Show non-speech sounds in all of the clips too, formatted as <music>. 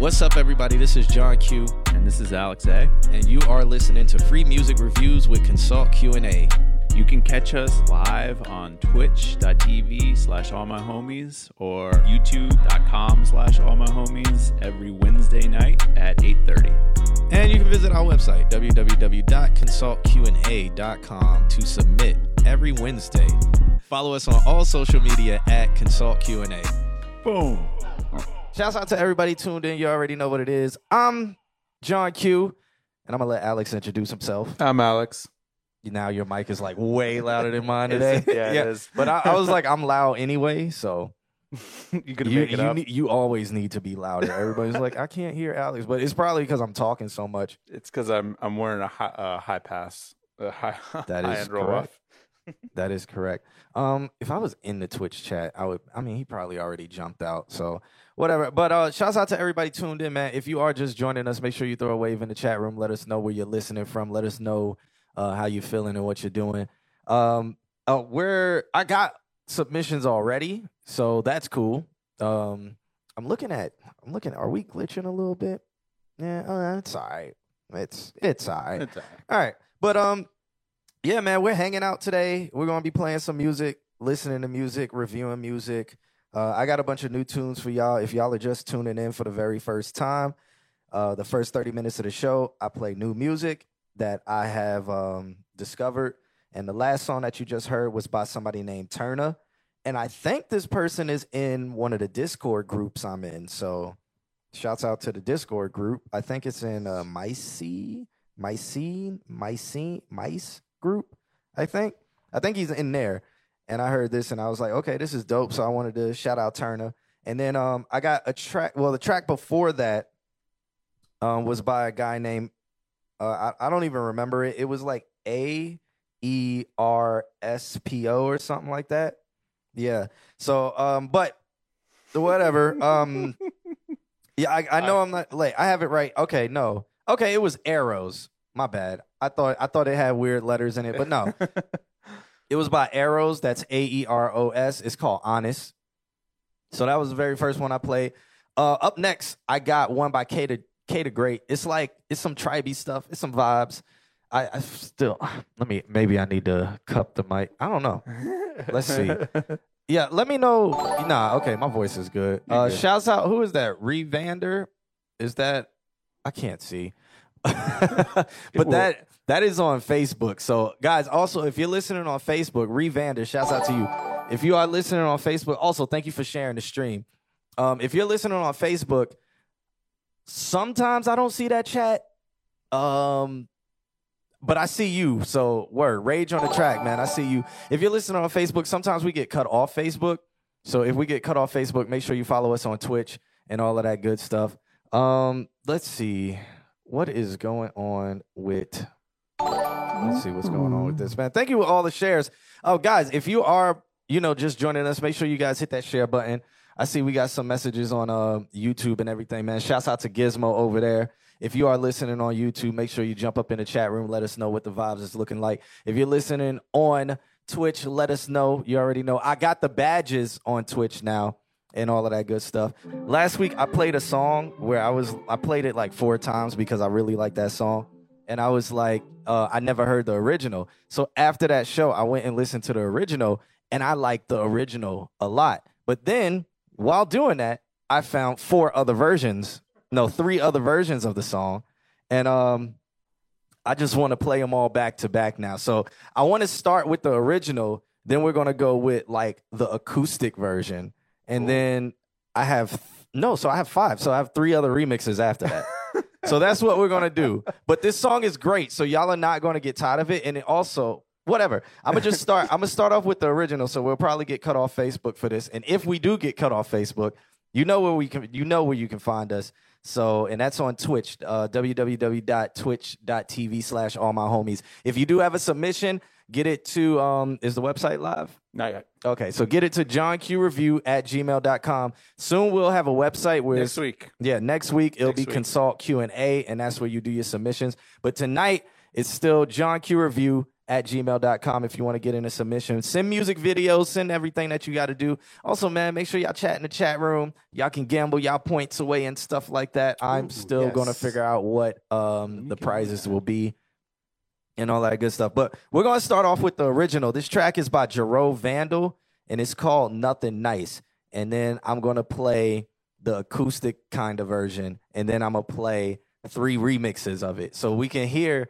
What's up, everybody? This is John Q, And this is Alex A. and you are listening to Free Music Reviews with Consult Q and A. You can catch us live on twitch.tv slash all my homies or youtube.com slash all my homies every Wednesday night at 8.30. And you can visit our website, www.consultqna.com, to submit every Wednesday. Follow us on all social media at Consult Q and A. Boom. Shouts out to everybody tuned in. You already know what it is. I'm John Q, and I'm gonna let Alex introduce himself. I'm Alex. Now your mic is like way louder than mine today. it? Yeah, it is. But I, I was like, I'm loud anyway, so <laughs> you could you make it you, up. need- you always need to be louder. Everybody's like, I can't hear Alex, but it's probably because I'm talking so much. it's because I'm I'm wearing a high, uh, high pass. A high, <laughs> That high is correct. <laughs> That is correct. Um, if I was in the Twitch chat, I would. I mean, he probably already jumped out. So whatever. But uh, shouts out to everybody tuned in, man. If you are just joining us, make sure you throw a wave in the chat room. Let us know where you're listening from. Let us know uh, how you're feeling and what you're doing. Um, uh, where I got submissions already, so that's cool. Um, I'm looking at. I'm looking. Are we glitching a little bit? Yeah, uh, it's all right. It's it's all right. It's all right. All right. But um yeah, man, we're hanging out today. We're gonna be playing some music, listening to music, reviewing music. Uh, I got a bunch of new tunes for y'all. If y'all are just tuning in for the very first time, uh, the first 30 minutes of the show, I play new music that I have um, discovered. And the last song that you just heard was by somebody named Turner. And I think this person is in one of the Discord groups I'm in. So shouts out to the Discord group. I think it's in uh, Mycene, Mycene, Mycene, Mice group. I think. I think he's in there. And I heard this and I was like, okay, this is dope. So I wanted to shout out Turner. And then um, I got a track. Well, the track before that um, was by a guy named uh, I, I don't even remember it. It was like A E R S P O or something like that. Yeah. So um, but whatever. Um, <laughs> yeah, I, I know I'm not late. I have it right. Okay, no. Okay, it was arrows. My bad. I thought I thought it had weird letters in it, but no. <laughs> It was by Arrows. That's A E R O S. It's called Honest. So that was the very first one I played. Uh, up next, I got one by K to K to Great. It's like it's some tribey stuff. It's some vibes. I, I still let me maybe I need to cup the mic. I don't know. <laughs> Let's see. Yeah, let me know. Nah, okay, my voice is good. Uh, good. shouts out. Who is that? Revander? Is that? I can't see. <laughs> but that that is on Facebook. So guys, also if you're listening on Facebook, Revander, shouts out to you. If you are listening on Facebook, also thank you for sharing the stream. Um, if you're listening on Facebook, sometimes I don't see that chat. Um, but I see you. So word, rage on the track, man. I see you. If you're listening on Facebook, sometimes we get cut off Facebook. So if we get cut off Facebook, make sure you follow us on Twitch and all of that good stuff. Um, let's see what is going on with. Let's see what's going on with this, man. Thank you for all the shares. Oh, guys, if you are, you know, just joining us, make sure you guys hit that share button. I see we got some messages on uh, YouTube and everything, man. Shouts out to Gizmo over there. If you are listening on YouTube, make sure you jump up in the chat room. Let us know what the vibes is looking like. If you're listening on Twitch, let us know. You already know. I got the badges on Twitch now and all of that good stuff. Last week I played a song where I was I played it like four times because I really like that song. And I was like, uh, I never heard the original. So after that show, I went and listened to the original, and I liked the original a lot. But then while doing that, I found four other versions, no, three other versions of the song. And um I just want to play them all back to back now. So I want to start with the original, then we're gonna go with like the acoustic version, and then I have no, so I have five. So I have three other remixes after that. so that's what we're gonna do. But this song is great, so y'all are not gonna get tired of it. And it also, whatever. I'm gonna just start. I'm gonna start off with the original. So we'll probably get cut off Facebook for this. And if we do get cut off Facebook, you know where we can. You know where you can find us. So, and that's on Twitch, uh, www.twitch.tv slash all my homies. If you do have a submission, get it to, um, is the website live? Not yet. Okay, so get it to johnqreview at gmail.com. Soon we'll have a website where Next week. yeah, next week it'll Next be week. consult Q and A, and that's where you do your submissions. But tonight it's still John Q Review at gmail.com if you want to get in a submission. Send music videos, send everything that you got to do. Also, man, make sure y'all chat in the chat room. Y'all can gamble y'all points away and stuff like that. I'm Ooh, still going to figure out what um, the prizes will be and all that good stuff. But we're to start off with the original. This track is by Jerome Vandal and it's called Nothing Nice. And then I'm to play the acoustic kind of version and then I'm to play three remixes of it. So we can hear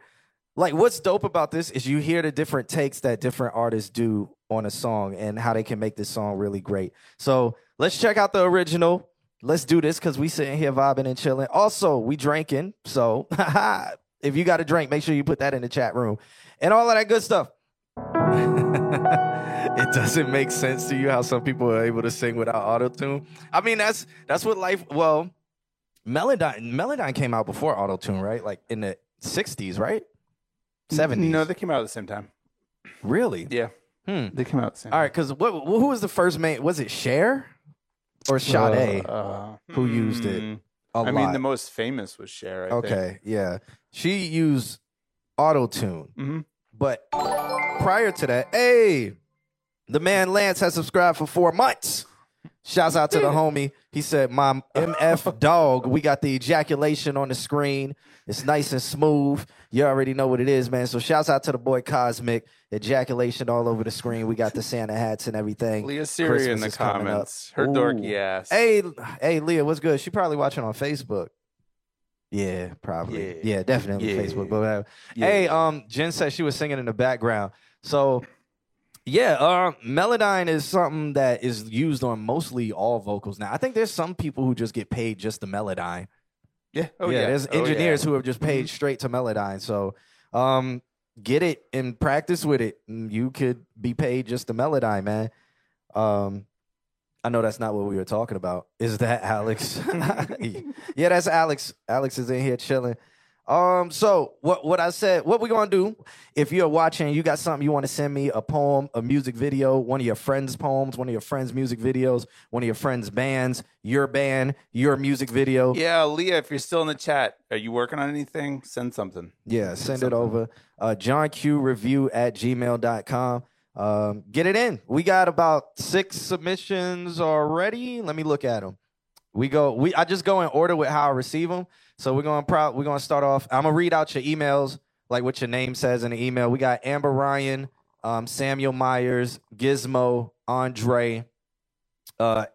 like what's dope about this is you hear the different takes that different artists do on a song and how they can make this song really great. So let's check out the original. Let's do this because we sitting here vibing and chilling. Also, we drinking. So <laughs> if you got a drink, make sure you put that in the chat room and all of that good stuff. <laughs> it doesn't make sense to you how some people are able to sing without auto tune. I mean, that's that's what life. Well, Melodyne Melodyne came out before auto tune, right? Like in the '60s, right? '70s. No, they came out at the same time. really. Yeah, Hmm. they came out the same All right, because what who was the first main? Was it Cher or Sade? Uh, Who used it? mm, A I mean, the most famous was Cher. I okay, yeah, she used auto tune. hmm But prior to that, hey, the man Lance has subscribed for four months. Shouts out to the homie. He said, My MF dog, we got the ejaculation on the screen. It's nice and smooth. You already know what it is, man. So shouts out to the boy Cosmic. Ejaculation all over the screen. We got the Santa hats and everything. Leah Siri in the is coming up. comments. Her Ooh. dorky ass. Hey, hey, Leah, what's good? She probably watching on Facebook. Yeah, probably. Yeah, Yeah. definitely Yeah. Facebook. But whatever. Yeah. Hey, um, Jen said she was singing in the background. So, yeah, uh, Melodyne is something that is used on mostly all vocals now. I think there's some people who just get paid just the Melodyne. yeah. Oh yeah, yeah. there's Oh, engineers who are just paid Mhm. straight to Melodyne. So, um, get it and practice with it. You could be paid just the Melodyne, man. Um, I know that's not what we were talking about. Is that <laughs> Alex? <laughs> yeah, that's Alex. Alex is in here chilling. Um, so what what I said, what we're gonna do? If you're watching, you got something you want to send me, a poem, a music video, one of your friends' poems, one of your friends' music videos, one of your friends' bands, your band, your music video. Yeah, Leah, if you're still in the chat, are you working on anything? Send something. Yeah, send it something. over. Uh, John Q review at gmail.com. Um, get it in. We got about six submissions already. Let me look at them. We go. We I just go in order with how I receive them. So we're going to pro- we're going to start off. I'm gonna read out your emails, like what your name says in the email. We got Amber Ryan, um, Samuel Myers, Gizmo, Andre. Uh,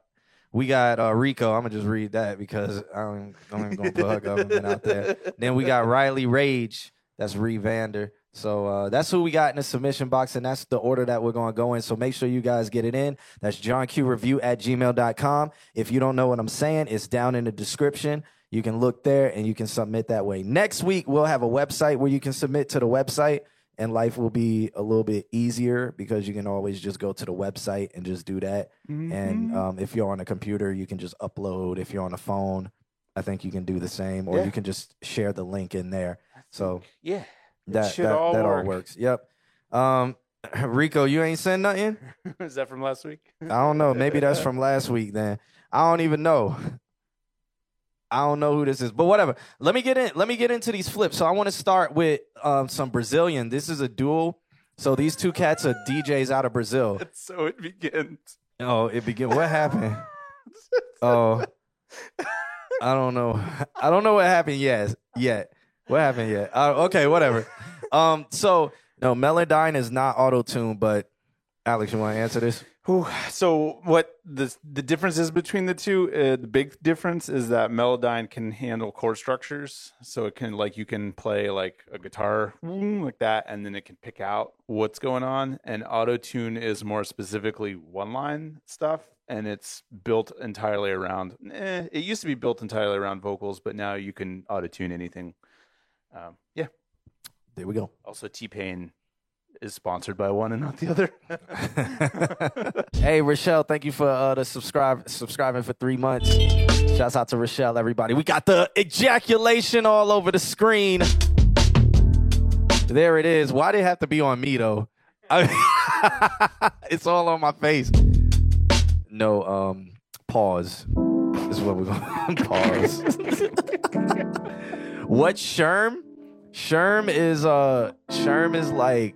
we got uh, Rico. I'm gonna just read that because I don't, I'm even gonna put her government out there. <laughs> Then we got Riley Rage. That's Ree Vander. So uh, that's who we got in the submission box, and that's the order that we're going to go in. So make sure you guys get it in. That's johnqreview at gmail.com. If you don't know what I'm saying, it's down in the description. You can look there and you can submit that way. Next week, we'll have a website where you can submit to the website, and life will be a little bit easier because you can always just go to the website and just do that. Mm-hmm. And um, if you're on a computer, you can just upload. If you're on a phone, I think you can do the same, or Yeah. you can just share the link in there. So yeah, that that, all that all works. Yep. Um, <laughs> Rico, you ain't send nothing. <laughs> is that from last week? I don't know. Maybe that's <laughs> from last week. Then I don't even know. I don't know who this is, but whatever. Let me get in. Let me get into these flips. So I want to start with um, some Brazilian. This is a duel. So these two cats are DJs out of Brazil. so it begins. Oh, it begin. What happened? Oh, I don't know. I don't know what happened yet. Yet, what happened yet? Uh, okay, whatever. Um, so no, Melodyne is not auto tune, but Alex, you want to answer this? So what the the difference is between the two? Uh, the big difference is that Melodyne can handle chord structures, so it can like you can play like a guitar like that, and then it can pick out what's going on. And Auto Tune is more specifically one line stuff, and it's built entirely around. Eh, it used to be built entirely around vocals, but now you can auto tune anything. Um, yeah. There we go. Also, T Pain is sponsored by one and not the other. <laughs> hey, Rochelle, thank you for uh, the subscribe subscribing for three months. Shouts out to Rochelle, everybody. We got the ejaculation all over the screen. There it is. Why did it have to be on me though? I- <laughs> it's all on my face. No, um, pause. This is what we're going <laughs> to pause. What Sherm? Sherm is uh Sherm is like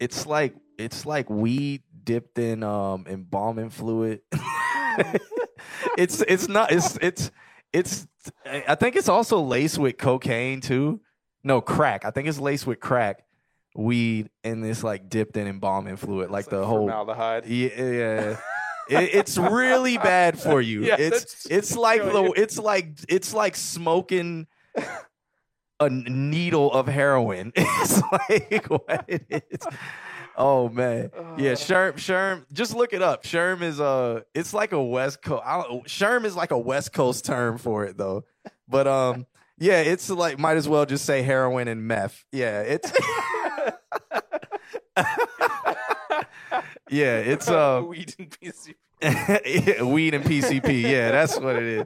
it's like it's like weed dipped in um embalming fluid. <laughs> it's it's not it's it's it's I think it's also laced with cocaine too. No, crack. I think it's laced with crack, weed, and it's like dipped in embalming fluid, like It's the whole formaldehyde. yeah, yeah. It, it's really bad for you. <laughs> Yeah, it's it's like the it's like it's like smoking a needle of heroin. <laughs> It's like what it is. Oh man, yeah. Uh. Sherm, Sherm. Just look it up. Sherm is a. It's like a West Coast. I don't, Sherm is like a West Coast term for it though. But um, yeah. It's like might as well just say heroin and meth. Yeah. It's. <laughs> yeah. It's <laughs> uh. weed and PC. <laughs> Yeah, weed and PCP. Yeah, that's what it is.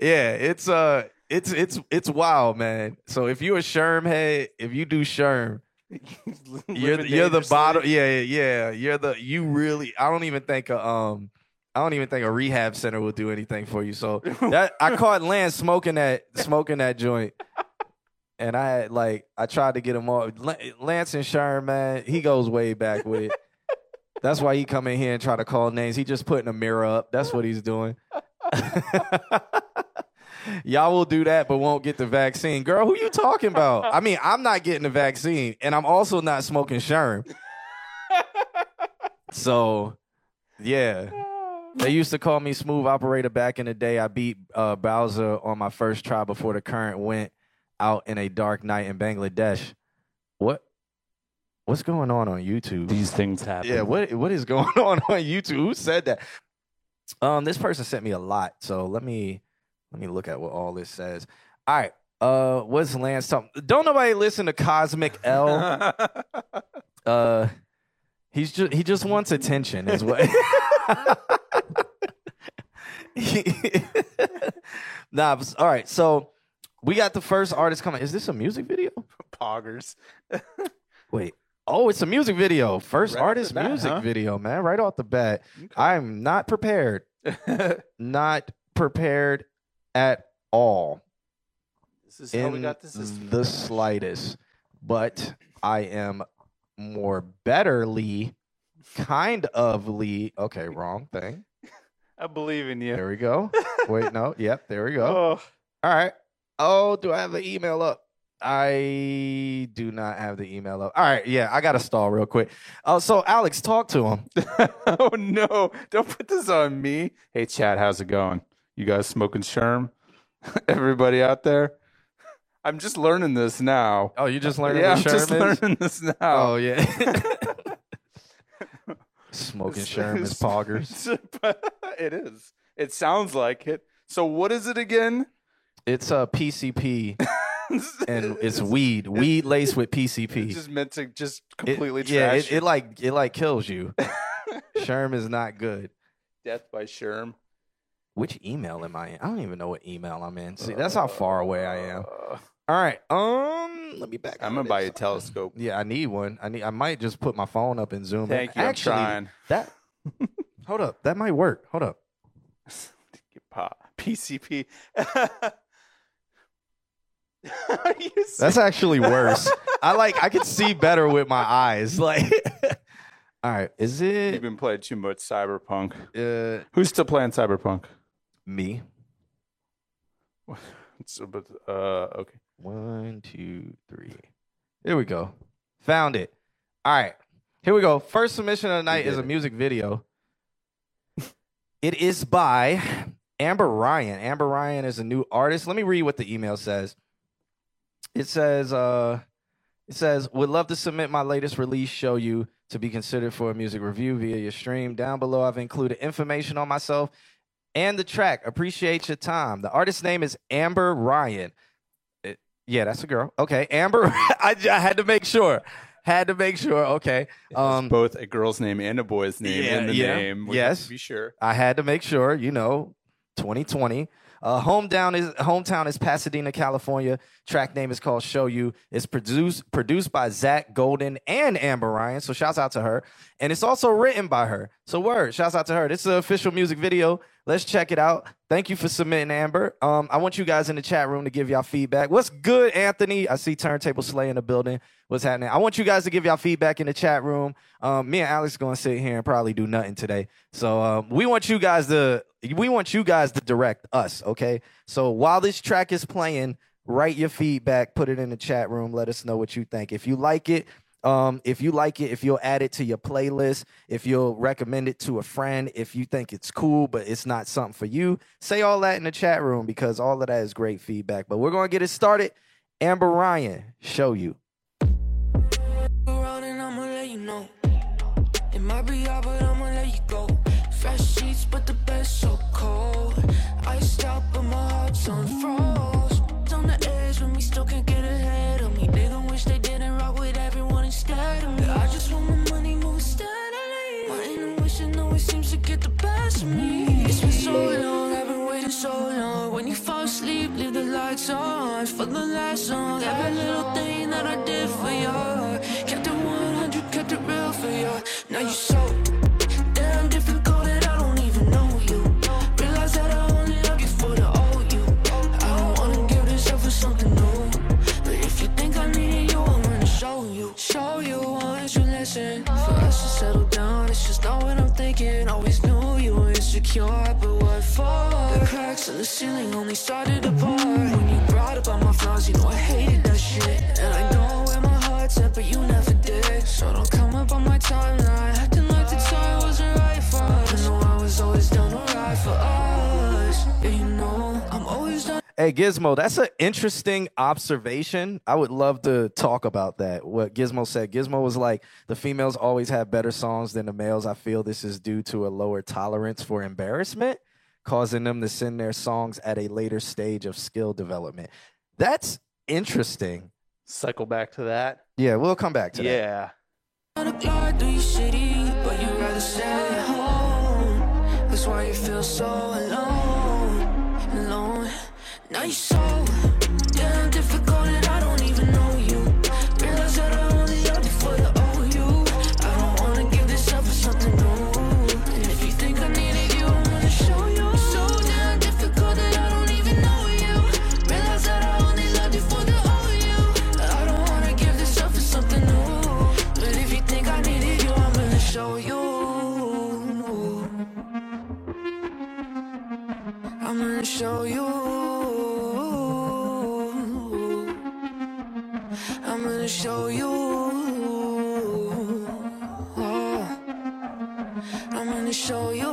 Yeah, it's uh it's it's it's wild, man. So if you're a Sherm head, if you do Sherm, <laughs> you're the, you're the bottom. Yeah, yeah, yeah. You're the you really. I don't even think a um. I don't even think a rehab center will do anything for you. So that I caught Lance smoking that smoking that joint, and I had like I tried to get him off. Lan- Lance and Sherm, man, he goes way back with it. That's why he come in here and try to call names. He just putting a mirror up. That's what he's doing. <laughs> Y'all will do that, but won't get the vaccine. Girl, who you talking about? I mean, I'm not getting the vaccine, and I'm also not smoking Sherm. <laughs> So, yeah. They used to call me smooth operator back in the day. I beat uh, Bowser on my first try before the current went out in a dark night in Bangladesh. What? What's going on on YouTube? These things happen. Yeah, what what is going <laughs> on on YouTube? Who said that? Um, this person sent me a lot, so let me let me look at what all this says. All right, uh, what's Lance talking? Don't nobody listen to Cosmic L. <laughs> Uh, he's just he just wants attention, is what. <laughs> nah, but- all right. So we got the first artist coming. Is this a music video? Poggers. Wait. Oh, it's a music video. First Right artist bat, music huh? video, man. Right off the bat. I'm not prepared. <laughs> Not prepared at all. this is how we got this. is- the slightest. But I am more betterly, kind ofly. Okay, wrong thing. <laughs> I believe in you. There we go. Wait, no. Yep, there we go. <laughs> Oh, All right. Oh, do I have the email up? I do not have the email up. All right, yeah, I got to stall real quick. Oh, so Alex, talk to him. <laughs> oh no! Don't put this on me. Hey, Chad, how's it going? You guys smoking Sherm? <laughs> Everybody out there? I'm just learning this now. Oh, you just learning yeah, I'm just is? learning this now. Oh yeah. <laughs> Smoking Sherm is poggers. it is. It sounds like it. So what is it again? It's uh, a PCP and <laughs> it's weed, weed laced with It's PCP. just meant to just It- completely yeah, trash it, it like it like kills you. <laughs> Sherm is not good. Death by Sherm. Which email am I in? I don't even know what email I'm in. See, that's how far away I am. Uh, All right. Um, let me back. I'm gonna buy a telescope. Yeah, I need one. I need. I might just put my phone up and zoom. in. Thank you. I'm trying. that. <laughs> hold up. That might work. Hold up. PCP. Are <laughs> you That's actually worse. I like. I can see better with my eyes. <laughs> Like. <laughs> All right. Is it You've been playing too much Cyberpunk. uh, Who's still playing Cyberpunk? me? So, but uh, okay. One, two, three. There we go. Found it. All right. Here we go. First submission of the night is a music video. it is by Amber Ryan. Amber Ryan is a new artist. Let me read what the email says. It says, uh, it says, would love to submit my latest release, show you to be considered for a music review via your stream. Down below, I've included information on myself and the track. Appreciate your time. The artist's name is Amber Ryan. It- yeah, that's a girl. Okay, Amber. <laughs> I had to make sure. Had to make sure. Okay. Um, It's both a girl's name and a boy's name yeah, in the yeah. name. we Yes. be sure. I had to make sure, you know, 2020. Uh, hometown is hometown is Pasadena, California. Track name is called "Show You." It's produced produced by Zach Golden and Amber Ryan. So shouts out to her, and it's also written by her. So word, shouts out to her. This is an official music video Let's check it out. Thank you for submitting, Amber. Um, I want you guys in the chat room to give y'all feedback. What's good, Anthony? I see Turntable Slay in the building. What's happening? I want you guys to give y'all feedback in the chat room. Um, me and Alex going to sit here and probably do nothing today. So um, we want you guys to we want you guys to direct us. Okay. So while this track is playing, write your feedback, put it in the chat room. Let us know what you think. If you like it, um, if you like it, if you'll add it to your playlist, if you'll recommend it to a friend, if you think it's cool, but it's not something for you, say all that in the chat room because all of that is great feedback. But we're going to get it started. Amber Ryan, show you. on froze. On the edge when we still can't get ahead of me. They wish they I just want my money move steadily. My intuition always seems to get the best of me. It's been so long, I've been waiting so long. When you fall asleep, leave the lights on for the last song. Every little thing that I did for you, kept it 100, kept it real for you. Now you're so damn difficult that I don't even know you. That I only you for the old you. I don't wanna give this up for something new, but if you think I you, I'm gonna show you, show For us to settle down, it's just not what I'm thinking. Always knew you were insecure, but what for? The cracks in the ceiling only started to pour. When you brought up all my flaws, you know I hated that shit. And I know where my heart's at, but you never did. So don't come up on my timeline, Hey, Gizmo, that's an interesting observation. I would love to talk about that. What Gizmo said. Gizmo was like, the females always have better songs than the males. I feel this is due to a lower tolerance for embarrassment, causing them to send their songs at a later stage of skill development. That's interesting. Cycle back to that. Yeah, we'll come back to that. Yeah. Now you're so damn difficult that I don't even know you. Realize that I only love you for the old you. I don't wanna give this up for something new. And if you think I needed you, I'm gonna show you. So damn difficult that I don't even know you. Realize that I only love you for the old you. I don't wanna give this up for something new. But if you think I needed you, I'm gonna show you. I'm gonna show you. Show you. Oh. I'm gonna show you.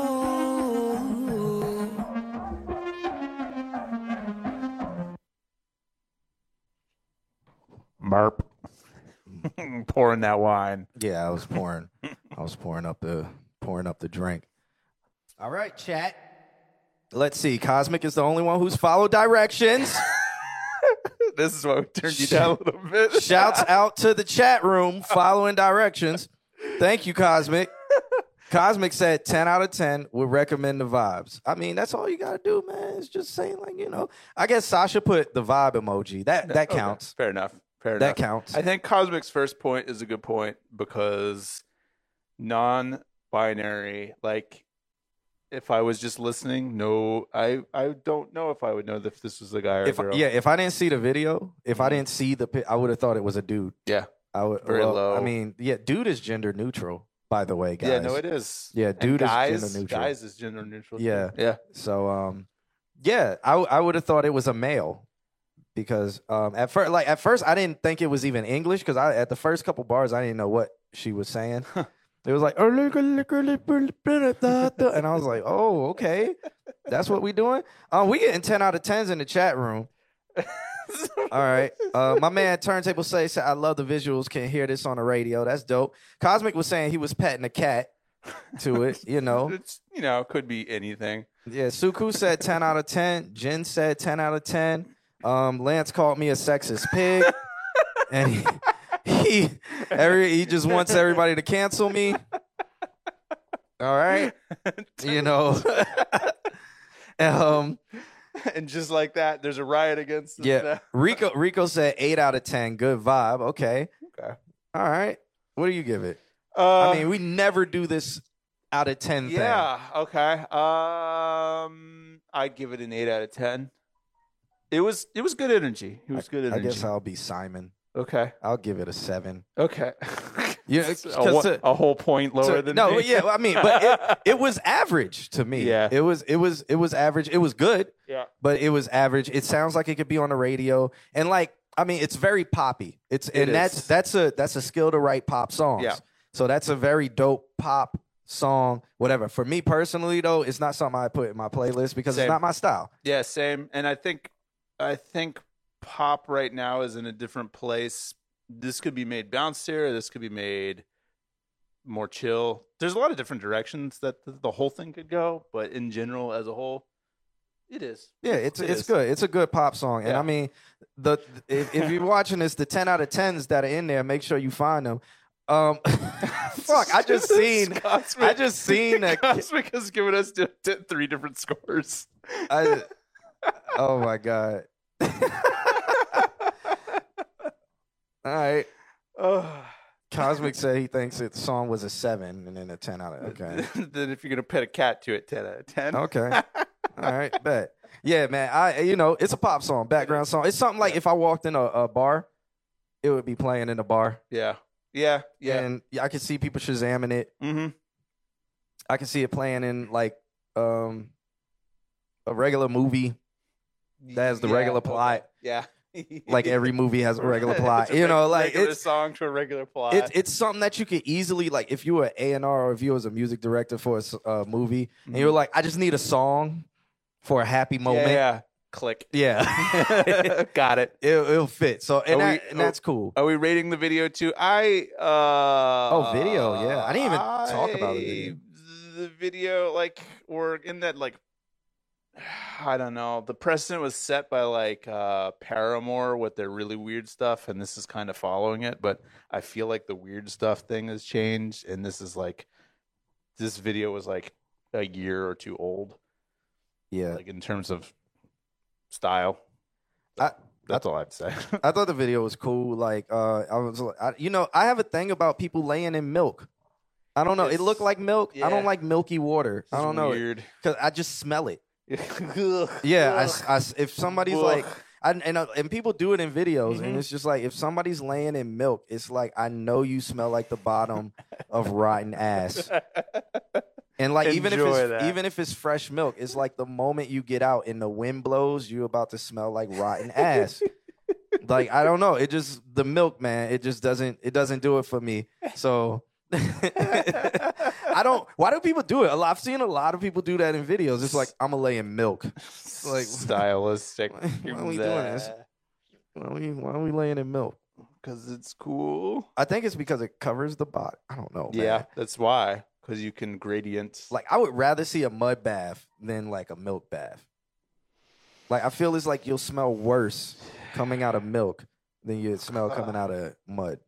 Marp. <laughs> Pouring that wine. Yeah, I was pouring. I was pouring up the pouring up the drink. All right, chat. Let's see. Cosmic is the only one who's followed directions. This is why we turned you down a little bit. <laughs> Shouts out to the chat room following directions. Thank you, Cosmic. <laughs> Cosmic said 10 out of 10 would recommend the vibes. I mean, that's all you got to do, man. It's just saying, like, you know, I guess Sasha put the vibe emoji. That that Okay, counts. Fair enough. Fair enough. That enough. counts. I think Cosmic's first point is a good point because non-binary, like if I was just listening, no, I I don't know if I would know if this was a guy or If a girl. yeah, if I didn't see the video, if I didn't see the, pi- I would have thought it was a dude. yeah, I would Very well, low. I mean, yeah, dude is gender neutral, by the way, guys. yeah. No, it is. Yeah, dude is guys, gender neutral. Guys is gender neutral. too. Yeah. yeah. So um, yeah, I I would have thought it was a male because um at first like at first I didn't think it was even English because I at the first couple bars I didn't know what she was saying. It was like "Oh, and I was like, oh okay, that's what we doing. Um, we getting ten out of tens in the chat room. <laughs> All right. Uh, my man Turntable say said, I love the visuals. Can hear this on the radio. That's dope. Cosmic was saying he was petting a cat to it. You know. <laughs> It's you know could be anything. Yeah, Suku said 10 out of 10. Jen said 10 out of 10. Um, Lance called me a sexist pig. and he, <laughs> he every he just wants everybody to cancel me. All right. <laughs> You know. <laughs> um, and just like that, there's a riot against. yeah. Rico Rico said 8 out of 10. Good vibe. Okay. Okay. All right. What do you give it? Uh, I mean, we never do this out of ten thing. Yeah. Okay. Um, I'd give it an eight out of ten. It was it was good energy. It was good energy. I guess I'll be Simon. Okay. I'll give it a seven. Okay. <laughs> Yeah, <laughs> It's a, 'cause one- to- a whole point lower So- than no, me. yeah, I mean, but it, <laughs> it was average to me. Yeah. it was it was it was average. It was good, yeah. but it was average. It sounds like it could be on the radio, and like I mean, it's very poppy. It's It and that's that's a that's a skill to write pop songs. Yeah. So that's a very dope pop song. Whatever. For me personally, though, it's not something I put in my playlist because Same. it's not my style. Yeah, same. And I think I think pop right now is in a different place. This could be made bouncier. This could be made more chill. There's a lot of different directions that the, whole thing could go, but in general, as a whole, it is. Yeah, it's It it's is. good. It's a good pop song, and I mean, the if, if you're watching this, the ten out of tens that are in there, make sure you find them. Um, <laughs> fuck, I just <laughs> seen, Cosmic, I just seen that. <laughs> Cosmic has given us three different scores. I, oh my god! All right. Cosmic <laughs> said he thinks it, the song was a seven, and then a ten out of okay. <laughs> then if you're gonna pet a cat to it, ten out of ten. Okay. <laughs> All right, bet. Yeah, man. I you know it's a pop song, background song. It's something like if I walked in a, a bar, it would be playing in the bar. Yeah. Yeah. Yeah. and I could see people shazamming it. mm-hmm. I can see it playing in like um a regular movie. That has the regular plot. Yeah. Like every movie has a regular <laughs> plot. A you know, like it's song to a regular plot. it's it's something that you could easily like if you were an A and R or if you was a music director for a uh, movie and you're like, I just need a song for a happy moment. Mm-hmm. yeah. Click. Yeah. <laughs> Got it. <laughs> it, it'll fit. So and, Are that, we- and that's cool. Are we rating the video too? I uh Oh, video, yeah. I didn't even talk about the video. The video, like, we're in that like I don't know. The precedent was set by like uh Paramore with their really weird stuff, and this is kind of following it, but I feel like the weird stuff thing has changed, and this is like this video was like a year or two old, Yeah. like in terms of style. I- That's all I have to say. I thought the video was cool. Like, uh, I was, like- I, you know, I have a thing about people laying in milk. I don't know. It looked like milk. I don't like milky water. I don't know Weird. because I just smell it. Yeah, I I if <laughs> somebody's like, I, and uh, and people do it in videos, and Mhm. it's just like if somebody's laying in milk, it's like I know you smell like the bottom of rotten ass. And like even if it's that. even if it's fresh milk, it's like the moment you get out and the wind blows, you're about to smell like rotten ass. like I don't know, it just the milk, man. It just doesn't it doesn't do it for me. So <laughs> I don't. Why do people do it? I've seen a lot of people do that in videos. It's like I'm gonna lay in milk. like- <laughs> stylistic. <laughs> Why are we doing this? Why are we, why are we laying in milk? Because it's cool. I think it's because it covers the bot. I don't know. man. Yeah, that's why. Because you can gradient. Like I would rather see a mud bath than like a milk bath. Like I feel it's like you'll smell worse coming out of milk than you smell coming out of mud.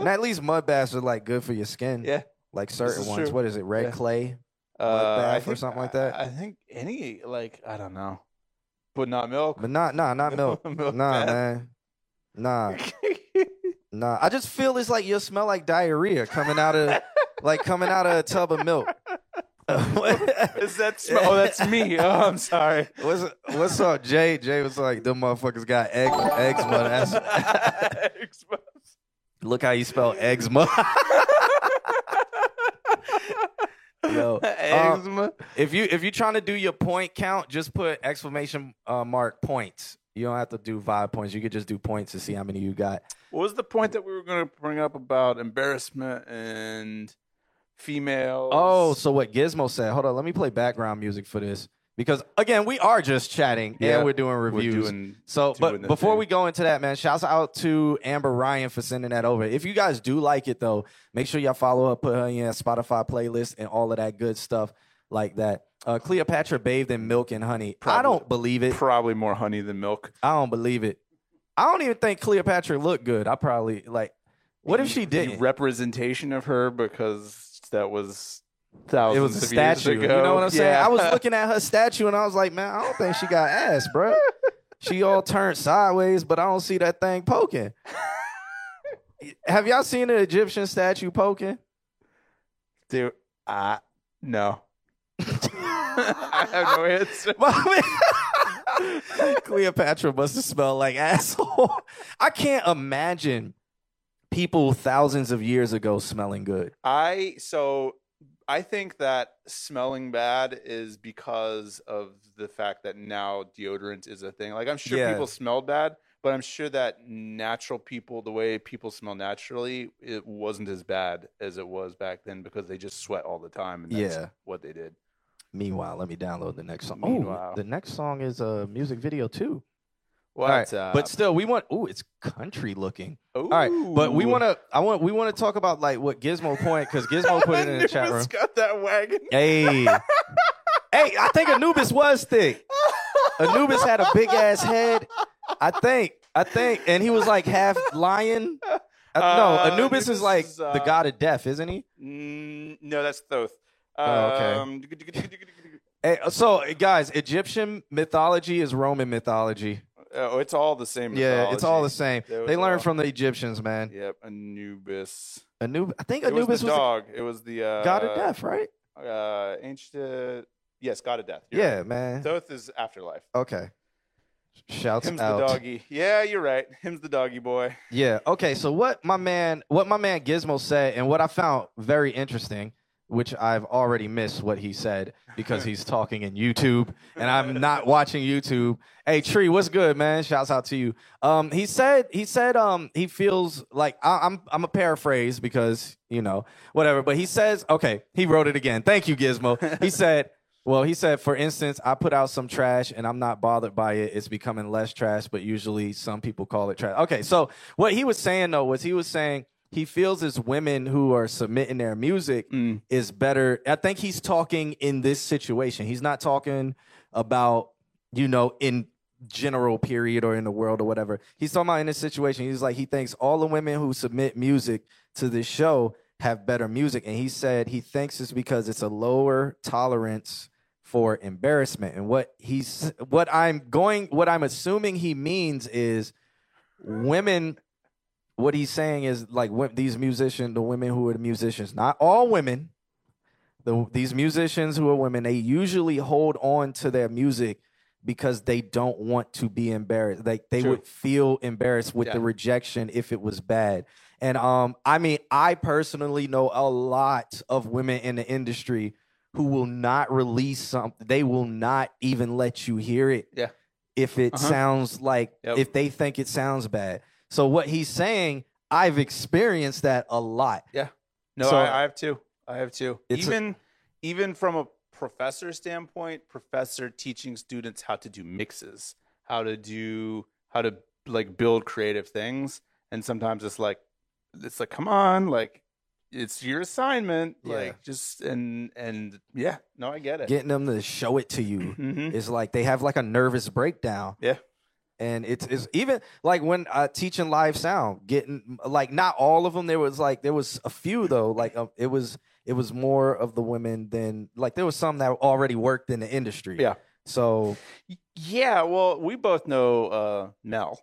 And at least mud baths are like good for your skin. yeah. Like certain ones. true. What is it? Red Yeah. clay? Uh, bath I or something like that? I, I think any like I don't know, but not milk. But not nah, not milk. <laughs> Milk nah, bath. man. Nah. <laughs> Nah. I just feel it's like you'll smell like diarrhea coming out of like coming out of a tub of milk. <laughs> Is that smell? Oh, that's me. Oh, I'm sorry. What's what's up, Jay? Jay was like, them motherfuckers got egg eczema. That's, look how you spell eczema. <laughs> Yo, um, Eczema. if you if you're trying to do your point count, just put exclamation uh, mark points. You don't have to do five points. You could just do points to see how many you got. What was the point that we were going to bring up about embarrassment and female? Oh, so what Gizmo said? Hold on, let me play background music for this because again, we are just chatting Yeah, and we're doing we're reviews. doing So, doing but before thing. we go into that, man, shouts out to Amber Ryan for sending that over. If you guys do like it, though, make sure y'all follow up, put her in your Spotify playlist, and all of that good stuff like that. Uh, Cleopatra bathed in milk and honey. I don't believe it. probably more honey than milk. I don't believe it. I don't even think Cleopatra looked good. I probably like. What if she didn't? representation of her because that was It was a statue. You know what I'm saying? Yeah. I was looking at her statue and I was like, man, I don't think she got ass, bro. She all turned sideways, but I don't see that thing poking. <laughs> Have y'all seen an Egyptian statue poking? Dude, uh, no. <laughs> I have no answer. <laughs> Cleopatra must have smelled like asshole. I can't imagine people thousands of years ago smelling good. I so I think that smelling bad is because of the fact that now deodorant is a thing. Like I'm sure Yeah. people smelled bad, but I'm sure that natural people, the way people smell naturally, it wasn't as bad as it was back then because they just sweat all the time and that's Yeah. what they did. Meanwhile, let me download the next song. Oh, Meanwhile. Oh, the next song is a music video too. What? All right, uh, but still, we want. Oh, it's country looking. All right, but we want to. I want. We want to talk about like what Gizmo point because Gizmo put it in the <laughs> chat room. Got that wagon. Hey, hey, I think Anubis was thick. Anubis had a big ass head. I think. I think, and he was like half lion. Uh, no, Uh, Anubis is like is, the uh, god of death, isn't he? Mm, no, that's Thoth. Oh, okay. Um, <laughs> Hey, so, guys, Egyptian mythology is Roman mythology. Oh, it's all the same. Yeah, it's all the same. They learned all- from the Egyptians, man. Yep, Anubis. Anubis, I think It was Anubis the was, dog. it was the uh, god of death, right? Uh, ancient. Yes, god of death. You're Yeah, right. man. Thoth is afterlife. Okay. Shouts Him's out. the doggy. Yeah, you're right. Him's the doggy boy. Yeah. Okay. So what my man, what my man Gizmo said, and what I found very interesting, which I've already missed what he said because he's <laughs> talking in YouTube, and I'm not watching YouTube. Hey Tree, what's good, man? Shouts out to you. Um, he said he said um he feels like I, I'm I'm a paraphrase because you know whatever, but he says okay. He wrote it again. Thank you, Gizmo. He <laughs> said. Well, he said, for instance, I put out some trash and I'm not bothered by it. It's becoming less trash, but usually some people call it trash. Okay, so what he was saying though was he was saying he feels as women who are submitting their music Mm. is better. I think he's talking in this situation. He's not talking about, you know, in general period or in the world or whatever. He's talking about in this situation. He's like, he thinks all the women who submit music to this show have better music. And he said he thinks it's because it's a lower tolerance for embarrassment. And what he's what I'm going what I'm assuming he means is women what he's saying is like these musicians, the women who are the musicians, not all women, the these musicians who are women, they usually hold on to their music because they don't want to be embarrassed. Like they True. would feel embarrassed with the rejection if it was bad. And um, I mean, I personally know a lot of women in the industry who will not release something. They will not even let you hear it. Yeah. If it Uh-huh. sounds like Yep. if they think it sounds bad. So what he's saying, I've experienced that a lot. Yeah. No, So- I, I have two. I have two. It's a- even even from a professor standpoint, professor teaching students how to do mixes, how to do how to like build creative things, and sometimes it's like it's like come on, like it's your assignment, Yeah. like just and and yeah, no, I get it. Getting them to show it to you Mhm. is like they have like a nervous breakdown. Yeah. And it's, it's even like when uh, teaching live sound, getting like not all of them. There was like there was a few though. Like uh, it was it was more of the women than like there was some that already worked in the industry. Yeah. So Yeah, well, we both know uh, Mel.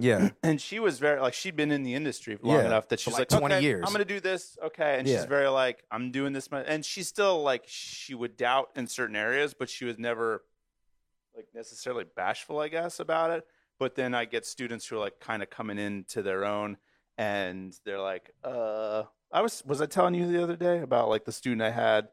yeah, <clears throat> and she was very like she'd been in the industry long Yeah, enough that she's like like, 20 okay, years. I'm gonna do this, okay, and Yeah. she's very like I'm doing this, my-" and she's still like she would doubt in certain areas, but she was never like necessarily bashful, I guess, about it. But then I get students who are like kind of coming into their own, and they're like, uh, I was was I telling you the other day about like the student I had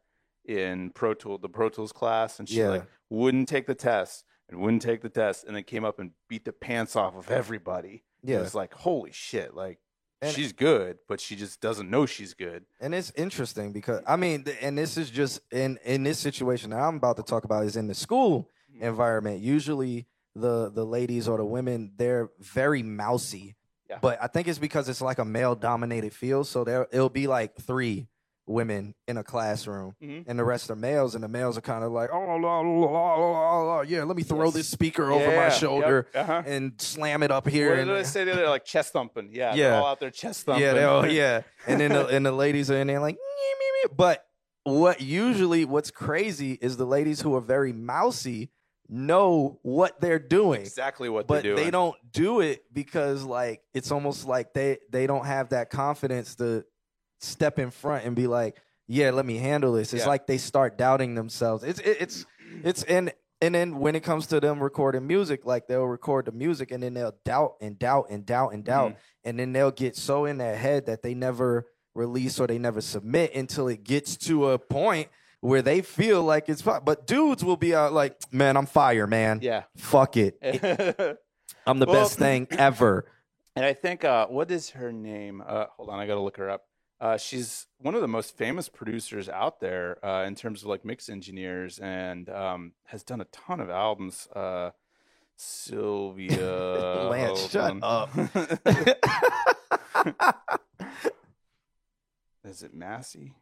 in Pro Tool, the Pro Tools class, and she Yeah. like wouldn't take the test and wouldn't take the test, and then came up and beat the pants off of everybody. It yeah. was like, holy shit, like And- she's good, but she just doesn't know she's good. And it's interesting because I mean, and this is just in in this situation that I'm about to talk about is in the school Mm-hmm. environment. Usually, the the ladies or the women they're very mousy. Yeah. But I think it's because it's like a male dominated field, so there it'll be like three women in a classroom, Mhm. and the rest are males, and the males are kind of like, oh, la, la, la, yeah, let me throw Yes. this speaker over my shoulder yep, uh-huh. and slam it up here. What and, did I say the other day? Like chest thumping. Yeah, Yeah. they're all out there chest thumping. Yeah, they all, <laughs> yeah. And then the, and the ladies are in there like, "Nee, mee, mee." but what usually what's crazy is the ladies who are very mousy know what they're doing, exactly what but they're doing. they don't do it because like it's almost like they they don't have that confidence to step in front and be like, yeah, let me handle this. It's Yeah. like they start doubting themselves. It's it, it's it's and and then when it comes to them recording music, like they'll record the music and then they'll doubt and doubt and doubt and doubt, Mm-hmm. and then they'll get so in their head that they never release or they never submit until it gets to a point where they feel like it's fine. But dudes will be out like, man, I'm fire, man. Yeah. Fuck it. <laughs> I'm the Well- best thing <laughs> ever. And I think uh, what is her name? Uh, hold on, I gotta look her up. Uh, she's one of the most famous producers out there uh, in terms of like mix engineers, and um, has done a ton of albums. Uh, Sylvia, <laughs> Lance, shut up. is it Massy?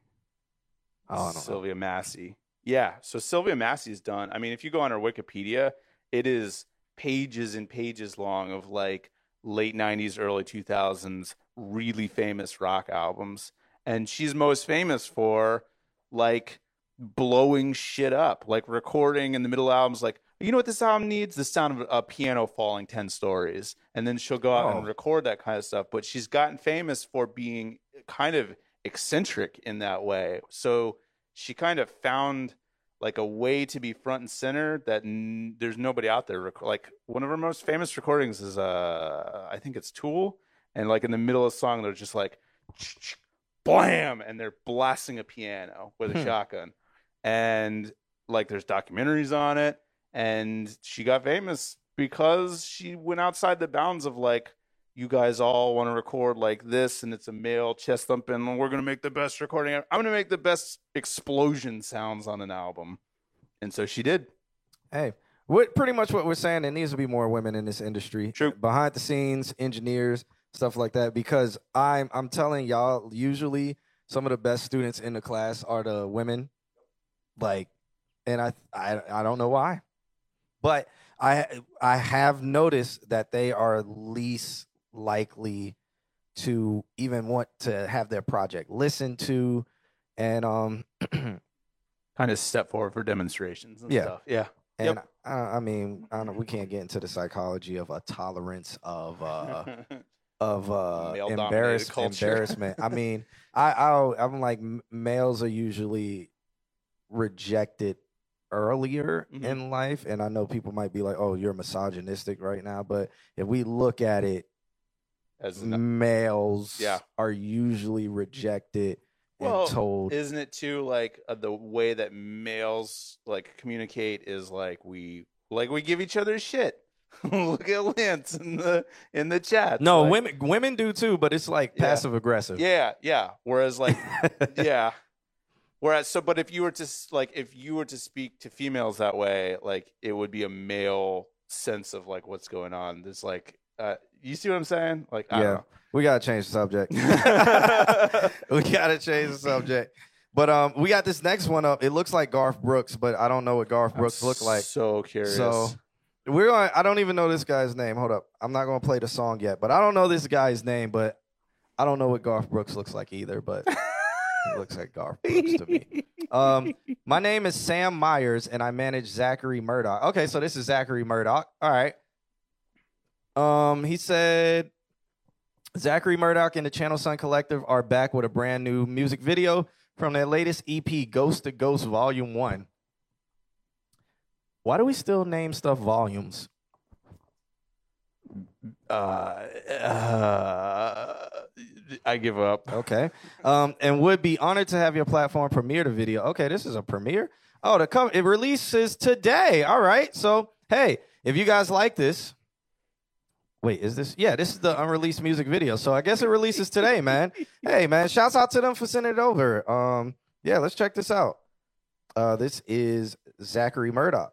Oh, don't know. Sylvia Massy. Yeah, so Sylvia Massy's done. I mean, if you go on her Wikipedia, it is pages and pages long of like late 90s, early 2000s really famous rock albums. And she's most famous for like blowing shit up, like recording in the middle albums like you know what this album needs? The sound of a piano falling 10 stories. And then she'll go out Oh. and record that kind of stuff. But she's gotten famous for being kind of eccentric in that way. So she kind of found like a way to be front and center that n- there's nobody out there. Rec- Like one of her most famous recordings is, uh, I think it's Tool. And like in the middle of the song, they're just like, blam, and they're blasting a piano with a Hmm. shotgun. And like there's documentaries on it. And she got famous because she went outside the bounds of like, you guys all want to record like this and it's a male chest thumping and we're going to make the best recording ever. i'm going to make the best explosion sounds on an album and so she did Hey, what pretty much what we're saying, there needs to be more women in this industry. True. Behind the scenes, engineers, stuff like that. Because I'm I'm telling y'all, usually some of the best students in the class are the women. Like, and I I I don't know why. But I I have noticed that they are least likely to even want to have their project listened to. And um <clears throat> kind of step forward for demonstrations and Yeah. stuff yeah And I, I mean, I don't, we can't get into the psychology of a tolerance of uh, <laughs> of uh, embarrass, embarrassment. I <laughs> mean, I I'll, I'm like males are usually rejected earlier Mhm. in life, and I know people might be like, "Oh, you're misogynistic right now," but if we look at it, As an- males Yeah. are usually rejected Well, and told. isn't it too like uh, the way that males like communicate is like we like we give each other shit <laughs> look at lance in the in the chat no, like, women women do too, but it's like Yeah. passive aggressive. yeah yeah whereas like <laughs> yeah. Whereas, so, but if you were to like, if you were to speak to females that way, like, it would be a male sense of like what's going on. There's like, uh, you see what I'm saying? Like, I Yeah. We gotta change the subject. <laughs> we gotta change the subject. But um, we got this next one up. It looks like Garth Brooks, but I don't know what Garth Brooks I'm like. So curious. So we're going. I don't even know this guy's name. Hold up. I'm not gonna play the song yet, but I don't know this guy's name. But I don't know what Garth Brooks looks like either. But it <laughs> looks like Garth Brooks to me. Um, my name is Sam Myers, and I manage Zachary Murdoch. Okay, so this is Zachary Murdoch. All right. Um, he said Zachary Murdoch and the Channel Sun Collective are back with a brand new music video from their latest EP, Ghost to Ghost Volume One. Why do we still name stuff volumes? uh, uh, I give up. Okay. Um, and would be honored to have your platform premiere the video. Okay, this is a premiere. Oh, the cover it releases today. All right. So hey, if you guys like this, wait, is this? Yeah, this is the unreleased music video. So I guess it releases <laughs> today, man. hey, man, shouts out to them for sending it over. Um, yeah, let's check this out. Uh, this is Zachary Murdoch.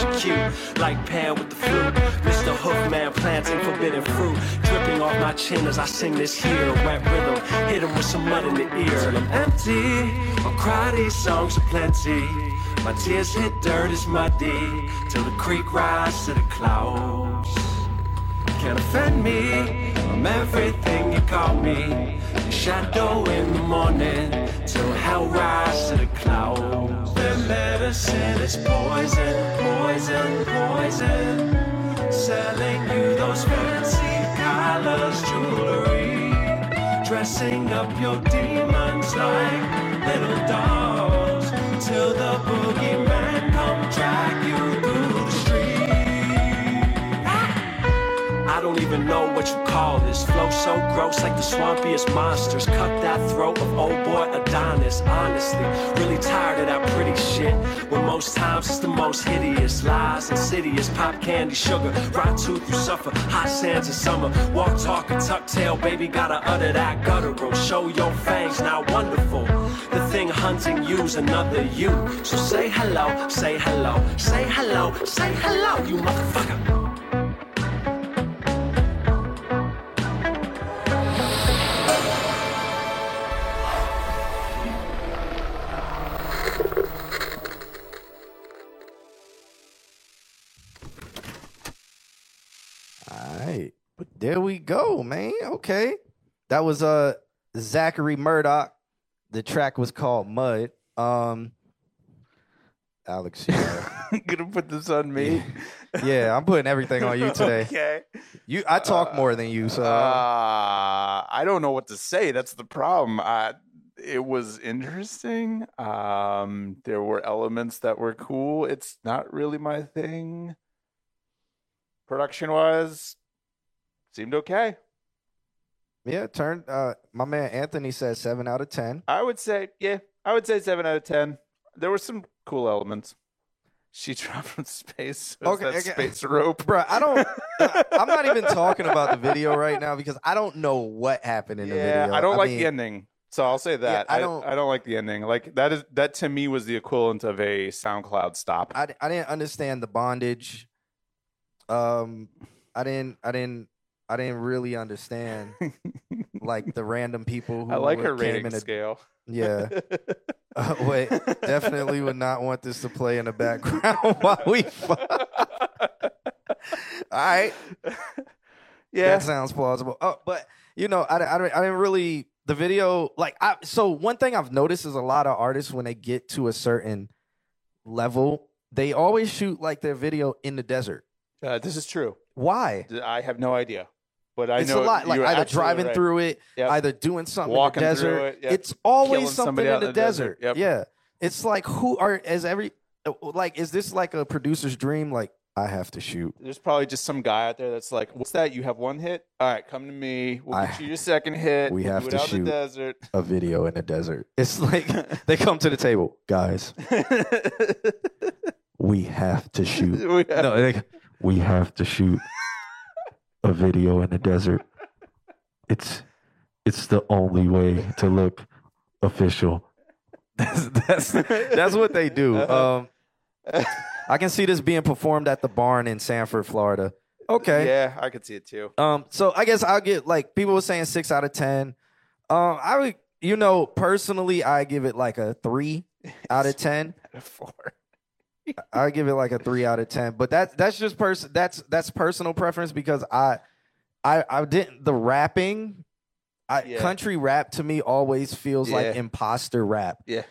Categorize you cute. Like Pan with the flute. Mr. Hoofman planting forbidden fruit. Dripping off my chin as I sing this here. Wet rhythm, hit him with some mud in the ear. Till I'm empty, I'll cry these songs aplenty. My tears hit dirt, it's muddy. Till the creek rise to the clouds can't offend me. I'm everything you call me. Your shadow in the morning till hell rise to the clouds. The medicine is poison, poison, poison. Selling you those fancy colors, jewelry. Dressing up your demons like little dolls. Till the boogeyman come drag you I don't even know what you call this. Flow so gross like the swampiest monsters. Cut that throat of old boy Adonis. Honestly really tired of that pretty shit. When most times it's the most hideous lies. Insidious pop candy sugar. Rot tooth you suffer. Hot sands in summer. Walk talk and tuck tail. Baby gotta utter that guttural. Show your fangs now wonderful. The thing hunting you's another you. So say hello say hello. Say hello say hello you motherfucker there we go, man. Okay. That was uh Zachary Murdoch. The track was called Mud. Um Alex, yeah. <laughs> gonna put this on me. yeah, I'm putting everything on you <laughs> today. okay. You I talk more than you, so Uh, I don't know what to say. That's the problem. Uh, it was interesting. Um, there were elements that were cool. It's not really my thing. Production wise, seemed okay. yeah, turn uh my man Anthony said seven out of ten. I would say, yeah, I would say seven out of ten. There were some cool elements. She <laughs> dropped from space. Okay, okay. space rope. Bruh, I don't <laughs> I'm not even talking about the video right now because I don't know what happened in the yeah, video. I don't like mean, the ending. So I'll say that. I I, don't- don't. I don't like the ending. Like that is that to me was the equivalent of a SoundCloud stop. I, I didn't understand the bondage. Um, I didn't I didn't I didn't really understand like the random people <laughs> who I like were- her came rating in a, scale. Yeah, <laughs> uh, wait, definitely would not want this to play in the background <laughs> while we. fuck. All right, yeah. that sounds plausible. Oh, but you know, I, I, I didn't really the video like I. So one thing I've noticed is a lot of artists when they get to a certain level, they always shoot like their video in the desert. Uh, this is true. Why? I have no idea, but I it's know a lot. Like either driving right. through it, Yep. either doing something Walking in the desert. it, yep. It's always Killing something in the, the desert, desert. yep. Yeah. It's like who are as every like is this like a producer's dream? Like I have to shoot. There's probably just some guy out there that's like, "What's that? You have one hit? All right, come to me. We'll I- get you your second hit. we We'll have to shoot. the desert." A video in the desert. <laughs> It's like they come to the table, guys. <laughs> We have to shoot. We have- No, they, we have to shoot <laughs> a video in the desert. It's it's the only way to look official. That's that's that's what they do. Um, I can see this being performed at the barn in Sanford, Florida. Okay. Yeah, I could see it too. Um, so I guess I'll get like people were saying six out of ten. Um, I would, you know, personally, I give it like a three out of ten. <laughs> Four. I give it like a three out of ten. But that that's just person that's that's personal preference because I I I didn't the rapping. I, Yeah. Country rap to me always feels like imposter rap. Yeah.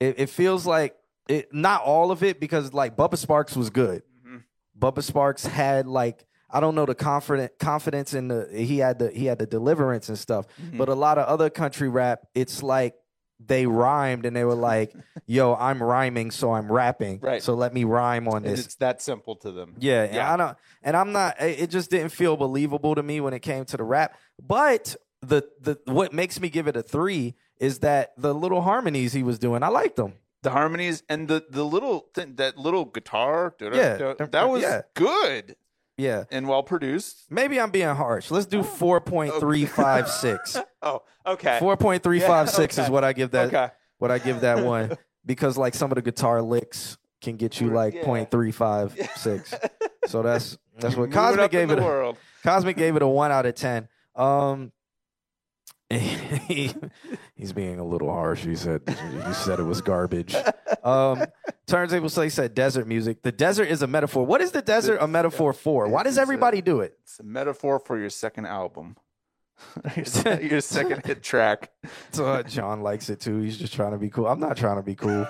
It, it feels like it not all of it because like Bubba Sparxxx was good. Mhm. Bubba Sparxxx had like I don't know the confident confidence in the he had the he had the deliverance and stuff. Mm-hmm. But a lot of other country rap, it's like they rhymed and they were like, "Yo, I'm rhyming, so I'm rapping. Right. So let me rhyme on And this." it's that simple to them. Yeah, and Yeah. I don't, and I'm not. It it just didn't feel believable to me when it came to the rap. But the the what makes me give it a three is that the little harmonies he was doing, I liked them. The harmonies and the the little th- that little guitar, Yeah. that was Yeah. good Yeah, and well produced. maybe I'm being harsh. Let's do four point three five six. <laughs> Oh, okay. Four point three five six Yeah, is what I give that. Okay. What I give that one <laughs> because like some of the guitar licks can get you like Yeah. point three five six. <laughs> So that's that's what Cosmic gave it. A. Cosmic gave it a one out of ten. Um, he, <laughs> he's being a little harsh. He said he said it was garbage. Um, Turntable Slay said desert music. The desert is a metaphor. What is the desert a metaphor for? Why does everybody do it? It's a metaphor for your second album. <laughs> your, <laughs> your second hit track. So uh, John likes it too. He's just trying to be cool. I'm not trying to be cool.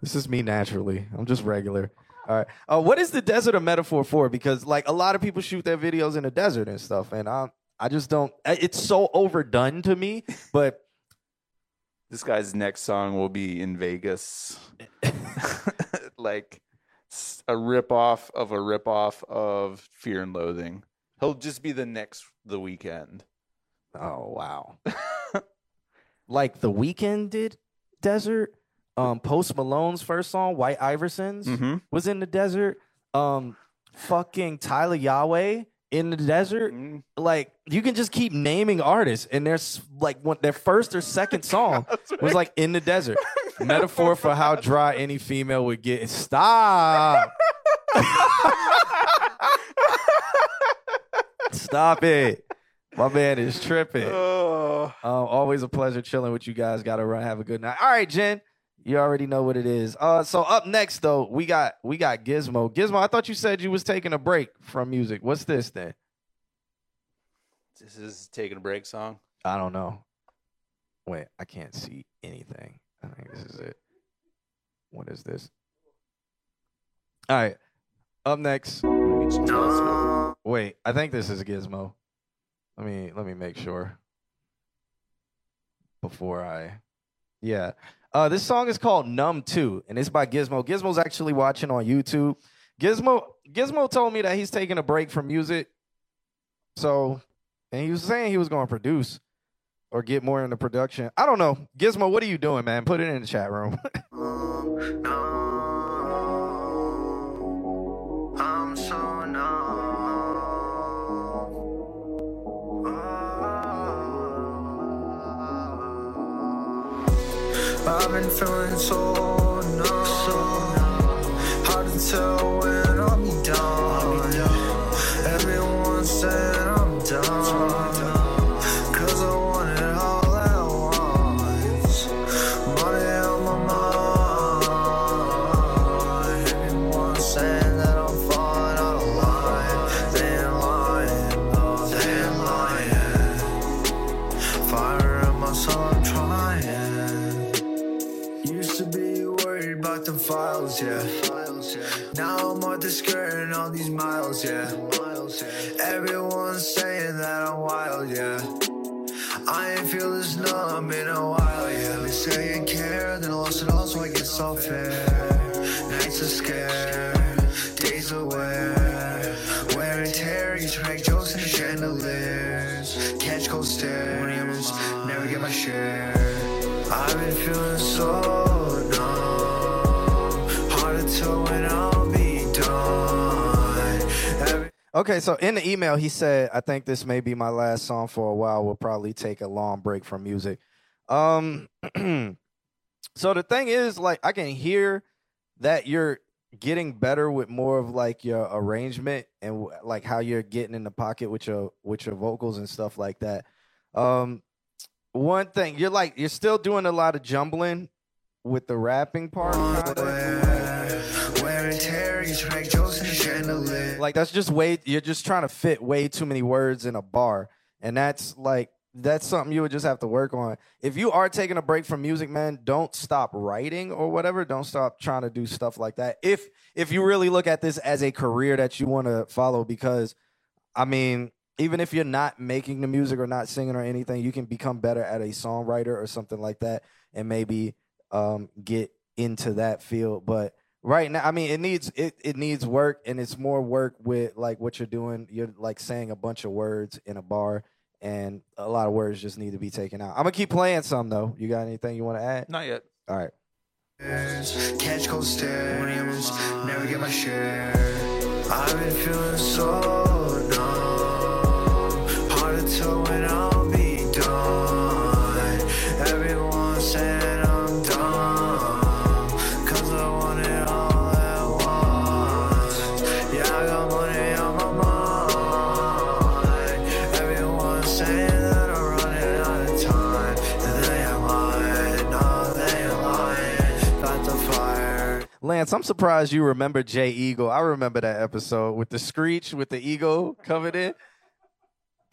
This is me naturally. I'm just regular. All right. Uh, what is the desert a metaphor for? Because like a lot of people shoot their videos in the desert and stuff, and I I just don't. It's so overdone to me. But This guy's next song will be in Vegas. <laughs> like a ripoff of a ripoff of Fear and Loathing. He'll just be the next the Weeknd. oh wow, <laughs> like the Weeknd did desert. Um, Post Malone's first song, White Iversons, Mm-hmm. was in the desert. Um, fucking Tyla Yaweh in the desert. Mm. like you can just keep naming artists and there's like one, their first or second <laughs> song was like in the desert. <laughs> Metaphor for how dry any female would get. Stop. <laughs> Stop it. My man is tripping. Um, Oh. always a pleasure chilling with you guys. Gotta run have a good night. All right jen you already know what it is uh so up next though we got we got gizmo gizmo i thought you said you was taking a break from music what's this then This is taking a break song. I don't know. Wait, I can't see anything. I think this is it. What is this? All right. Up next. Wait, I think this is Gizmo. Let me let me make sure. Before I Yeah. Uh this song is called Numb 2 and it's by Gizmo. Gizmo's actually watching on YouTube. Gizmo Gizmo told me that he's taking a break from music. So, and he was saying he was going to produce or get more into production. I don't know. Gizmo, what are you doing, man? Put it in the chat room. <laughs> I've been feeling so numb. Hard to tell when I'll be done. Everyone said I'm done. Files, yeah. Now I'm on the skirt and all these miles, yeah. Everyone's saying that I'm wild, yeah. I ain't feel this numb in a while, yeah. They say you care, then I lost it all, so I get so fair. Nights are scared, days are wear. Wear and tear, used to jokes in the chandeliers. Catch cold stares, never get my share. I've been feeling so Okay, so in the email, he said, I think this may be my last song for a while. We'll probably take a long break from music. Um, <clears throat> so the thing is, like, I can hear that you're getting better with more of like your arrangement and like how you're getting in the pocket with your with your vocals and stuff like that. Um, one thing you're like you're still doing a lot of jumbling with the rapping part. Like that's just way you're just trying to fit way too many words in a bar. And that's like that's something you would just have to work on. If you are taking a break from music man don't stop writing or whatever. Don't stop trying to do stuff like that. If if you really look at this as a career that you want to follow because I mean, even if you're not making the music or not singing or anything, you can become better at a songwriter or something like that, and maybe um, get into that field. But right now, I mean, it needs it it needs work, and it's more work with like what you're doing. You're like saying a bunch of words in a bar, and a lot of words just need to be taken out. I'm gonna keep playing some though. You got anything you want to add? Not yet. All right. Catch cold stares, never get my share. I've been feeling so numb. Hard to tell when I'll Lance, I'm surprised you remember Jay Eagle. I remember that episode with the screech with the eagle covered in. <laughs>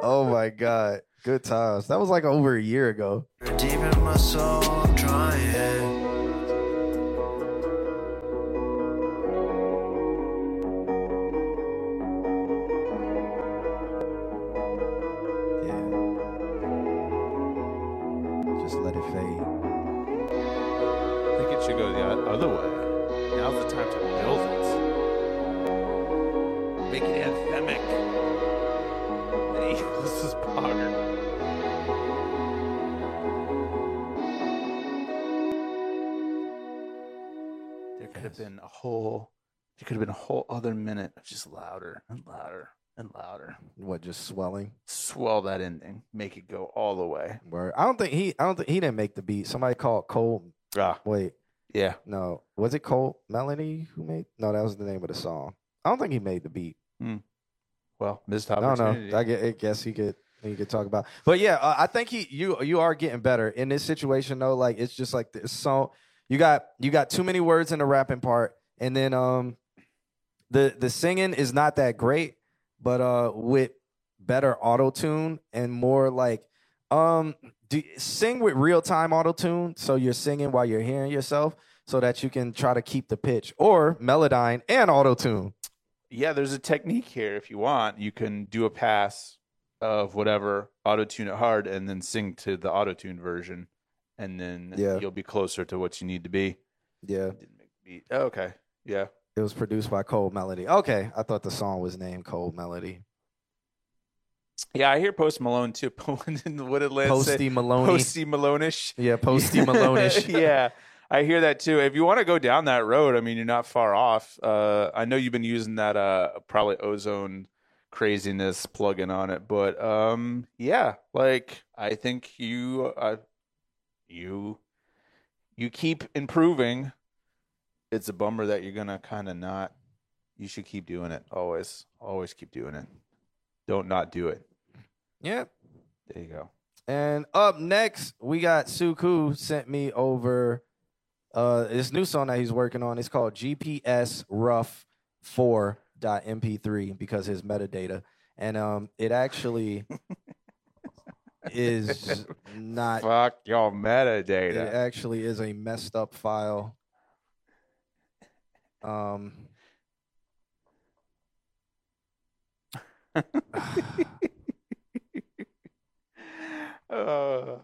oh my god, good times. That was like over a year ago. There could have been a whole. There could have been a whole other minute of just louder and louder and louder. What just swelling? Swell that ending. Make it go all the way. Word. I don't think he. I don't think he didn't make the beat. Somebody called Cole. Ah, Wait, yeah. no. Was it Cole Melanie who made? No, that was the name of the song. I don't think he made the beat. Well, missed No, opportunity. no. I, get, I guess he could he could talk about. But yeah, uh, I think he you you are getting better in this situation though. Like it's just like this song. You got you got too many words in the rapping part, and then um the the singing is not that great, but uh with better auto tune and more like um do, sing with real time auto tune so you're singing while you're hearing yourself so that you can try to keep the pitch or melodyne and auto tune. yeah, there's a technique here. If you want, you can do a pass of whatever, auto tune it hard, and then sing to the auto tune version, and then Yeah. you'll be closer to what you need to be. Yeah. Didn't make the beat. Oh, okay. Yeah. It was produced by Cold Melody. Okay, I thought the song was named Cold Melody. Yeah, I hear Post Malone too. <laughs> what did Lance? Posty Maloney. Posty Malone-ish. Yeah, Posty <laughs> Malone-ish. <laughs> yeah, I hear that too. If you want to go down that road, I mean, you're not far off. Uh, I know you've been using that uh, probably ozone craziness plugin on it, but um, yeah, like I think you, uh, you, you keep improving. It's a bummer that you're gonna kind of not. You should keep doing it. Always, always keep doing it. Don't not do it. Yep. There you go. And up next, we got Suku sent me over uh this new song that he's working on. It's called GPS Rough 4.mp3 because his metadata. And um it actually <laughs> is not Fuck your metadata. it actually is a messed up file. Um Uh,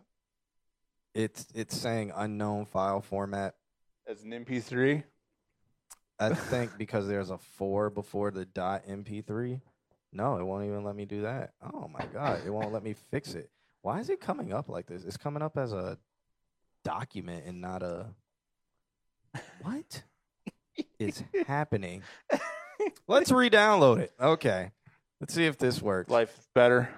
<sighs> it's it's saying unknown file format. as an MP3. I think because there's a four before the dot MP3. No, it won't even let me do that. Oh my god, it won't let me fix it. Why is it coming up like this? It's coming up as a document and not a what is <laughs> happening? Let's re-download it. Okay. Let's see if this works. Life better.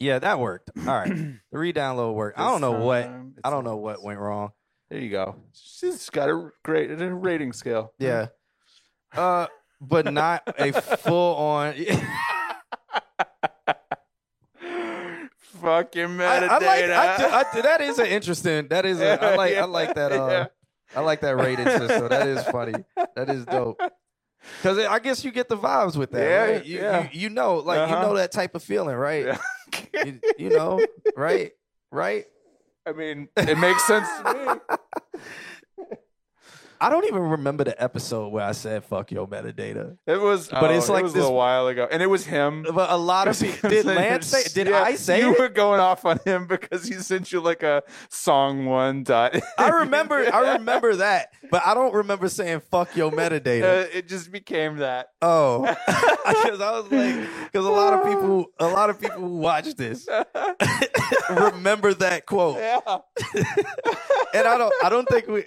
yeah, that worked. All right. <clears throat> The re-download worked. I don't know what time I don't know what went wrong. There you go. She's got a great a rating scale. Yeah. Uh but not a full on <laughs> Fucking I, metadata. I like I, I that is an interesting. That is a, I like I <laughs> like that. Uh, Yeah. I like that rating system. That is funny. That is dope. <laughs> Because I guess you get the vibes with that. Yeah, right? You, yeah. you you know like you Uh-huh. know that type of feeling, right? Yeah. You, you know, right, right. I mean, it makes sense to me. <laughs> I don't even remember the episode where I said "fuck your metadata." It was, But oh, it's it like was this- a while ago, and it was him. But a lot of <laughs> people did. Lance say? <laughs> Did Yeah, I say you it? were going off on him because he sent you like a song one dot? <laughs> I remember. I remember that, but I don't remember saying "fuck your metadata." Uh, it just became that. Oh, because I was like, because a lot of people, a lot of people who watch this remember that quote, Yeah. and I don't, I don't think we.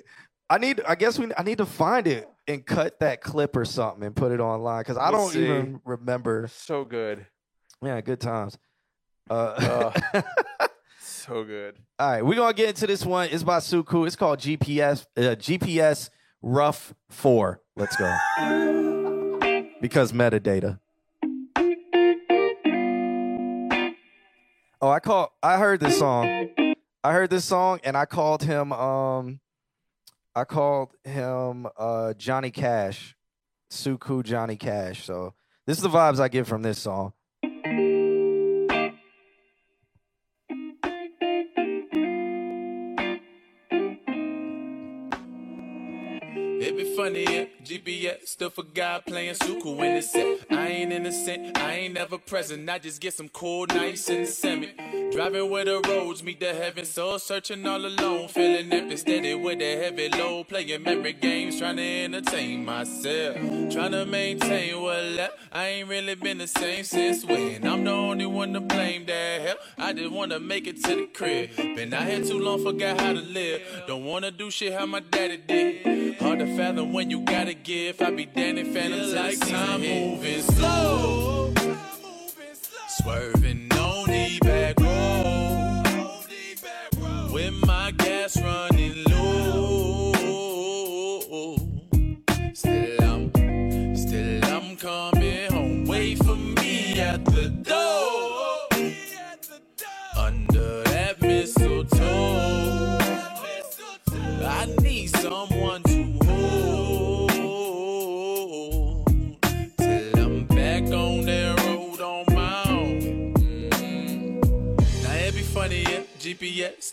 I need. I guess we. I need to find it and cut that clip or something and put it online because I We'll don't see. even remember. So good. Yeah, good times. Uh, <laughs> So good. all right, we're gonna get into this one. It's by Suku. It's called GPS. Uh, GPS Rough Four. Let's go. <laughs> because metadata. Oh, I call. I heard this song. I heard this song, and I called him. Um, I called him uh Johnny Cash, Suku Johnny Cash. So this is the vibes I get from this song. Funny if GPS still forgot playing Suku set. I ain't innocent, I ain't never present. I just get some cool nights in the semi. Driving where the roads meet the heaven, so searching all alone, feeling empty, steady with a heavy load, playing memory games, trying to entertain myself, trying to maintain what left. I ain't really been the same since when. I'm the only one to blame that hell. I just wanna make it to the crib. Been out here too long, forgot how to live. Don't wanna do shit how my daddy did. Hard to fathom when you gotta give. I be damned if phantoms like time moving slow. Swerving on the back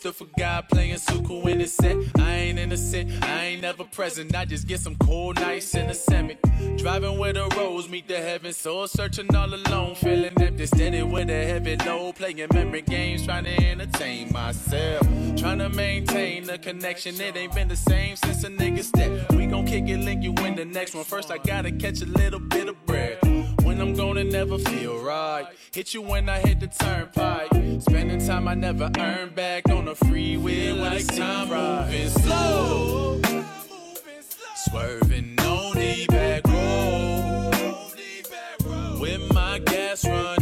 Still forgot playing Suku set. I ain't innocent, I ain't never present. I just get some cold nights in the semi. Driving where the roads meet the heavens, so searching all alone, feeling empty, steady with a heavy load, playing memory games, trying to entertain myself, trying to maintain the connection. It ain't been the same since a nigga step. We gon' kick it, link you in the next one. First, I gotta catch a little bit of breath. When I'm gonna never feel right. Hit you when I hit the turnpike. Spending time I never earned back on the freeway like time moving slow. Swerving on the back road. With my gas running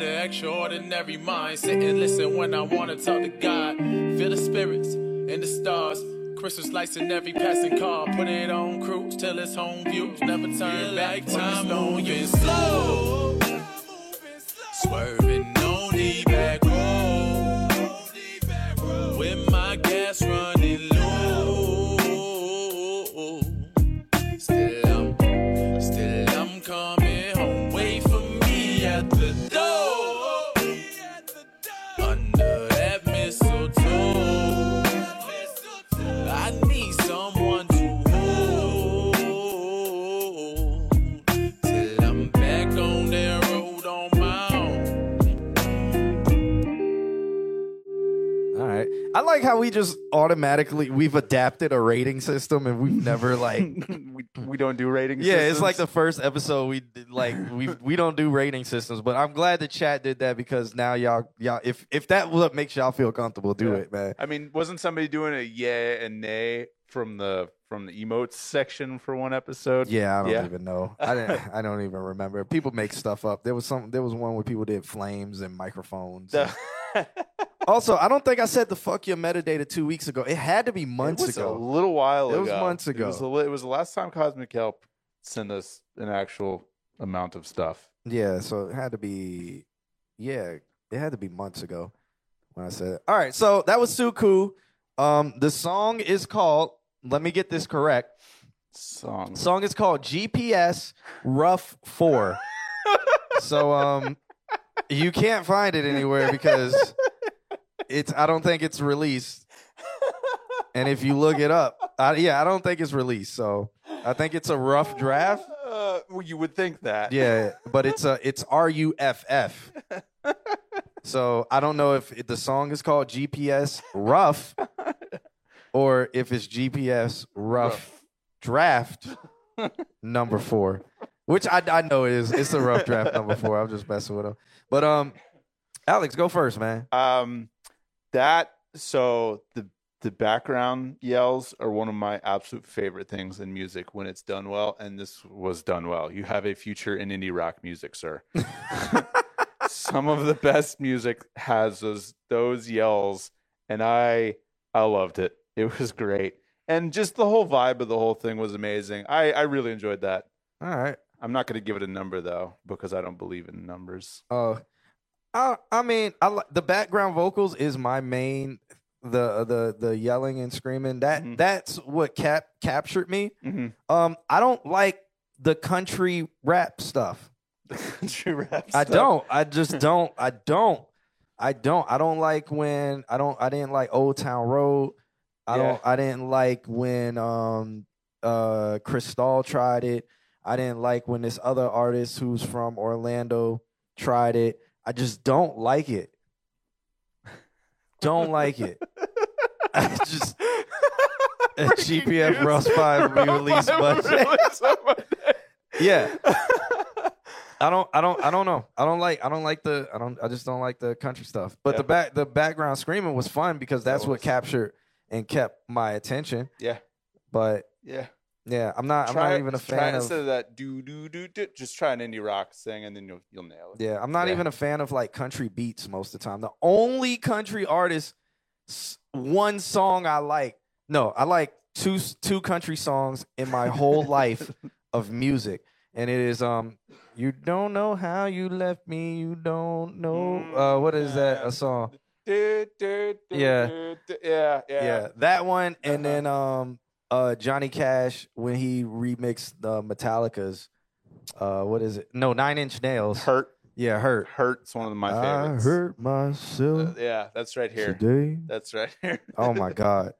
with an extraordinary mind. Sit and listen when I wanna talk to God. Feel the spirits and the stars. Christmas lights in every passing car. Put it on cruise till it's home views. Never turn back. Time moving slow. Swerving on the back road. With my gas running I like how we just automatically we've adapted a rating system and we've never <laughs> like we, we don't do ratings. Yeah, it's like the first episode we did, like we we don't do rating systems, but I'm glad the chat did that because now y'all y'all if if that what makes y'all feel comfortable, do Yeah. it, man. I mean, wasn't somebody doing a yeah and nay from the from the emotes section for one episode? Yeah, I don't Yeah. even know. <laughs> I didn't, I don't even remember. People make stuff up. There was some there was one where people did flames and microphones. The- Also, I don't think I said the fuck your metadata two weeks ago. It had to be months it was ago. a little while It ago. It was months It was, ago. a li- it was the last time Cosmic Help sent us an actual amount of stuff. Yeah, so it had to be, yeah, it had to be months ago when I said. It. All right, so that was Suku. Um, the song is called. Let me get this correct. Song. song is called GPS Rough Four. <laughs> so um, you can't find it anywhere because it's. I don't think it's released. And if you look it up, I, yeah, I don't think it's released. So I think it's a rough draft. Uh, well, you would think that. Yeah, but it's a it's R U F F. So I don't know if it, the song is called GPS Rough or if it's GPS Rough, Draft number four, which I, I know it is. It's a rough draft number four. I'm just messing with him. But um, Alex, go first, man. Um, that so the the background yells are one of my absolute favorite things in music when it's done well, and this was done well. You have a future in indie rock music, sir. <laughs> Some of the best music has those those yells, and I I loved it. It was great, and just the whole vibe of the whole thing was amazing. I I really enjoyed that. All right. I'm not going to give it a number though because I don't believe in numbers. Uh, I I mean, I the background vocals is my main. The the the yelling and screaming that Mhm. that's what cap captured me. Mm-hmm. Um, I don't like the country rap stuff. <laughs> The country rap. I stuff. don't. I just <laughs> don't. I don't. I don't. I don't like when I don't. I didn't like Old Town Road. I Yeah. don't. I didn't like when um uh Cristal tried it. I didn't like when this other artist who's from Orlando tried it. I just don't like it. Don't like it. I <laughs> just GPF <laughs> Ross Five <laughs> released Monday. Yeah. I don't I don't I don't know. I don't like I don't like the I don't I just don't like the country stuff. But Yeah. the back the background screaming was fun because that's what captured and kept my attention. Yeah. But Yeah. Yeah, I'm not I'm not even a try fan of instead of that do do do do. Just try an indie rock thing, and then you'll you'll nail it. Yeah, I'm not Yeah. even a fan of like country beats most of the time. The only country artist one song I like. No, I like two two country songs in my whole <laughs> life of music. And it is um you don't know how you left me, you don't know uh what is that a song? Yeah. yeah, yeah, Yeah, that one and Uh-huh. then um uh Johnny Cash when he remixed the Metallica's uh what is it? No, 9 Inch Nails. Hurt, Yeah, hurt. hurt's one of my favorites. I hurt Uh, myself yeah, that's right here. today. That's right here. Oh my <laughs> god.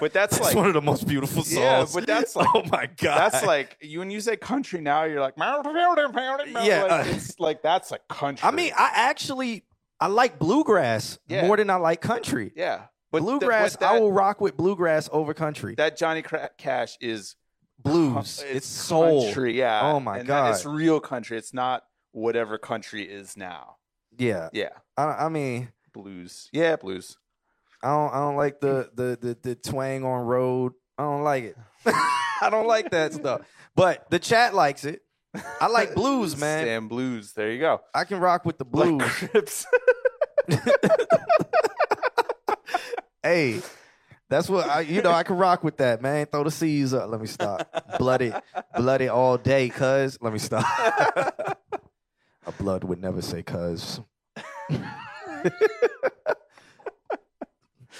But that's That's like one of the most beautiful songs. Yeah, but that's <laughs> like- oh my god. that's like you when you say country now, you're like Yeah, uh, it's like that's a country. I mean, I actually I like bluegrass Yeah. more than I like country. yeah, but th- bluegrass, but I will rock with bluegrass over country. That Johnny Cra- Cash is Blues, <laughs> cu- it's, soul. country. Yeah. Oh my and that- it's real country. It's not whatever country is now. Yeah, Yeah, I, I mean, blues. Yeah, blues. I don't, I don't like the, the the the twang on road. I don't like it. <laughs> I don't like that stuff. But the chat likes it. I like blues, <laughs> man. Sam blues. There you go. I can rock with the Like blues. Crips. Hey, that's what I, you know. I can rock with that, man. Throw the C's up. Let me stop. Bloody, bloody all day, cuz. Let me stop. <laughs> A blood would never say cuz. <laughs>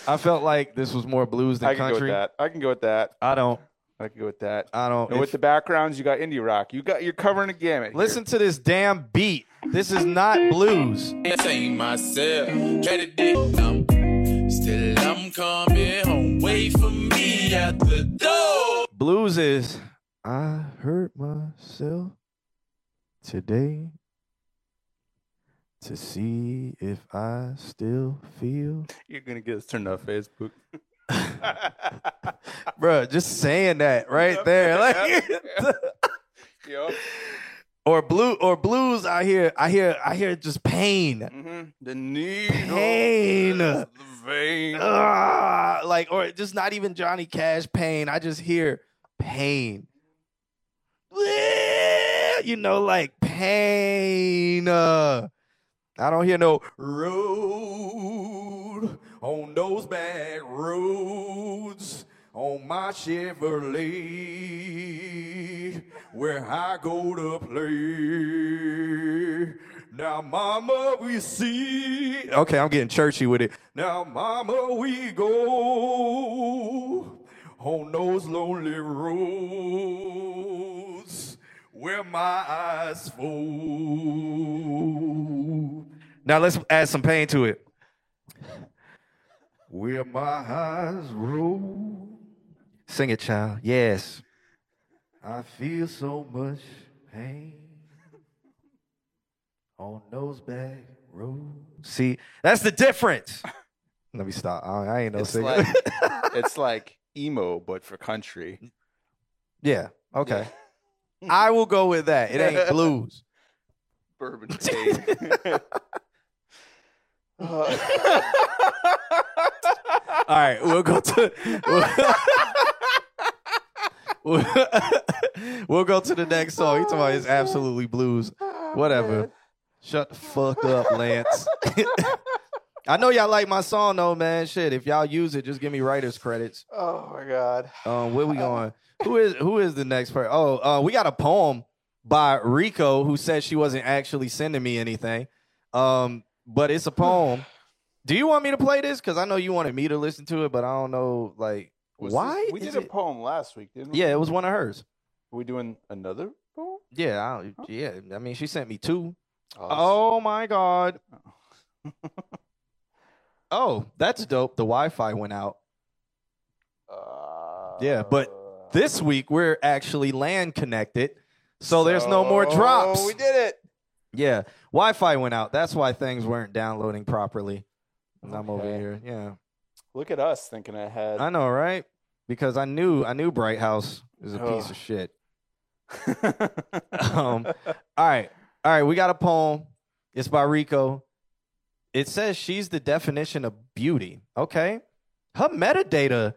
I felt like this was more blues than I can go with that. I can go with that. I don't. I can go with that. I don't. And with the backgrounds, you got indie rock. You got you're covering a gamut. here. listen to this damn beat. This is not blues. Entertain myself. Try to dig Still, I'm coming home. Wait for me at the door. Blues is I hurt myself today to see if I still feel. You're gonna get us turned off Facebook. <laughs> Bruh, just saying that right there. Like <laughs> Yo. or blue or blues I hear I hear I hear just pain. hmm The needle. Pain. Ugh, like, or just not even Johnny Cash pain. I just hear pain. You know, like pain. Uh, I don't hear no road on those back roads on my Chevrolet where I go to play. Now, mama, we see. Okay, I'm getting churchy with it. Now, mama, we go on those lonely roads where my eyes fold. Now, let's add some pain to it. Where my eyes roll. Sing it, child. Yes. I feel so much pain on those back roads. See, that's the difference. <laughs> Let me stop. I, I ain't no It's singer. like <laughs> it's like emo, but for country. yeah. Okay. <laughs> I will go with that. It ain't blues. Bourbon State. All right, we'll go to we'll, we'll go to the next song. He talking about it's absolutely blues. Whatever. Shut the fuck up, Lance. <laughs> I know y'all like my song though, man. Shit, if y'all use it, just give me writers credits. oh my god. Um, where we going? who is who is the next person? Oh, uh, we got a poem by Rico who said she wasn't actually sending me anything. Um, but it's a poem. Do you want me to play this? Because I know you wanted me to listen to it, but I don't know like Was why. this- we did a it- poem last week, didn't we? Yeah, it was one of hers. Are we doing another poem? Yeah, I yeah. I mean, she sent me two. Oh, my god. <laughs> oh, that's dope. The Wi-Fi went out. uh, Yeah, but This week we're actually land connected, so there's no more drops. We did it. Yeah, Wi-Fi went out. That's why things weren't downloading properly. And I'm over here. Yeah, Look at us thinking ahead. I know, right? Because I knew I knew Bright House is a piece of shit. <laughs> Um, all right, all right. We got a poem. It's by Rico. It says she's the definition of beauty. Okay, her metadata.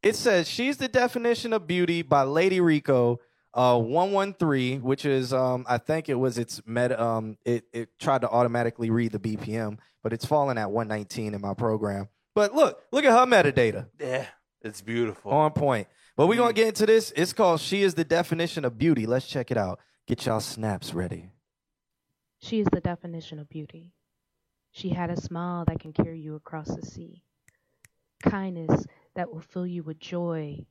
It says she's the definition of beauty by Lady Rico. Uh, one one three, which is um, I think it was its meta. Um, it it tried to automatically read the BPM, but it's falling at one nineteen in my program. But look, look at her metadata yeah, it's beautiful. on point. But we're gonna get into this. It's called "She is the definition of beauty." Let's check it out. Get y'all snaps ready. She is the definition of beauty. She had a smile that can carry you across the sea, kindness that will fill you with joy.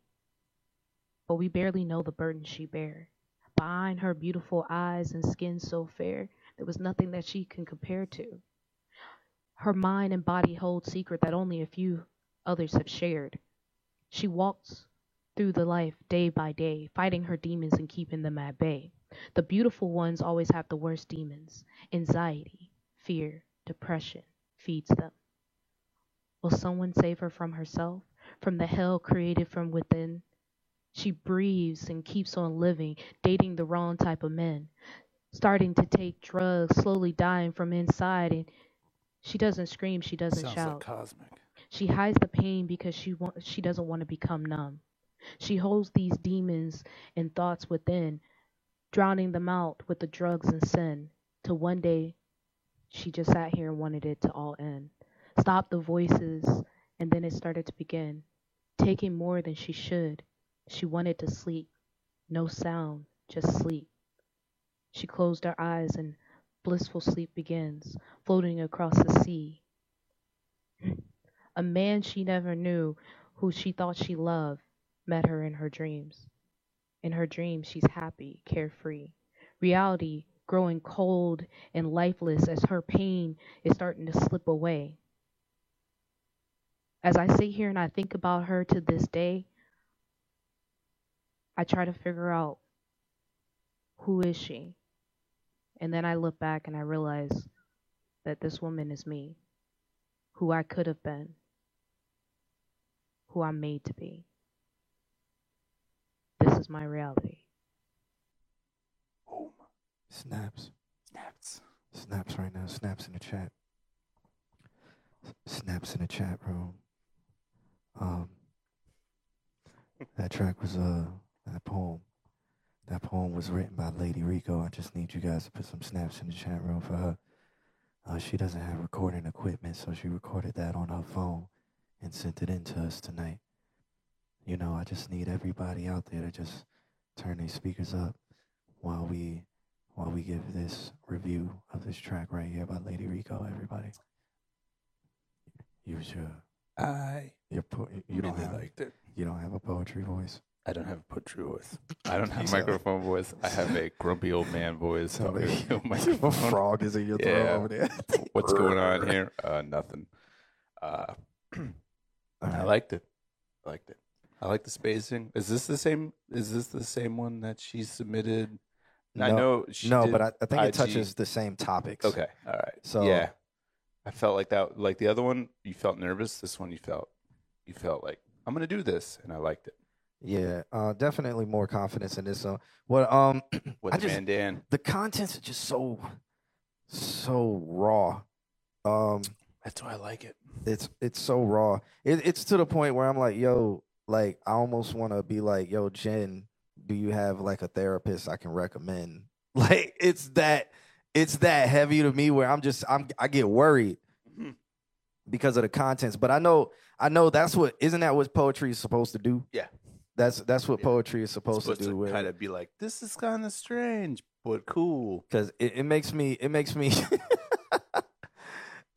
But we barely know the burden she bear. Behind her beautiful eyes and skin so fair, there was nothing that she can compare to. Her mind and body hold secret that only a few others have shared. She walks through the life day by day, fighting her demons and keeping them at bay. The beautiful ones always have the worst demons. Anxiety, fear, depression feeds them. Will someone save her from herself, from the hell created from within? She breathes and keeps on living, dating the wrong type of men, starting to take drugs, slowly dying from inside, and she doesn't scream, she doesn't Sounds shout. like cosmic. She hides the pain because she wa- she doesn't want to become numb. She holds these demons and thoughts within, drowning them out with the drugs and sin. Till one day, she just sat here and wanted it to all end. Stop the voices, and then it started to begin, taking more than she should. She wanted to sleep, no sound, just sleep. She closed her eyes and blissful sleep begins, floating across the sea. A man she never knew, who she thought she loved, met her in her dreams. In her dreams, she's happy, carefree. Reality growing cold and lifeless as her pain is starting to slip away. As I sit here and I think about her to this day, I try to figure out who is she? And then I look back and I realize that this woman is me, who I could have been, who I'm made to be. This is my reality. Snaps. Snaps. Snaps right now. Snaps in the chat. S- Snaps in the chat room. Um, that track was uh that poem. That poem was written by Lady Rico. I just need you guys to put some snaps in the chat room for her. Uh, she doesn't have recording equipment, so she recorded that on her phone and sent it in to us tonight. You know, I just need everybody out there to just turn their speakers up while we while we give this review of this track right here by Lady Rico. Everybody, use your I your po- you don't really have liked it. you don't have a poetry voice. I don't have a poetry voice. I don't have a <laughs> microphone voice. I have a grumpy old man voice. Like <laughs> a a microphone. frog is in your throat Yeah. over there. <laughs> What's going on here? Uh, nothing. Uh, <clears throat> All I right. liked it. I liked it. I like the spacing. Is this the same? Is this the same one that she submitted? I No, know. She no, did but I, I think it IG. touches the same topics. Okay. All right. So- yeah, I felt like that. Like the other one, you felt nervous. This one, you felt you felt like I'm gonna do this, and I liked it. Yeah, uh, definitely more confidence in this song. What um, <clears throat> With I just man Dan, the contents are just so so raw. Um, that's why I like it. it's it's so raw. It, it's to the point where I'm like, yo, like I almost want to be like, yo, Jen, do you have like a therapist I can recommend? <laughs> Like it's that it's that heavy to me where I'm just I'm I get worried Mhm. because of the contents. But I know I know that's what isn't that what poetry is supposed to do? Yeah. That's that's what Yeah. poetry is supposed, supposed to do. where- kind of be like, this is kind of strange, but cool. because it, it makes me it makes me <laughs>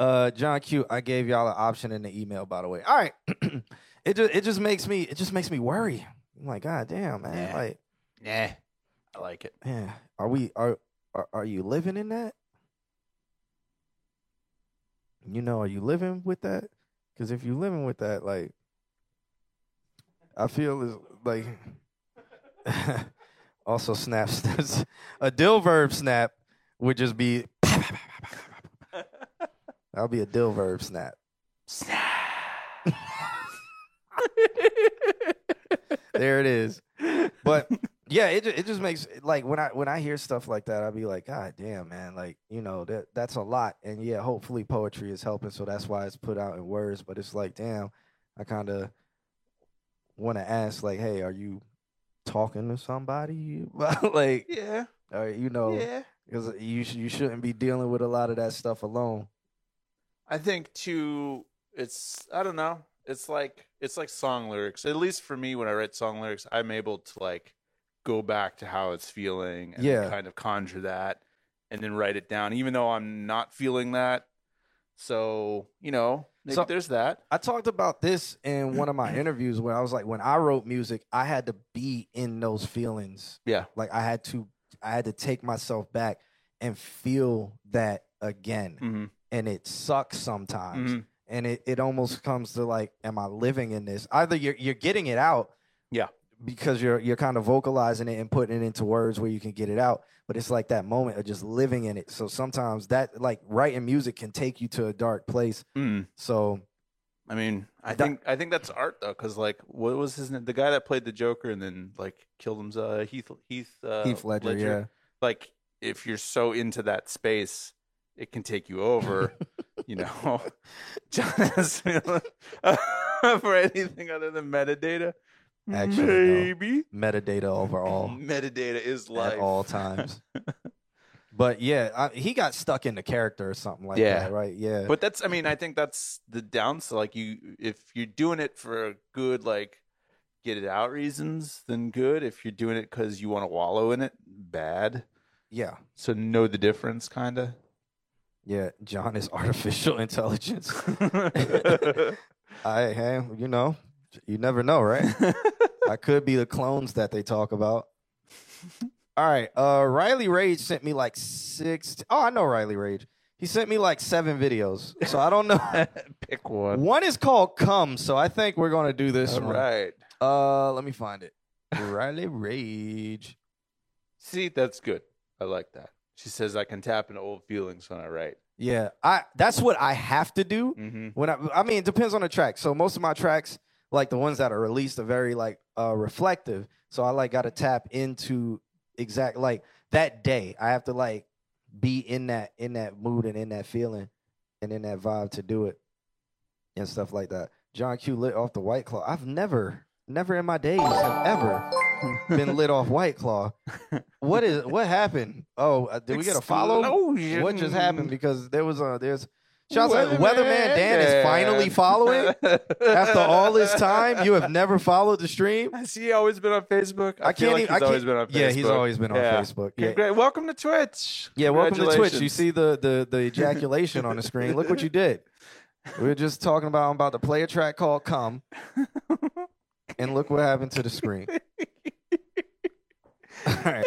uh john q i gave y'all an option in the email by the way all right <clears throat> it just it just makes me it just makes me worry i'm like god damn man Yeah. like Nah, I like it. Yeah, are we are, are are you living in that you know are you living with that because if you're living with that like i feel is like <laughs> also snap snaps <laughs> a dill verb snap would just be <laughs> that'll be a dill verb snap. snap <laughs> there it is but <laughs> yeah it, it just makes like when i when i hear stuff like that i'll be like god damn man like you know that that's a lot and yeah hopefully poetry is helping so that's why it's put out in words but it's like damn i kind of want to ask like hey are you talking to somebody <laughs> like Yeah, or you know yeah. because you you shouldn't be dealing with a lot of that stuff alone I think too. It's I don't know. It's like it's like song lyrics. At least for me, when I write song lyrics, I'm able to like go back to how it's feeling and Yeah. kind of conjure that, and then write it down, even though I'm not feeling that. So you know, So- there's that. I talked about this in one of my <clears throat> interviews where I was like, when I wrote music, I had to be in those feelings. Yeah. Like I had to, I had to take myself back and feel that again. Mm-hmm. And it sucks sometimes. Mhm. And it, it almost comes to like, am I living in this? Either you're you're getting it out. Yeah. Because you're you're kind of vocalizing it and putting it into words where you can get it out. But it's like that moment of just living in it. So sometimes that like writing music can take you to a dark place. Mm. So I mean, I think I think that's art though, because like, what was his name? The guy that played the Joker and then like killed him, uh, Heath Heath uh, Heath Ledger, yeah. Like, if you're so into that space, it can take you over. <laughs> you know, <laughs> John <laughs> for anything other than metadata. Actually, no. maybe metadata overall <laughs> metadata is life at all times. but yeah, I, he got stuck in the character or something like Yeah. that, right? Yeah. But that's, I mean, I think that's the downside. Like, you, if you're doing it for a good, like, get it out reasons, then good. If you're doing it because you want to wallow in it, bad. yeah, So know the difference, kind of. Yeah. John is <laughs> artificial intelligence. <laughs> I, hey, you know, you never know, right? <laughs> I could be the clones that they talk about. All right. Uh Riley Rage sent me like six. Oh, I know Riley Rage. He sent me like seven videos. So I don't know. Pick one. one is called Come, so I think we're gonna do this All one. right. Uh let me find it. Riley Rage. See, that's good. I like that. She says I can tap into old feelings when I write. Yeah. I that's what I have to do. Mm-hmm. When I I mean it depends on the track. So most of my tracks, like the ones that are released, are very like uh reflective. So I like gotta tap into exact like that day. I have to like be in that in that mood and in that feeling and in that vibe to do it and stuff like that. John Q lit off the white claw. I've never, never in my days have ever been lit off white claw. <laughs> What is what happened? Oh, uh, did we get a follow? What just happened? Because there was a there's Shouts out Weatherman Dan is finally following <laughs> after all this time. You have never followed the stream. Has he always been on Facebook? I feel can't like even- he's I always can't- been on Facebook. yeah, he's always been on Yeah. Facebook. Yeah. Congra- welcome to Twitch. Yeah, welcome to Twitch. You see the the the <laughs> ejaculation on the screen. Look what you did. We were just talking about I'm about to play a track called "Come," and look what happened to the screen. <laughs> All right,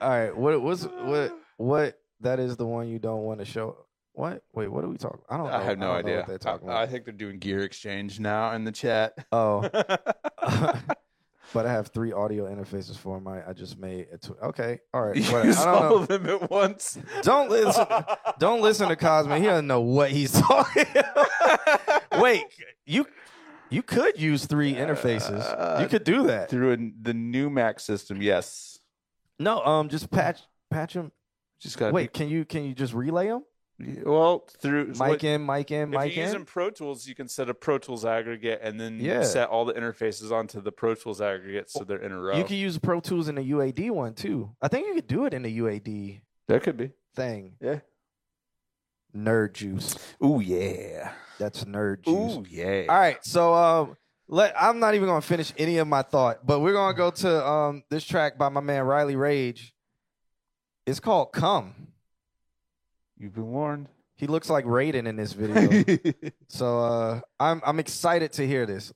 all right. What was what what? That is the one you don't want to show. What? Wait, what are we talking? I don't. Know. I have no don't idea. what they're talking I, I think they're doing gear exchange now in the chat. Oh, <laughs> <laughs> but I have three audio interfaces for my. I just made it. To, okay, all right. You use I don't all know. of them at once. Don't listen. Don't listen to Cosmo. He doesn't know what he's talking. about. Wait, you you could use three interfaces. You could do that. through a, the new Mac system. Yes, No, um, just patch patch them. just got Wait, can you can you just relay them? Well, through Mic what- in, mic in, If you're in. using Pro Tools, you can set a Pro Tools aggregate and then Yeah. set all the interfaces onto the Pro Tools aggregate so they're in a row. You can use Pro Tools in the UAD one too. I think you could do it in the UAD that could be. thing. Yeah. Nerd juice. Ooh yeah. That's nerd juice. Ooh yeah. All right, so um, let I'm not even gonna finish any of my thought, but we're gonna go to um this track by my man Riley Rage. It's called "Come." You've been warned. He looks like Raiden in this video, <laughs> so uh, I'm I'm excited to hear this.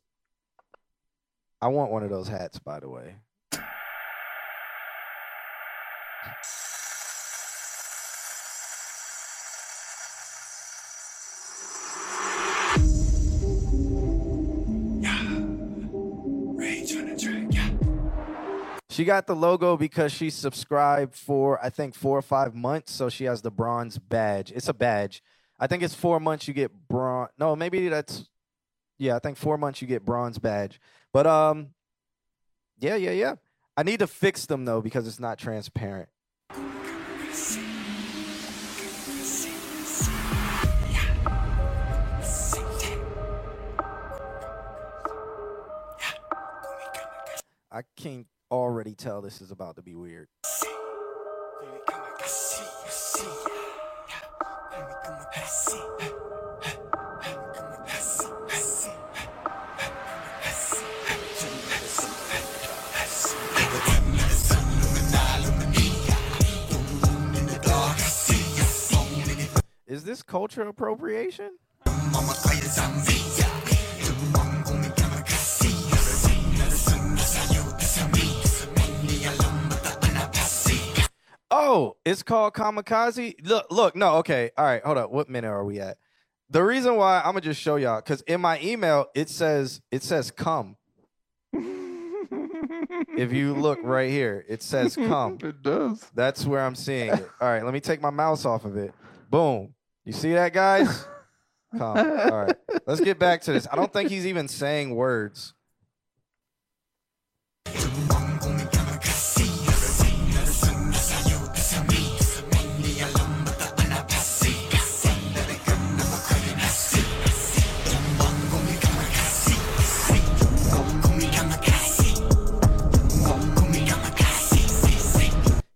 I want one of those hats, by the way. She got the logo because she subscribed for I think four or five months, so she has the bronze badge. It's a badge. I think it's four months you get bronze. No, maybe that's yeah. I think four months you get bronze badge. But um, yeah, yeah, yeah. I need to fix them though because it's not transparent. I can already tell this is about to be weird. Is this culture appropriation? Oh, it's called Kamikaze. Look, look, no, okay, all right, hold up. What minute are we at? The reason why I'm gonna just show y'all because in my email it says it says come. if you look right here, it says come. <laughs> It does. That's where I'm seeing it. All right, let me take my mouse off of it. Boom. You see that, guys? Come. All right. Let's get back to this. I don't think he's even saying words.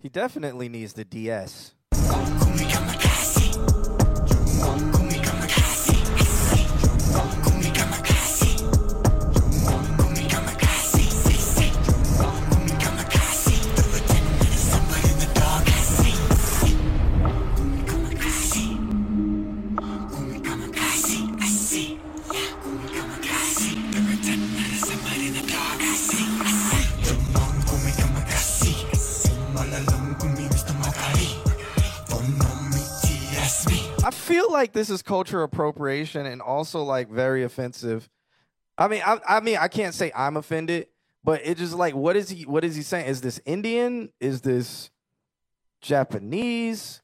He definitely needs the DS. Feel like this is culture appropriation and also like very offensive. I mean, I, I mean, I can't say I'm offended, but it just like, what is he? What is he saying? Is this Indian? Is this Japanese?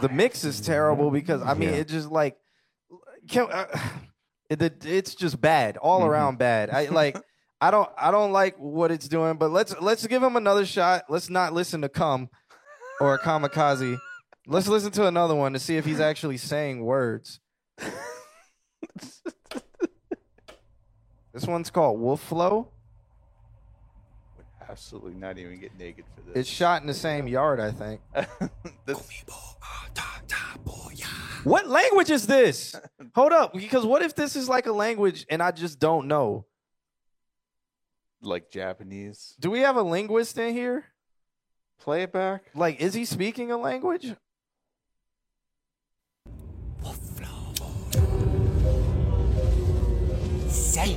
The mix is terrible because I mean, Yeah. it just like, can, uh, <sighs> it, it's just bad all Mhm. around bad. I like. <laughs> I don't I don't like what it's doing, but let's let's give him another shot. Let's not listen to come or kamikaze. Let's listen to another one to see if he's actually saying words. this one's called Wolf Flow. Absolutely not even get naked for this. It's shot in the same yard, I think. <laughs> This- What language is this? <laughs> Hold up, because what if this is like a language and I just don't know? Like Japanese. Do we have a linguist in here? Play it back. Like, is he speaking a language? Say.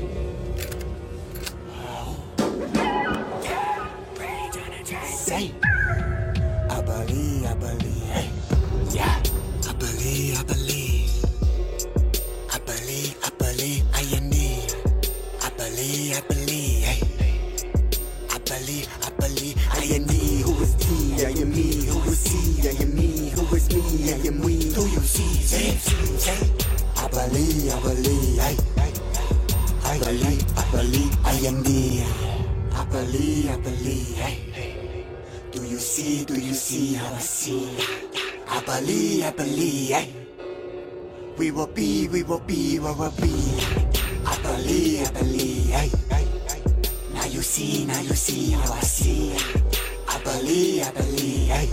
Say. I believe, I believe. Hey. Yeah. I believe, I believe. I believe, I believe. I am me. I believe, I believe. Hey. I believe, I believe. I am me. Who is he? I am me. Who is he? I am me. Who is me? I am we. Do you see? Say, say. I believe, I believe. Hey. I believe, I believe, I am me. I believe, I believe. Hey, hey. Do you see, do you see how I see? I believe, I believe. Hey. We will be, we will be, we will be. I believe, I believe. Hey. Now you see, now you see how I see. I believe, I believe. Hey.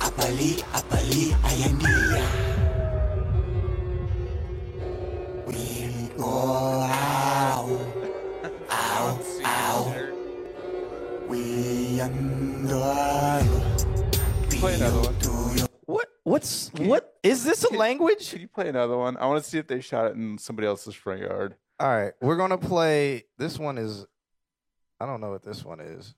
I believe, I believe, I am me. We go out, out, out. We under. Play another one. Do you What? What's what? Is this a language? Can you play another one? I want to see if they shot it in somebody else's front yard. All right, we're gonna play. This one is. I don't know what this one is.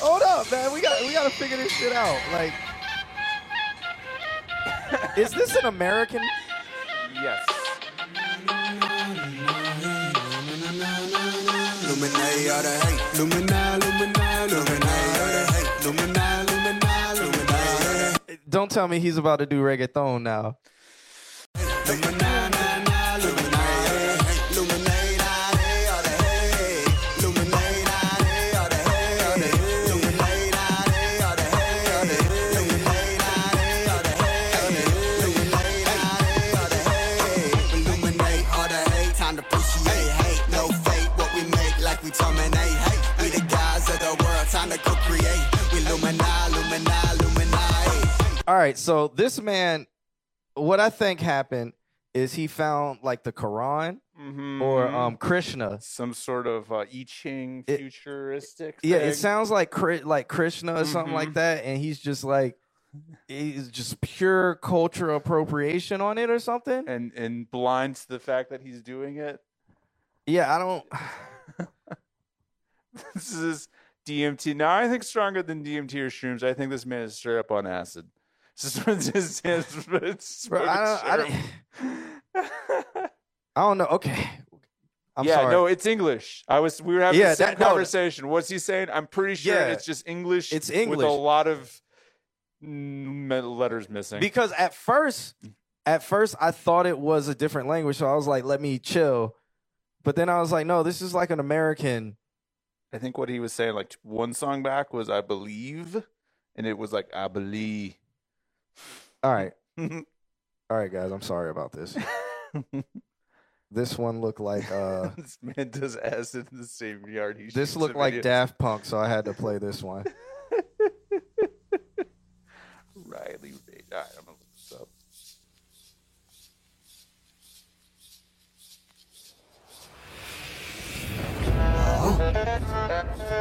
Hold up, man. We got we got to figure this shit out. Like, <laughs> is this an American? Yes. All the hate. Don't tell me he's about to do reggaeton now. All right, so this man, what I think happened is he found like the Quran or Mhm. um Krishna. some sort of uh, I Ching It- futuristic. Yeah, thing. it sounds like like Krishna or something like Mhm. that, and he's just like, he's just pure cultural appropriation on it or something. and and blind to the fact that he's doing it. Yeah, I don't. <laughs> This is DMT. Now I think stronger than DMT or shrooms. I think this man is straight up on acid. Just, Bro, I don't. I, don't- <laughs> I don't know. Okay, I'm yeah, sorry. no, it's English. I was we were having Yeah, the same that- no, conversation. What's he saying? I'm pretty sure Yeah, it's just English. it's English with a lot of letters missing. because at first, at first I thought it was a different language, so I was like, let me chill. But then I was like, no, this is like an American. I think what he was saying, like one song back, was "I believe," and it was like "I believe." All right, <laughs> all right, guys. I'm sorry about this. <laughs> This one looked like uh, <laughs> this man does acid in the same yard. He this shoots looked the like videos. Daft Punk, so I had to play this one. Riley. All right, I'm gonna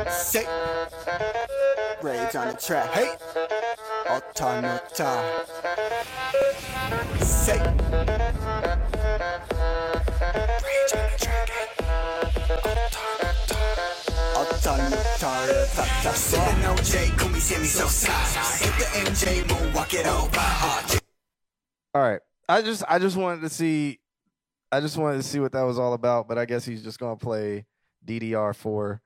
Say, rage on the track. Hey, automata. Say, rage OJ, call me Sammy Sosa. Hit the MJ, moonwalk it over. All right, I just I just wanted to see, I just wanted to see what that was all about. But I guess he's just gonna play DDR four.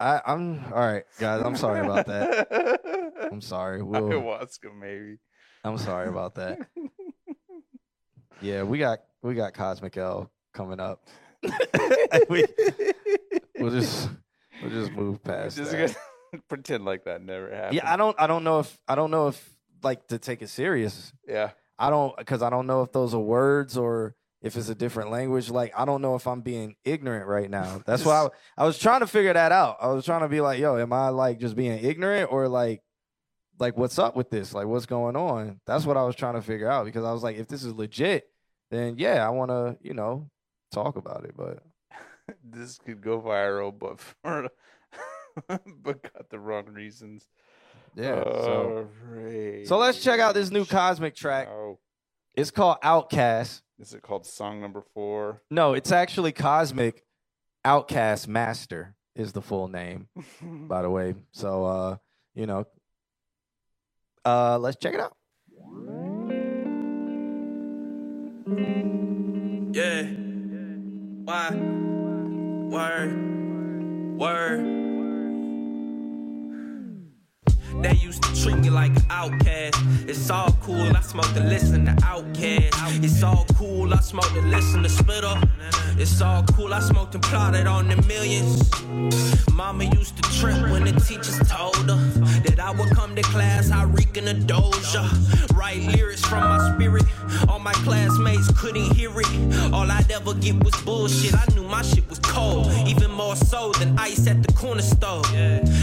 I, I'm all right, guys. I'm sorry about that. I'm sorry. <laughs> We'll, Ayahuasca, maybe. I'm sorry about that. Yeah, we got we got Cosmic L coming up. <laughs> we we'll just we'll just move past Just that. gonna <laughs> pretend like that never happened. Yeah, I don't I don't know if I don't know if like to take it serious. Yeah. I don't because I don't know if those are words or if it's a different language. Like I don't know if I'm being ignorant right now. <laughs> That's why I, I was trying to figure that out. I was trying to be like, yo, am I like just being ignorant or like like what's up with this? Like what's going on? That's what I was trying to figure out because I was like, if this is legit, then yeah, I want to you know talk about it. But <laughs> this could go viral, but <laughs> for but got the wrong reasons. yeah, so so let's check out this new Cosmic track. Oh, It's called Outcast. Is it called song number four? No, it's actually Cosmic Outcast Master is the full name, <laughs> by the way. So uh, you know. Uh let's check it out. Yeah. Why? Word. Word. They used to treat me like an outcast. It's all cool, I smoke and listen to OutKast. It's all cool, I smoke and listen to Spitta. It's all cool, I smoked and plotted on the millions. Mama used to trip when the teachers told her that I would come to class, I reek in a doja. Write lyrics from my spirit. All my classmates couldn't hear it. All I'd ever get was bullshit. I knew my shit was cold, even more so than ice at the corner store.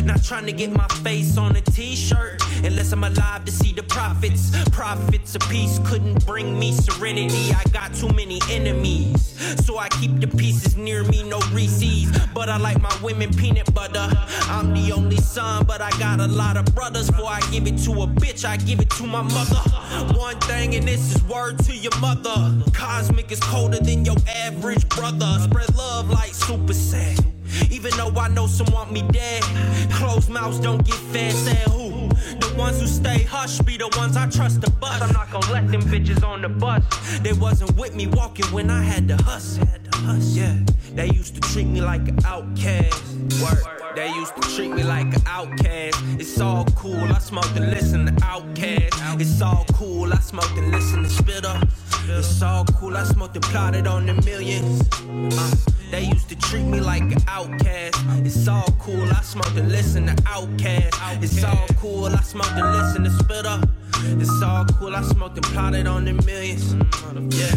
Not trying to get my face on a t-shirt unless I'm alive to see the profits. Profits of peace couldn't bring me serenity. I got too many enemies, so I keep the pieces near me, no Reese's. But I like my women peanut butter. I'm the only son, but I got a lot of brothers. Before I give it to a bitch, I give it to my mother. One thing, and this is word to your mother. Cosmic is colder than your average brother. Spread love like super sad. Even though I know some want me dead, closed mouths don't get fed. Said who? The ones who stay hush be the ones I trust the bus. I'm not gonna let them bitches on the bus. They wasn't with me walking when I had to hustle. Yeah, they used to treat me like an outcast. Word. They used to treat me like an outcast. It's all cool, I smoked and listen to OutKast. It's all cool, I smoked and listen to Spitta. It's all cool, I smoked and plotted on the millions. Uh, they used to treat me like an outcast. It's all cool, I smoked and listen to OutKast. It's all cool, I smoked and listen to Spitta. It's all cool, I smoked and plotted on the millions. Yeah.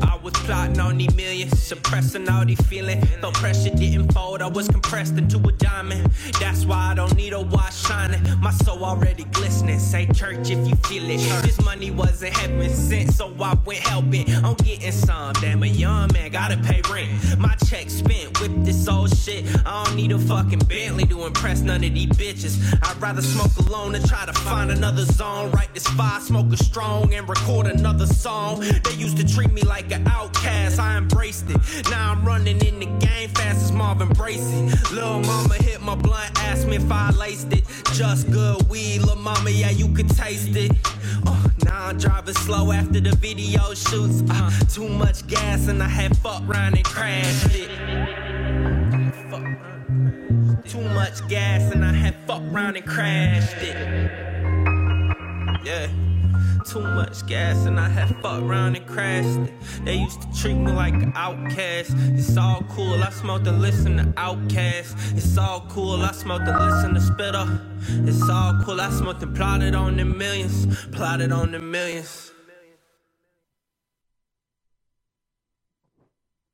I was plotting on these millions, suppressing all these feelings. Though pressure didn't fold, I was compressed into a diamond. That's why I don't need a watch shining. My soul already glistening. Say church if you feel it. This money wasn't heaven sent, so I went helping. I'm getting some. Damn, a young man gotta pay rent. My check spent with this old shit. I don't need a fucking Bentley to impress none of these bitches. I'd rather smoke alone than try to find another zone. Write this smoke a strong, and record another song. They used to treat me like an outcast. I embraced it. Now I'm running in the game fast as Marvin Bracy. Lil' mama hit my blunt, asked me if I laced it. Just good weed, lil' mama, yeah, you could taste it. Uh, now I'm driving slow after the video shoots. Uh, too much gas and I had fucked round and crashed it. Too much gas and I had fucked round and crashed it. Yeah. Too much gas and I had fucked around and crashed it. They used to treat me like an outcast. It's all cool, I smoked and listened to OutKast. It's all cool, I smoked and listened to Spitta. It's all cool, I smoked and plotted on the millions. Plotted on the millions.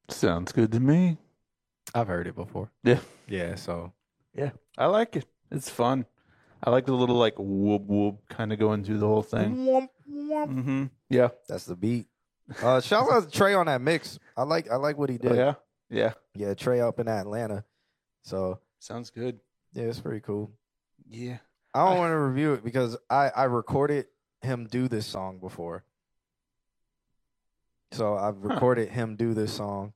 Sounds good to me. I've heard it before. Yeah. Yeah, so Yeah. I like it. It's fun. I like the little like whoop whoop kind of going through the whole thing. Mm-hmm. Yeah. that's the beat. Uh shout out to Trey on that mix. I like I like what he did. Oh, yeah. Yeah. Yeah, Trey up in Atlanta. So Sounds good. yeah, it's pretty cool. Yeah. I don't want to review it because I I recorded him do this song before. So I've recorded him do this song.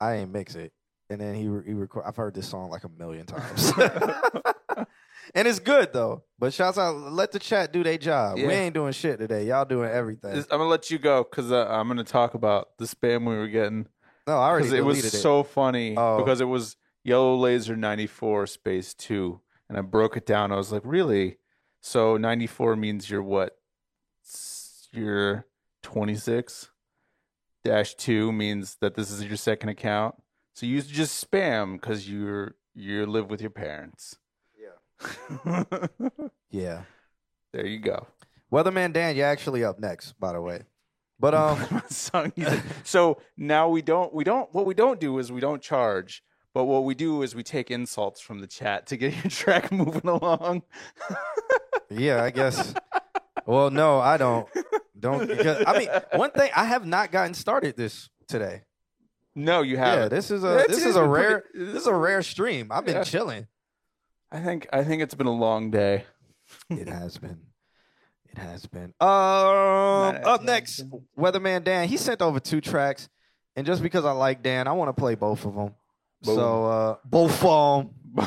I ain't mix it, and then he re- he record. I've heard this song like a million times, <laughs> <laughs> and it's good though. But shouts out, let the chat do their job. Yeah. We ain't doing shit today. Y'all doing everything. I'm gonna let you go because uh, I'm gonna talk about the spam we were getting no, I already it was it. so funny Oh. because it was yellow laser 94 space two, and I broke it down. I was like, really? So 94 means you're what? You're 26. Dash two means that this is your second account. So you just spam because you're you live with your parents. Yeah. <laughs> Yeah. there you go. Weatherman Dan, you're actually up next, by the way. But um, <laughs> so now we don't we don't what we don't do is we don't charge, but what we do is we take insults from the chat to get your track <laughs> moving along. yeah, I guess. Well, no, I don't. Don't. Because, I mean, one thing I have not gotten started this today. No, you haven't. this is a this is a rare pretty- this is a rare stream. I've been Yeah. chilling. I think I think it's been a long day. It has been. It has been. Um, up next, Weatherman Dan. He sent over two tracks, and just because I like Dan, I want to play both of them. So uh, both of them.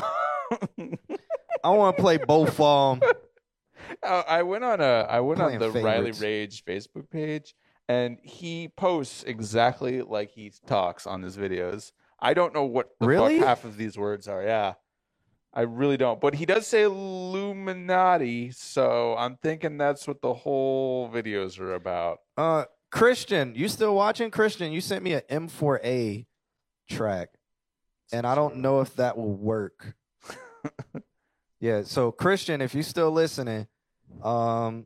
I want to play both of them. Uh, <laughs> I went on a I went on Playing the Riley favorites. Rage Facebook page and he posts exactly like he talks on his videos. I don't know what the Really? fuck half of these words are. Yeah. I really don't. But he does say Illuminati, so I'm thinking that's what the whole videos are about. Uh, Christian, you still watching? Christian, you sent me an M4A track, and I don't know if that will work. <laughs> yeah, so Christian, if you're still listening, um,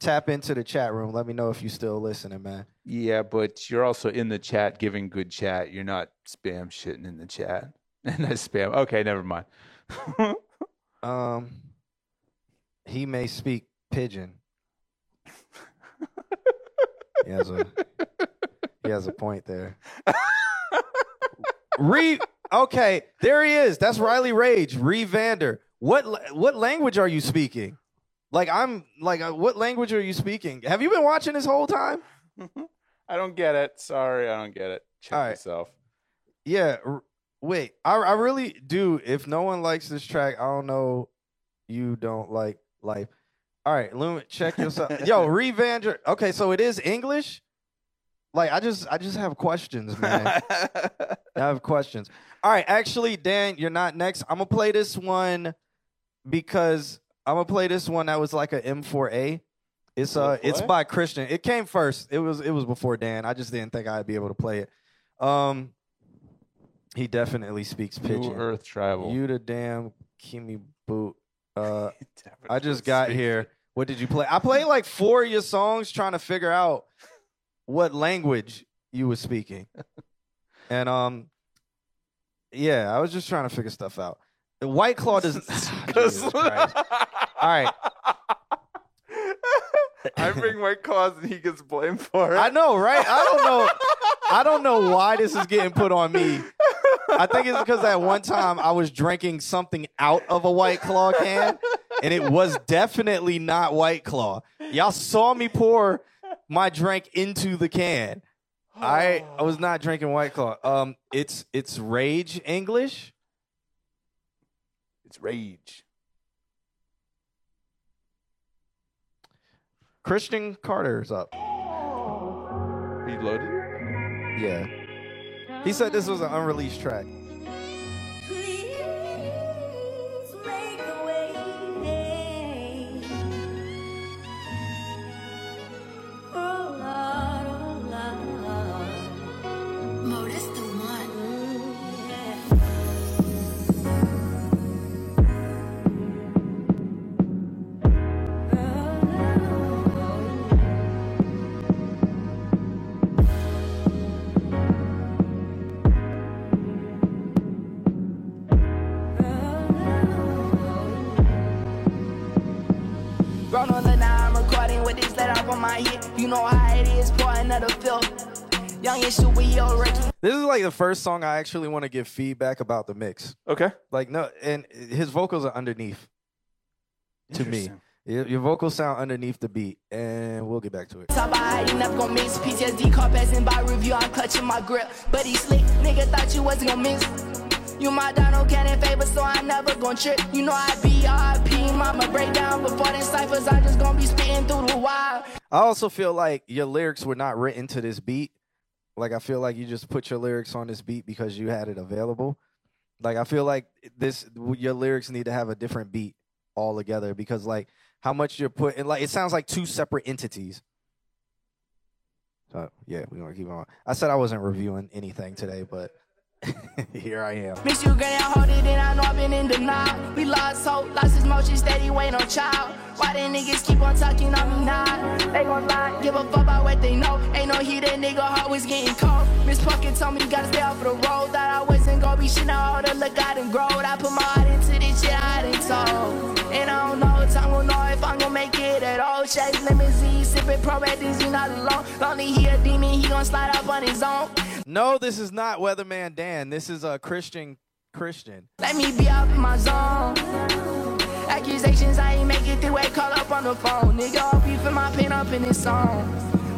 tap into the chat room. Let me know if you're still listening, man. Yeah, but you're also in the chat giving good chat. You're not spam shitting in the chat. <laughs> And I spam. Okay, never mind. <laughs> Um, he may speak pigeon. he has a he has a point there. Re okay, there he is. That's Riley Rage, Re Vander. What what language are you speaking? Like I'm like uh, what language are you speaking? Have you been watching this whole time? <laughs> I don't get it. Sorry, I don't get it. Check All right. yourself. Yeah. Wait, I I really do. If no one likes this track, I don't know. You don't like life. All right, Lumen, check yourself. Yo, <laughs> Revander. Okay, so it is English. Like I just I just have questions, man. <laughs> I have questions. All right, actually, Dan, you're not next. I'm gonna play this one because I'm gonna play this one that was like a M4A. It's uh, it's by Christian. It came first. It was it was before Dan. I just didn't think I'd be able to play it. Um, he definitely speaks New. Earth Tribal. You the damn Kimi boot. Uh, <laughs> I just got here. What did you play? I played like four of your songs trying to figure out what language you were speaking. <laughs> And um yeah, I was just trying to figure stuff out. The White Claw doesn't. <laughs> All right. I bring my cause and he gets blamed for it. I know, right? I don't know. I don't know why this is getting put on me. I think it's because at one time I was drinking something out of a White Claw can, and it was definitely not White Claw. Y'all saw me pour my drink into the can. I I was not drinking White Claw. Um, it's it's Rage English. It's rage. Christian Carter's up. Reloaded. Yeah, he said this was an unreleased track. Grown on the nine, I'm recording with this let off on my hit. You know how it is, pour another fill. Young and super, yo, Ricky. This is like the first song I actually want to give feedback about the mix. Okay. Like no, and his vocals are underneath. To me, your, your vocals sound underneath the beat, and we'll get back to it. Talk about how you never gon' miss. PTSD car passing by review, I'm clutching my grip. But he slick, nigga thought you wasn't gon' miss. You my Donald Cannon favor, so I never gon' trip. You know I be RP, mama break down before them ciphers. I just gon' be spitting through the wire. I also feel like your lyrics were not written to this beat. Like I feel like you just put your lyrics on this beat because you had it available. Like I feel like this your lyrics need to have a different beat altogether because like how much you're putting like it sounds like two separate entities. So yeah, we're gonna keep on. I said I wasn't reviewing anything today, but <laughs> Here I am. Miss you, granny, I hold it, and I know I've been in denial. We lost hope, lost his motion, steady waiting on child. Why them niggas keep on talking on me now? They gon' lie, give a fuck about what they know. Ain't no heat, that nigga heart was getting cold. Miss Puckett told me gotta stay off the road. Thought I wasn't gonna be shit, now all the look I done growed. I put my heart into this shit I done told. And I don't know, it at all. Chase limousine, sipping pro he not alone. Lonely, he a demon, he gon' slide up on his own. No, this is not Weatherman Dan. This is a Christian Christian. Let me be out in my zone. Accusations, I ain't make it through it. Call up on the phone. Nigga, hope you feel my pain up in this song.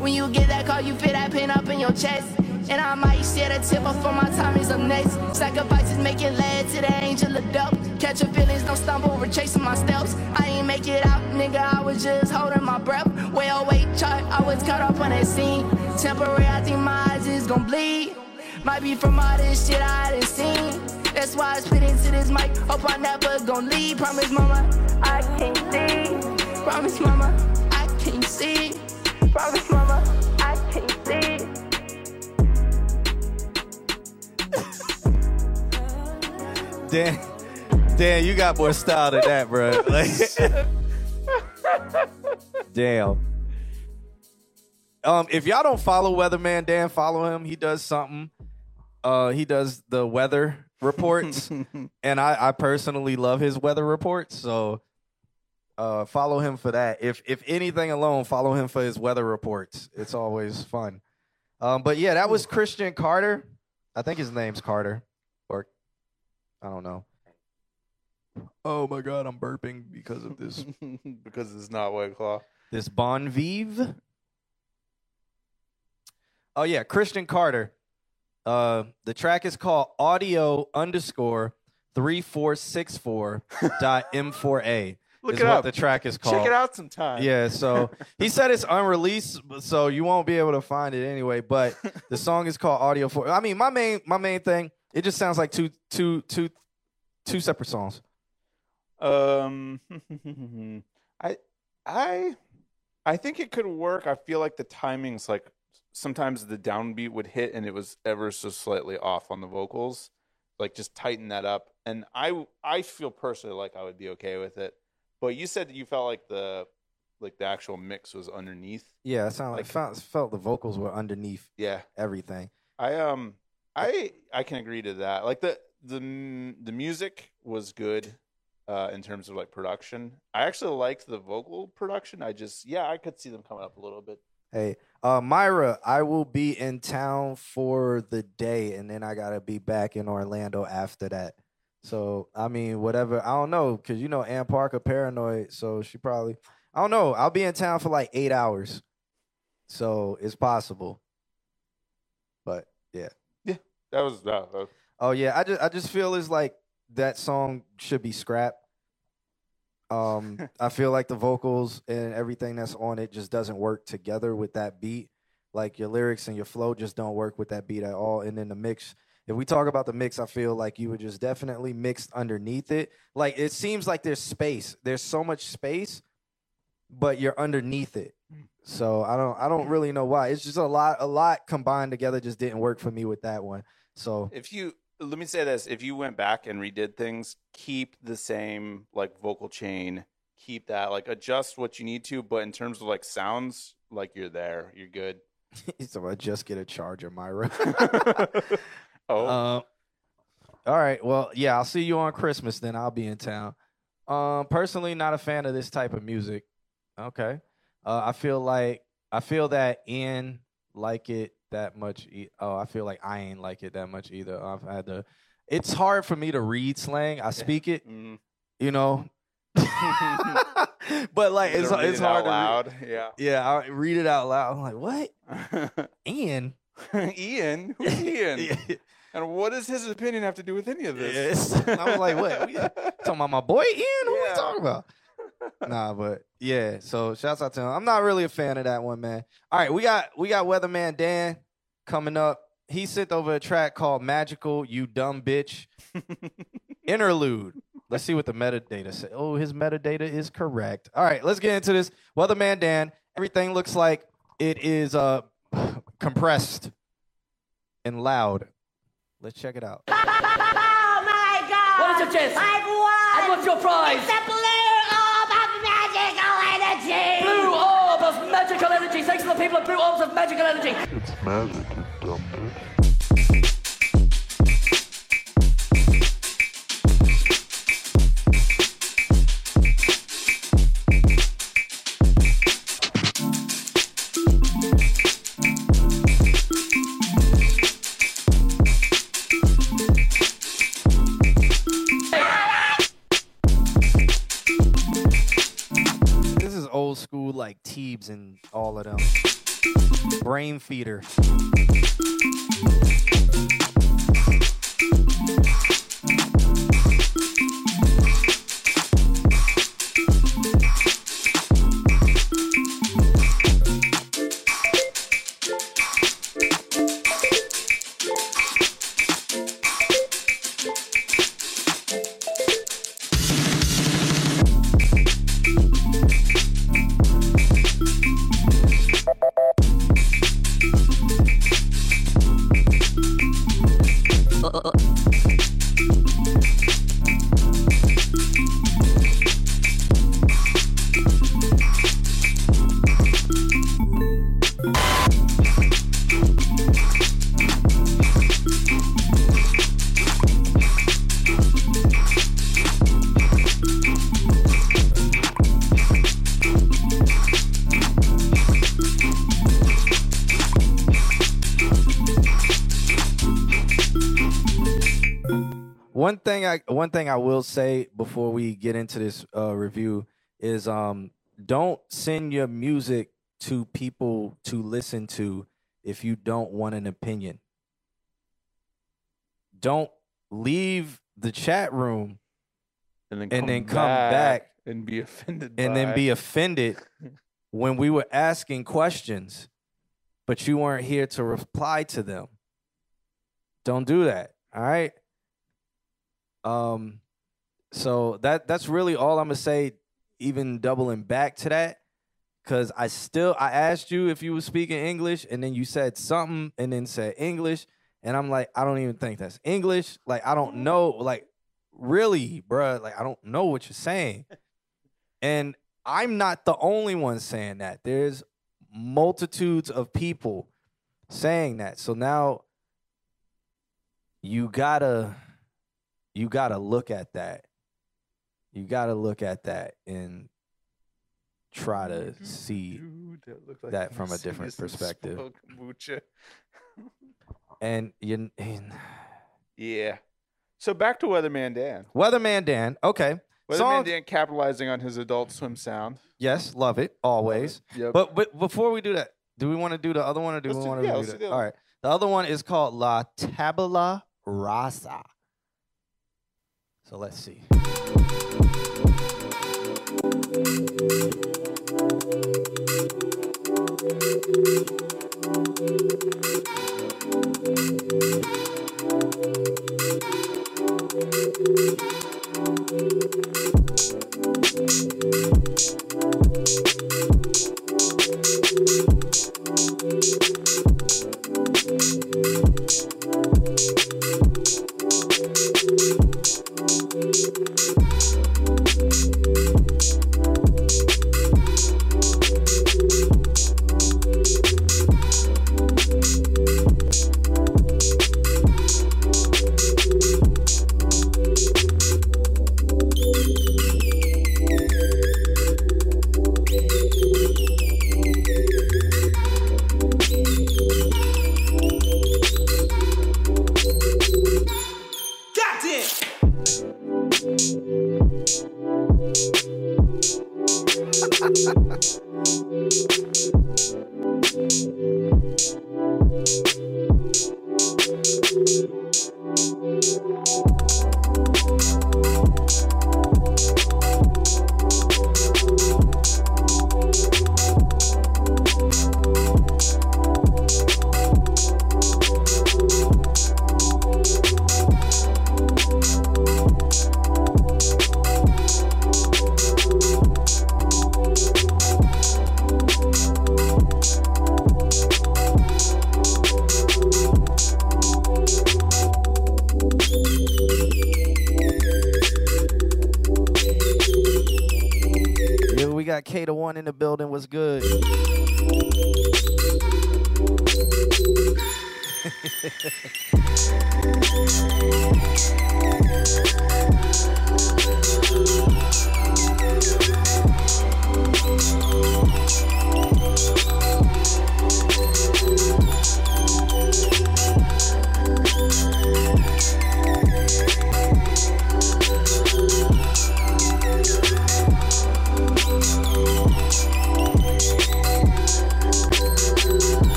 When you get that call, you feel that pain up in your chest. And I might share the tip before my time is up next. Sacrifices making led to the angel of death. Catch your feelings, don't stumble over chasing my steps. I ain't make it out, nigga, I was just holding my breath. Way away, chart, I was caught up on that scene. Temporary, I think my eyes is gon' bleed. Might be from all this shit I done seen. That's why I spit into this mic. Hope I never gon' leave. Promise, mama, I can't see. Promise, mama, I can't see. Promise, mama, Dan, Dan, you got more style than that, bro. <laughs> Like, damn. Um, if y'all don't follow Weatherman Dan, follow him. He does something. Uh, he does the weather reports, <laughs> and I, I personally love his weather reports. So, uh, follow him for that. If if anything alone, follow him for his weather reports. It's always fun. Um, but yeah, that was Christian Carter. I think his name's Carter, I don't know. Oh my god, I'm burping because of this. <laughs> because it's not White Claw. this Bon Vive. Oh yeah, Christian Carter. Uh, the track is called Audio underscore three four six four dot <laughs> M four A. Look is it what up. the track is called. Check it out sometime. Yeah, so <laughs> he said it's unreleased, so you won't be able to find it anyway. But the song is called Audio for. I mean, my main my main thing, it just sounds like two two two two separate songs. Um, <laughs> I, I, I think it could work. I feel like the timing's like sometimes the downbeat would hit and it was ever so slightly off on the vocals. Like just tighten that up. And I, I feel personally like I would be okay with it. But you said that you felt like the, like the actual mix was underneath. Yeah, it sounded like, Like- felt, felt the vocals were underneath Yeah. everything. I um I I can agree to that. Like the the the music was good uh in terms of like production. I actually liked the vocal production. I just yeah, I could see them coming up a little bit. Hey, uh, Myra, I will be in town for the day, and then I gotta be back in Orlando after that. So I mean, whatever. I don't know, cause you know Ann Parker paranoid, so she probably. I don't know. I'll be in town for like eight hours, so it's possible. But yeah. That was that. Oh yeah, I just I just feel it's like that song should be scrapped. Um, <laughs> I feel like the vocals and everything that's on it just doesn't work together with that beat. Like your lyrics and your flow just don't work with that beat at all. And then the mix, if we talk about the mix, I feel like you were just definitely mixed underneath it. Like it seems like there's space. There's so much space, but you're underneath it. So I don't I don't really know why. It's just a lot a lot combined together just didn't work for me with that one. So If you let me say this, if you went back and redid things, keep the same like vocal chain, keep that like adjust what you need to, but in terms of like sounds, like you're there, you're good. <laughs> so I just get a charger, Myra. <laughs> Oh, Um, all right. Well, yeah, I'll see you on Christmas. Then I'll be in town. Um, personally, not a fan of this type of music. Okay. Uh, I feel like I feel that in like it that much. E- oh, I feel like I ain't like it that much either. I've had to. It's hard for me to read slang. I speak it, mm. you know. <laughs> but like it's it's it hard to read. loud. Yeah, I read it out loud. I'm like, what? <laughs> Ian? Ian, who's <laughs> Ian? And what does his opinion have to do with any of this? Yes. I was like, what? Talking about my boy Ian? Who Yeah. we talking about? <laughs> nah, but yeah. So shouts out to him. I'm not really a fan of that one, man. All right, we got we got Weatherman Dan coming up. He sent over a track called Magical, You Dumb Bitch. <laughs> Interlude. Let's see what the metadata says. Oh, his metadata is correct. All right, let's get into this. Weatherman Dan, everything looks like it is uh <sighs> compressed and loud. Let's check it out. <laughs> Oh my god! What is it, Jess? I've won! And what's your prize? Magical energy. Thanks to the people of Blue Orbs of magical energy. It's magic, you dumb and all of them. Brainfeeder. One thing I will say before we get into this uh, review is um don't send your music to people to listen to if you don't want an opinion. Don't leave the chat room and then and come, then come back, back and be offended and then be offended <laughs> when we were asking questions, but you weren't here to reply to them. Don't do that. All right. Um, so that that's really all I'm gonna say. Even doubling back to that, because I still I asked you if you were speaking English, and then you said something, and then said English, and I'm like, I don't even think that's English. Like I don't know. Like really, bruh. Like I don't know what you're saying. And I'm not the only one saying that. There's multitudes of people saying that. So now you gotta you gotta look at that. You gotta look at that and try to see Dude, that, like that from a different perspective. And you <laughs> and Yeah. So back to Weatherman Dan. Weatherman Dan, okay. Weatherman Song- Dan capitalizing on his Adult Swim sound. Yes, love it always. Yep. But but before we do that, do we want to do the other one or do Let's we want to yeah, do that? do the All right. The other one is called La Tabula Rasa. So let's see.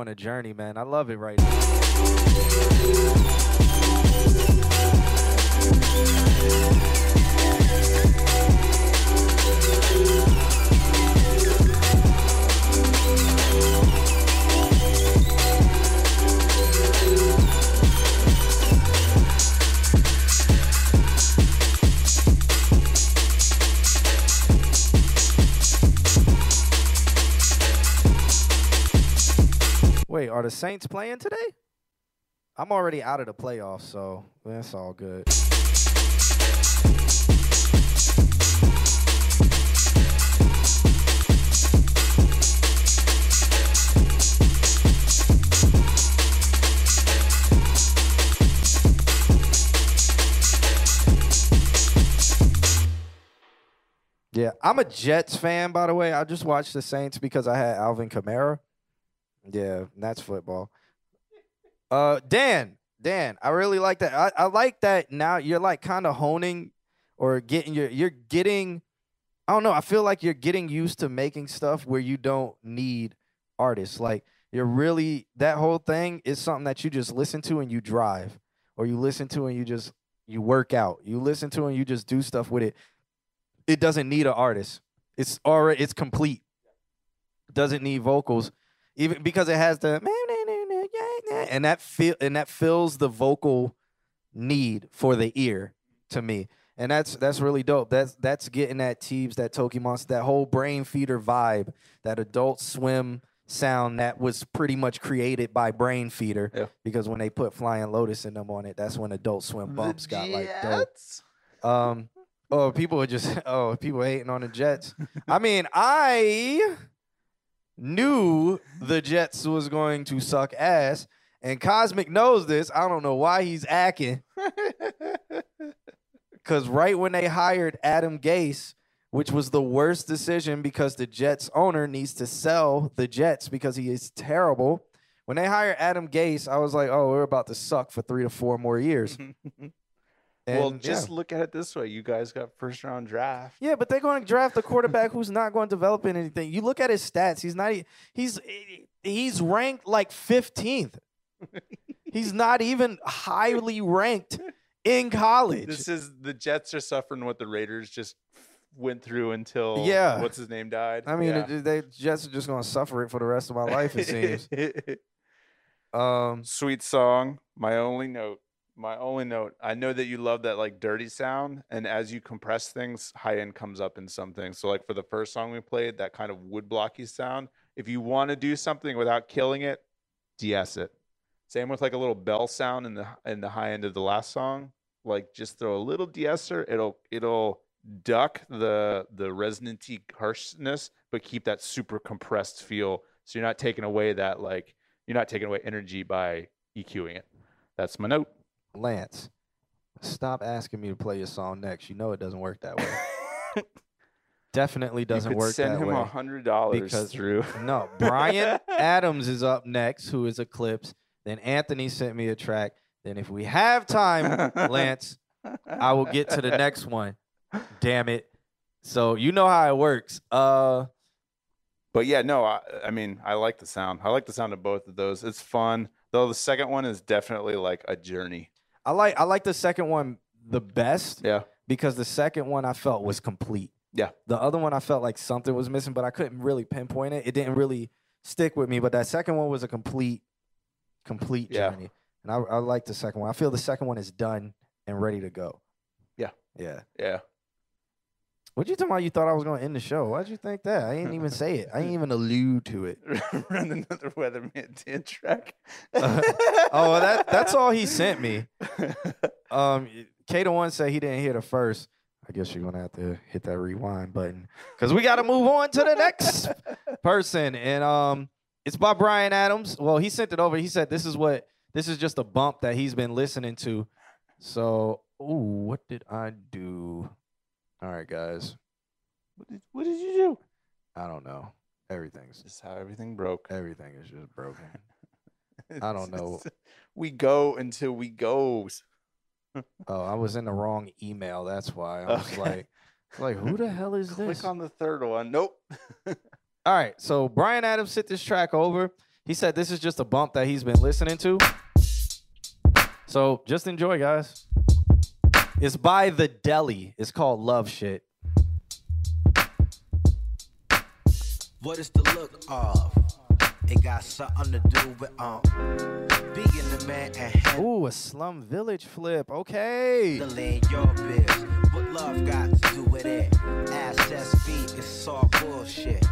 On a journey, man. I love it right now. Saints playing today? I'm already out of the playoffs, so that's all good. Yeah, I'm a Jets fan, by the way. I just watched the Saints because I had Alvin Kamara. Yeah, that's football. Uh, Dan, Dan, I really like that. I, I like that now you're like kind of honing or getting your you're getting. I don't know. I feel like you're getting used to making stuff where you don't need artists. Like you're really that whole thing is something that you just listen to and you drive, or you listen to and you just you work out. You listen to and you just do stuff with it. It doesn't need an artist. It's already it's complete. Doesn't need vocals even because it has the and that feel and that fills the vocal need for the ear to me. And that's that's really dope. That's that's getting that Teebs that Tokimonsta that whole Brainfeeder vibe that adult swim sound that was pretty much created by Brainfeeder. Yeah. because when they put flying lotus in them on it that's when adult swim bumps got like dope. Um oh people are just <laughs> oh people hating on the jets. I mean i knew the Jets was going to suck ass, and Cosmic knows this. I don't know why he's acting. <laughs> Because right when they hired Adam Gase, which was the worst decision because the Jets owner needs to sell the Jets because he is terrible. When they hired Adam Gase, I was like, oh, we're about to suck for three to four more years. <laughs> well, just yeah. look at it this way: you guys got first round draft. Yeah, but they're going to draft a quarterback who's not going to develop in anything. You look at his stats; he's not. He's he's ranked like fifteenth. <laughs> he's not even highly ranked in college. This is the Jets are suffering what the Raiders just went through until Yeah. what's his name died. I mean, Yeah. it- they Jets are just going to suffer it for the rest of my life. It <laughs> seems. <laughs> um, Sweet song. My only note. My only note. I know that you love that like dirty sound, and as you compress things, high end comes up in something. So like for the first song we played, that kind of wood blocky sound. If you want to do something without killing it, de-ess it. Same with like a little bell sound in the in the high end of the last song. Like just throw a little de-esser. It'll it'll duck the the resonancy harshness, but keep that super compressed feel. So you're not taking away that like you're not taking away energy by EQing it. That's my note. Lance, stop asking me to play your song next. You know it doesn't work that way. <laughs> Definitely doesn't you could work send that him way. a hundred dollars because through. no, Brian <laughs> Adams is up next, who is Eclipse. Then Anthony sent me a track. Then if we have time, Lance, I will get to the next one. Damn it. So you know how it works. Uh But yeah, no, I, I mean, I like the sound. I like the sound of both of those. It's fun. Though the second one is definitely like a journey. I like I like the second one the best Yeah. because the second one I felt was complete. Yeah. The other one I felt like something was missing, but I couldn't really pinpoint it. It didn't really stick with me. But that second one was a complete, complete Yeah. journey. And I, I like the second one. I feel the second one is done and ready to go. Yeah. Yeah. Yeah. What you talking about? You thought I was going to end the show? Why'd you think that? I didn't even say it. I didn't even allude to it. <laughs> Run another Weatherman Dan track. <laughs> oh, well, that that's all he sent me. <laughs> Um, Kato one said he didn't hear the first. I guess you're gonna have to hit that rewind button because we got to move on to the next person, and um, it's by Brian Adams. Well, he sent it over. He said this is what this is just a bump that he's been listening to. So, ooh, what did I do? All right, guys. What did, what did you do? I don't know. Everything's Just how everything broke. everything is just broken. <laughs> I don't know. we go until we goes. Oh, I was in the wrong email. That's why I was Okay. like, like who the hell is this? Click this? on the third one. Nope. <laughs> All right, so Brian Adams sent this track over. He said this is just a bump that he's been listening to. So just enjoy, guys. It's by The Deli. It's called Love Shit. What is the look of? It got something to do with um being the man and Ooh, a Slum Village flip. Okay. handling your biz. What love got to do with it? It's all bullshit.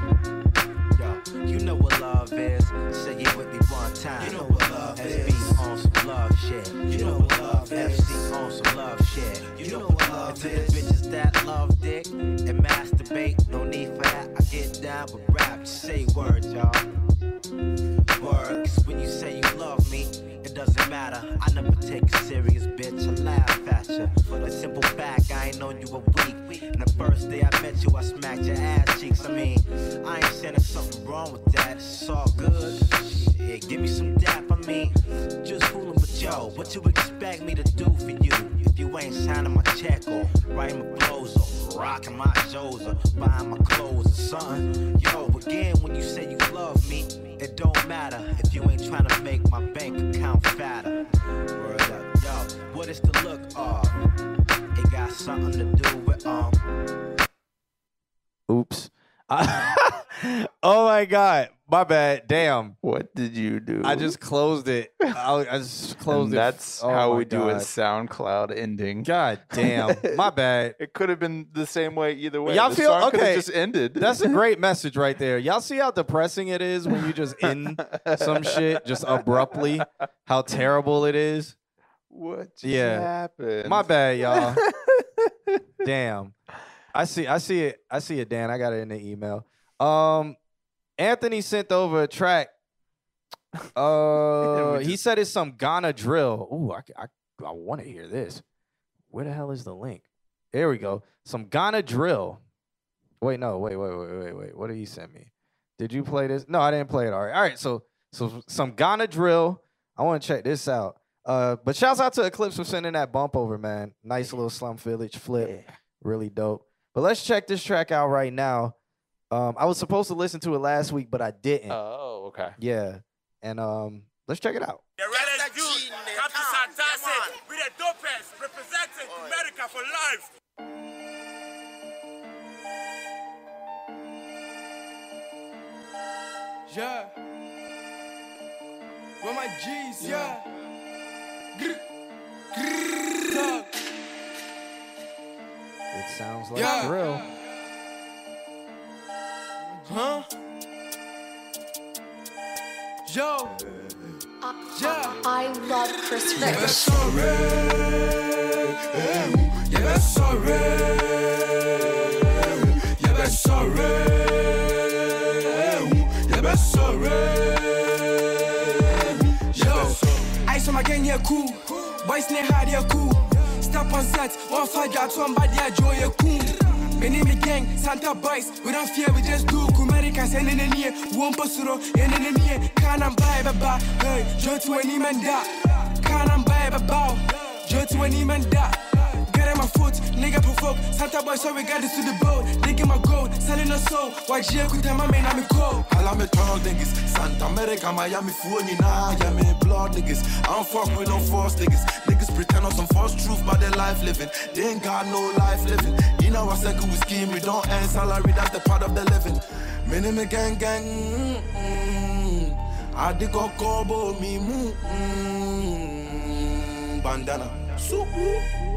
Yo, you know what love is. Say it with me one time. You know what love SB is. on some love shit. You know what love is. FC on some love shit. You know what love and to the bitches that love dick and masturbate, no need for that. I get down with rap. Just say words, y'all. Words. When you say you love it doesn't matter. I never take it serious, bitch. I laugh at you. For the simple fact, I ain't known you a week. And the first day I met you, I smacked your ass cheeks. I mean, I ain't saying there's something wrong with that. It's all good. Yeah, give me some dap. I mean, just fooling with yo. What you expect me to do for you? If you ain't signing my check or writing my clothes or rocking my shows or buying my clothes or something. Yo, again, when you say you love me, it don't matter if you ain't trying to make my bank account fatter. Word up, yo, what is the look of? It got something to do with um. Oops. <laughs> oh my God. My bad. Damn. What did you do? I just closed it. I, I just <laughs> closed And it. that's Oh how we do a SoundCloud ending. God damn. My <laughs> bad. It could have been the same way either way. Y'all the feel okay? just ended. That's a great message right there. Y'all see how depressing it is when you just end some shit just abruptly? How terrible it is. what just Yeah. happened? My bad, y'all. Damn. I see. I see it. I see it, Dan. I got it in the email. Um, Anthony sent over a track. <laughs> Uh, he said it's some Ghana drill. Ooh, I, I, I want to hear this. Where the hell is the link? There we go. Some Ghana drill. Wait, no, wait, wait, wait, wait, wait. What did he send me? Did you play this? No, I didn't play it. All right, all right. So, so some Ghana drill. I want to check this out. Uh, but shouts out to Eclipse for sending that bump over, man. Nice little Slum Village flip, really dope. But let's check this track out right now. Um, I was supposed to listen to it last week, but I didn't. Oh, okay. yeah, and um, let's check it out. The reddest dude, Captain Santace, we the dopest, representing America for life. Yeah. With my G's, yeah. Grr. Grr. It sounds like Yeah. drill. Huh? Yo. Yeah. I love Chris Yeah, Rich. that's sorry. Yeah, that's sorry. Yeah, that's sorry. Yeah, that's sorry. Yo, ice on my gang, yeah, cool. Boys, ne hard, yeah, cool. Step on set, one fight, got one bad, yeah, joy, yeah, cool. Me gang, Santa Boys. We don't fear, we just do. Kumerica, send in the near. One posuro, in the near. Can I buy a bar? Hey, Joe to any man da. Can I buy a bow? Joe to any man da. Get on my foot, nigga provoke. Santa Boy, so we got this to the boat. Digging my gold, selling a soul. Could tell my man I'm a cold. All I'm a tall niggas, Santa America, Miami, Fuji, nah, yeah, me blood niggas. I don't fuck with no false niggas. Niggas pretend on some false truth about their life living. They ain't got no life living. You know, I said we scheme, we don't earn salary, that's the part of the living. Minimum gang gang, mm, mm. I dig a kobo me, mm, mm. bandana. Suku.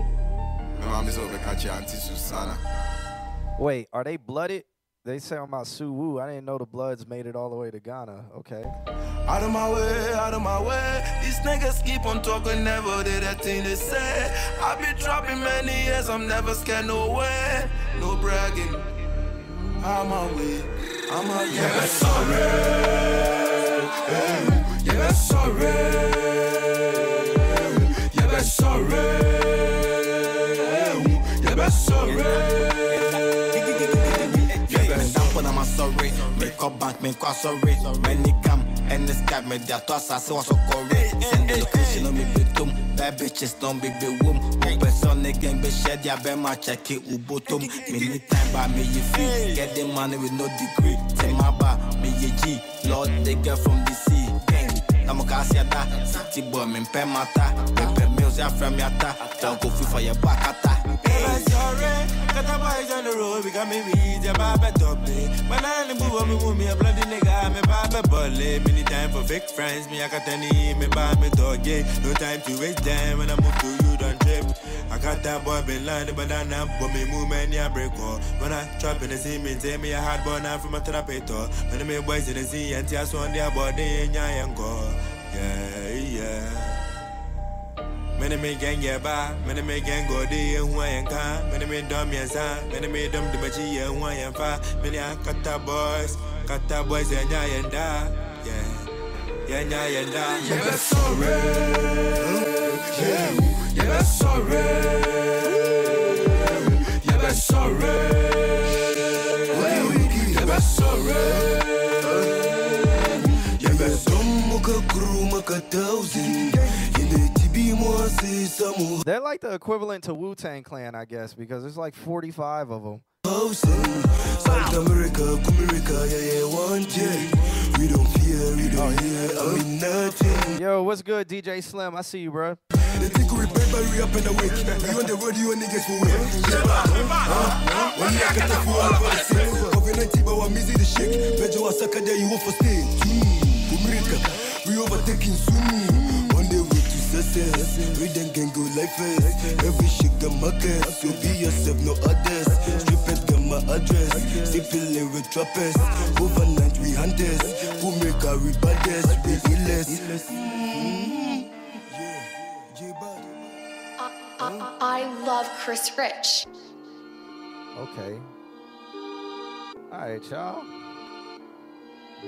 Wait, are they blooded? They say I'm about Suwu. I didn't know the Bloods made it all the way to Ghana. Okay. Out of my way, out of my way. These niggas keep on talking, never did a thing they say. I've been trapping many years, I'm never scared, no way. No bragging. I'm away, I'm a yeah, sorry. Yeah, sorry. Yeah, sorry. Yeah, sorry. Sorry. Give it a bit. Sorry, make up bank, make up sorry. Many cam, and the sky, me there to assassin, was so correct. Send the location on me, bitum. Bad bitches don't be be womb. Open son again, be shed, ya be my check it, ubotum. Many time by me, you feel. Get the money with no degree. Take my bar, me ye G. Lord, they get from the sea. I'm a casiata. City boy, me pay mata. Pay meals, ya from yata. Don't go free for your back ata. Yeah, sorry. Got the boys on the road, we got me weed, yeah, baby, top it. But I ain't move me, move me, a bloody nigga, me baby, bully. Many time for fake friends, me, I got any, me, buy me dog. No time to waste time when I move to you, don't trip. I got that boy been but I now, but me move, man, yeah, break all. When I trap in the scene, me, take me a hard boy from a therapeuter. When me boys in the scene, and tears on their body, and yeah, and. Yeah, yeah. Mene me gang yeah ba, mene me gang go de ye huwa yen ka, mene me dom yen sa, mene me dom de bachi ye huwa yen fa, mene a kata boys, kata boys yen ya yen da, yeah, yen ya yen da. Yeah, that's sorry. Yeah, yeah, that's sorry. Yeah, that's sorry. Yeah, that's sorry. Yeah, that's some muka crew muka thousand. They're like the equivalent to Wu Tang Clan, I guess, because there's like 45 of them. South America, America, yeah, yeah, one day. We don't fear, we don't hear, I mean nothing. Yo, what's good, DJ Slim? I see you, bro. They think we bad, but we up in the week. We on the road, you niggas for win. Huh? When you get the fool, I'm gonna say. COVID-19, but I'm easy to shake. Bejo, I suck there, you want for stay. America, we overtaking soon. On the way to success, can go like first. Every shit got market, so be yourself, no others. Strip it, got my address. Sipping with trappers. Overnight, we hunters. Who make our rebellious, we illest. I, I love Chris Rich. Okay. All right, y'all.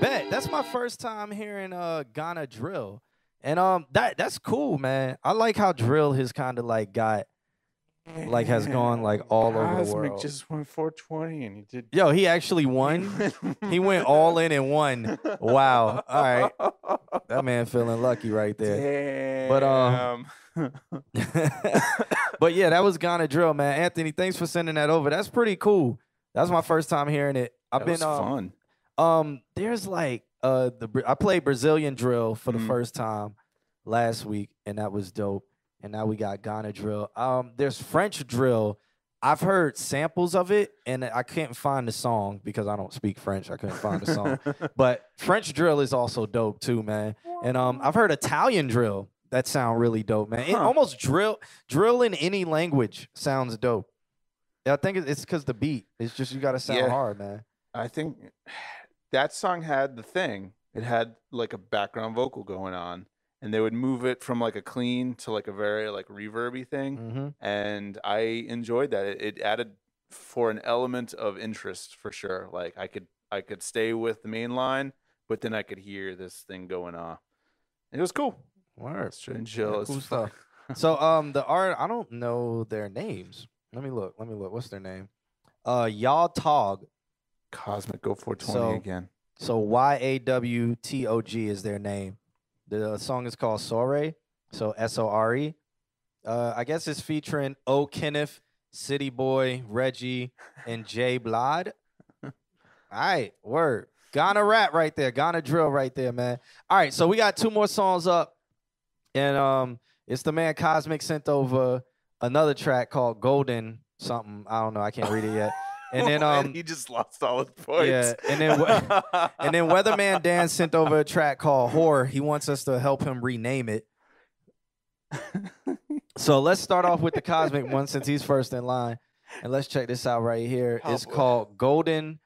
Bet that's my first time hearing uh Ghana drill, and um that that's cool, man. I like how drill has kind of like got like has gone like <laughs> all over the Cosmic world. just went 420 and he did. Yo, he actually won. <laughs> he went all in and won. <laughs> Wow. All right. That man feeling lucky right there. But um But yeah, that was Ghana drill, man. Anthony, thanks for sending that over. That's pretty cool. That's my first time hearing it. I've That been um, fun. Um, there's like uh the I played Brazilian drill for the Mm. first time last week, and that was dope. And now we got Ghana drill. Um, there's French drill. I've heard samples of it, and I can't find the song because I don't speak French. I couldn't find the song. <laughs> but French drill is also dope too, man. And um, I've heard Italian drill. That sound really dope, man. It almost drill drill in any language sounds dope. Yeah, I think it's because the beat. It's just you got to sound Yeah. hard, man. I think that song had the thing. It had like a background vocal going on, and they would move it from like a clean to like a very like reverby thing, Mhm. and I enjoyed that. It, it added for an element of interest for sure. Like I could I could stay with the main line, but then I could hear this thing going on. It was cool. Word. Straight and chill. Yeah, cool stuff. <laughs> so um the art I don't know their names. Let me look. Let me look. What's their name? Uh Yaw Tog. Cosmic Go 420 So again. so Y A W T O G is their name. The song is called Sore. So S O R E. Uh I guess it's featuring O'Kenneth, City Boy, Reggie, and Jay Blod. <laughs> All right, word. Ghana rap right there. Ghana drill right there, man. All right, so we got two more songs up. And um it's the man Cosmic sent over another track called Golden something. I don't know. I can't read it yet. <laughs> And then <laughs> um he just lost all his points. yeah, and then <laughs> and then Weatherman Dan sent over a track called "Whore." He wants us to help him rename it. <laughs> so let's start off with the cosmic one since he's first in line, and let's check this out right here. Oh, it's boy. called Golden.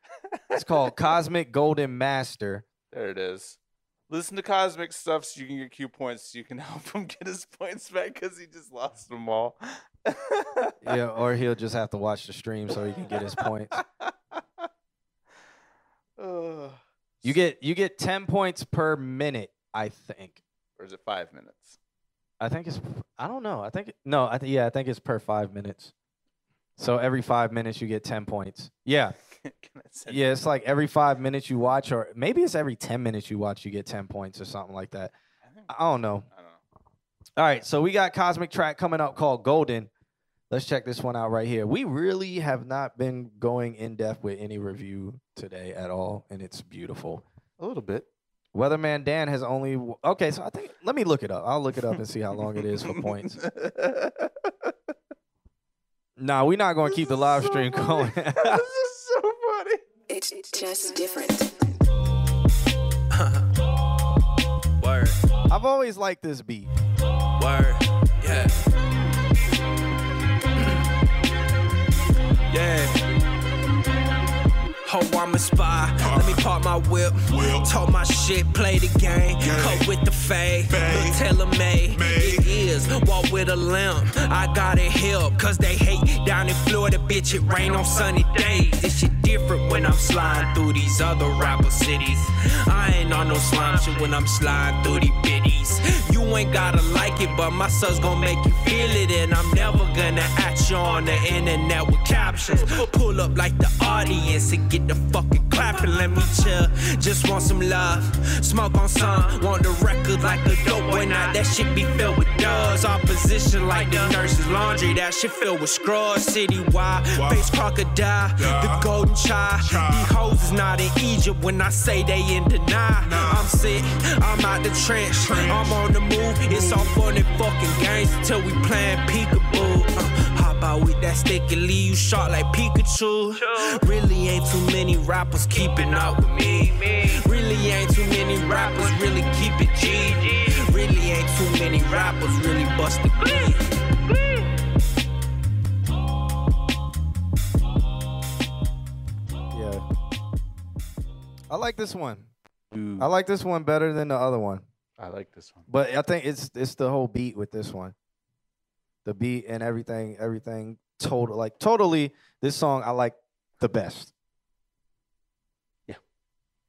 It's called Cosmic Golden Master. There it is. Listen to Cosmic stuff so you can get Q points. So you can help him get his points back because he just lost them all. Yeah, or he'll just have to watch the stream so he can get his points. <laughs> Ugh. You get you get ten points per minute, I think. or is it five minutes? I think it's I don't know. I think no, I think yeah, I think it's per five minutes. So every five minutes you get ten points. Yeah. <laughs> Can I send Yeah, it's like every five minutes you watch, or maybe it's every ten minutes you watch, you get ten points or something like that. I don't know. I don't know. All right, so we got Cosmic Track coming up called Golden. Let's check this one out right here. We really have not been going in depth with any review today at all, and it's beautiful. A little bit. Weatherman Dan has only okay. So I think let me look it up. I'll look it up and see how long it is for points. <laughs> Nah, we're not going to keep the live stream going. <laughs> this is so funny. It's just different. I've always liked this beat. word, yeah. <clears throat> yeah. Ho, I'm a spy. Let me park my whip. Talk my shit, play the game. Cut with the fade. Look tailor made. It is walk with a limp. I gotta help, cause they hate down in Florida, bitch. It rain on sunny days. This shit different when I'm sliding through these other rapper cities. I ain't on no slime shit when I'm sliding through these bitties. You ain't gotta like it, but my son's gonna make you feel it. And I'm never gonna at you on the internet with captions. Pull up like the audience and get the fucking clapping. Let me chill. Just want some love. Smoke on some. Want the record like a dope boy. Now that shit be filled with doves. Opposition like the nurse's laundry. That shit filled with scrubs. Citywide. Face crocodile. The golden child. These hoes is not in Egypt when I say they in deny. I'm sick. I'm out the trench. I'm on the move. It's all fun and fucking games until we playing peekaboo. Uh, hop out with that stick and leave you short like Pikachu. Really ain't too many rappers keeping up with me. Really ain't too many rappers really keep it G. Really ain't too many rappers really bust the beat. Yeah. I like this one. I like this one better than the other one. I like this one. But I think it's it's the whole beat with this one. The beat and everything, everything total like totally this song I like the best. Yeah.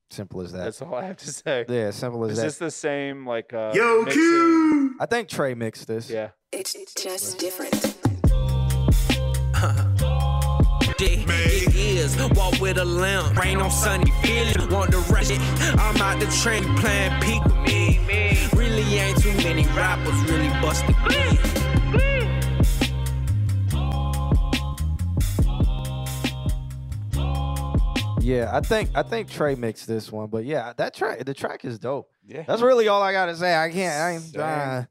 Simple as that. That's all I have to say. yeah, simple as Is that. this the same like uh Yo, mixing? I think Trey mixed this. Yeah. It's just different. <laughs> It, it is walk with a limp. Rain on sunny feeling. Want the rush it. I'm out the train playing peak with me. Really ain't too many rappers really bust the beat. Yeah, I think I think Trey mixed this one, but yeah, that track the track is dope. Yeah. That's really all I gotta say. I can't. I ain't. Uh,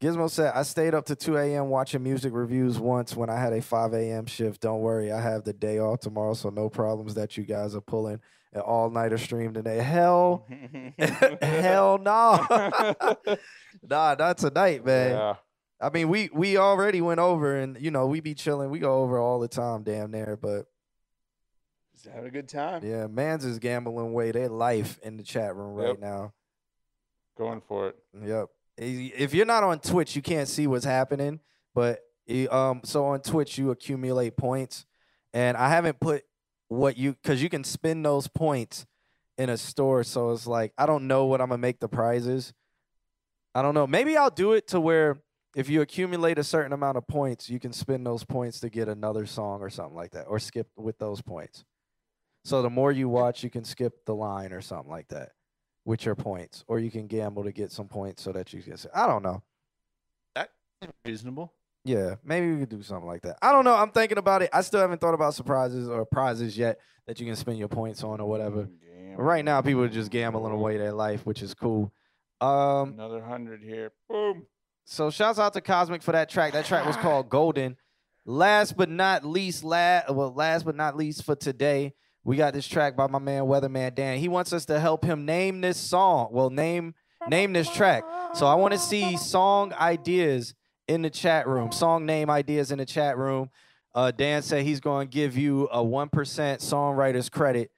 Gizmo said I stayed up to 2 a.m. watching music reviews once when I had a 5 a.m. shift. Don't worry, I have the day off tomorrow, so no problems that you guys are pulling an all nighter stream today. Hell, <laughs> hell no, <laughs> nah, not tonight, man. Yeah. I mean, we we already went over, and you know we be chilling. We go over all the time, damn near. But Just having a good time. yeah, man's is gambling away their life in the chat room right Yep. now. Going for it. Yep. If you're not on Twitch, you can't see what's happening. But um, so on Twitch, you accumulate points, and I haven't put what you because you can spend those points in a store. So it's like I don't know what I'm gonna make the prizes. I don't know. Maybe I'll do it to where if you accumulate a certain amount of points, you can spend those points to get another song or something like that, or skip with those points. So the more you watch, you can skip the line or something like that with your points, or you can gamble to get some points so that you get. I don't know. That's reasonable. Yeah, maybe we could do something like that. I don't know. I'm thinking about it. I still haven't thought about surprises or prizes yet that you can spend your points on or whatever. But right now, people are just gambling away their life, which is cool. Um, Another hundred here. Boom. so shouts out to Cosmic for that track. That track was called Golden. Last but not least, la- well, last but not least for today, we got this track by my man Weatherman Dan. He wants us to help him name this song. Well, name name this track. So I want to see song ideas in the chat room. Song name ideas in the chat room. Uh, Dan said he's going to give you a one percent songwriters credit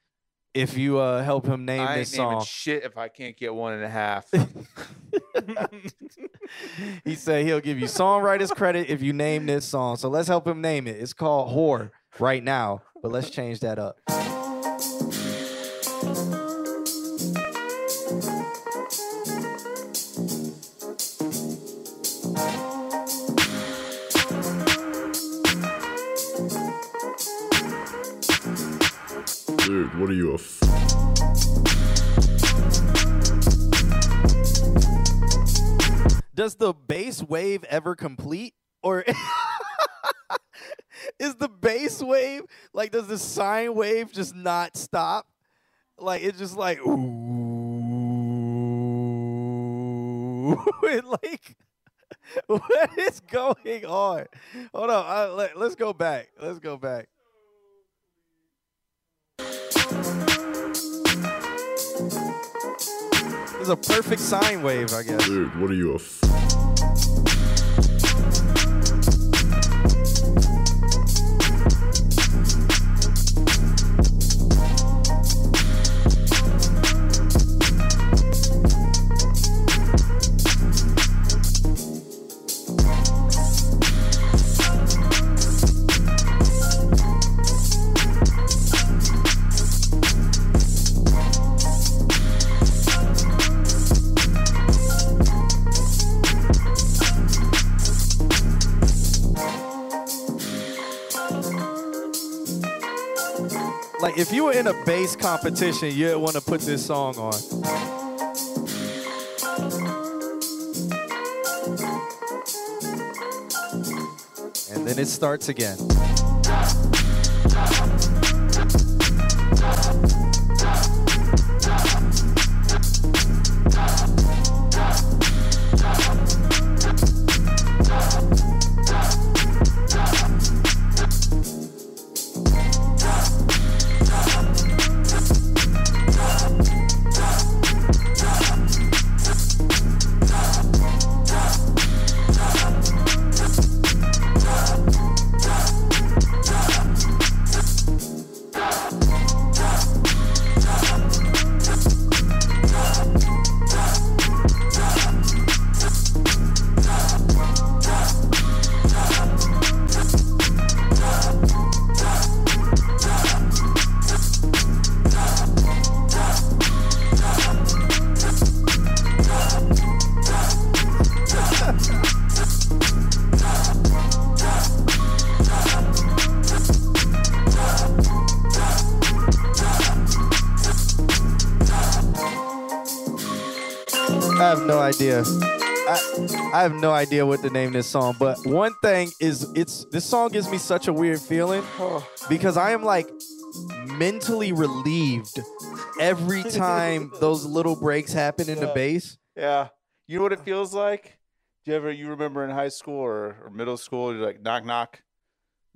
if you uh, help him name I ain't this naming song. shit if I can't get one and a half. <laughs> <laughs> he said he'll give you songwriters credit if you name this song. So let's help him name it. It's called Whore right now, but let's change that up. What are you a f- Does the bass wave ever complete? Or <laughs> is the bass wave like does the sine wave just not stop? Like it's just like ooh <laughs> like <laughs> what is going on? Hold on, I, let, let's go back. Let's go back. It's a perfect sine wave, I guess. Dude, what are you a f- Like if you were in a bass competition, you'd want to put this song on. And then it starts again. I, have no idea what to name this song, but one thing is it's this song gives me such a weird feeling because I am like mentally relieved every <laughs> time those little breaks happen in the bass. Yeah. You know what it feels like? Do you ever you remember in high school or, or middle school, you're like knock knock,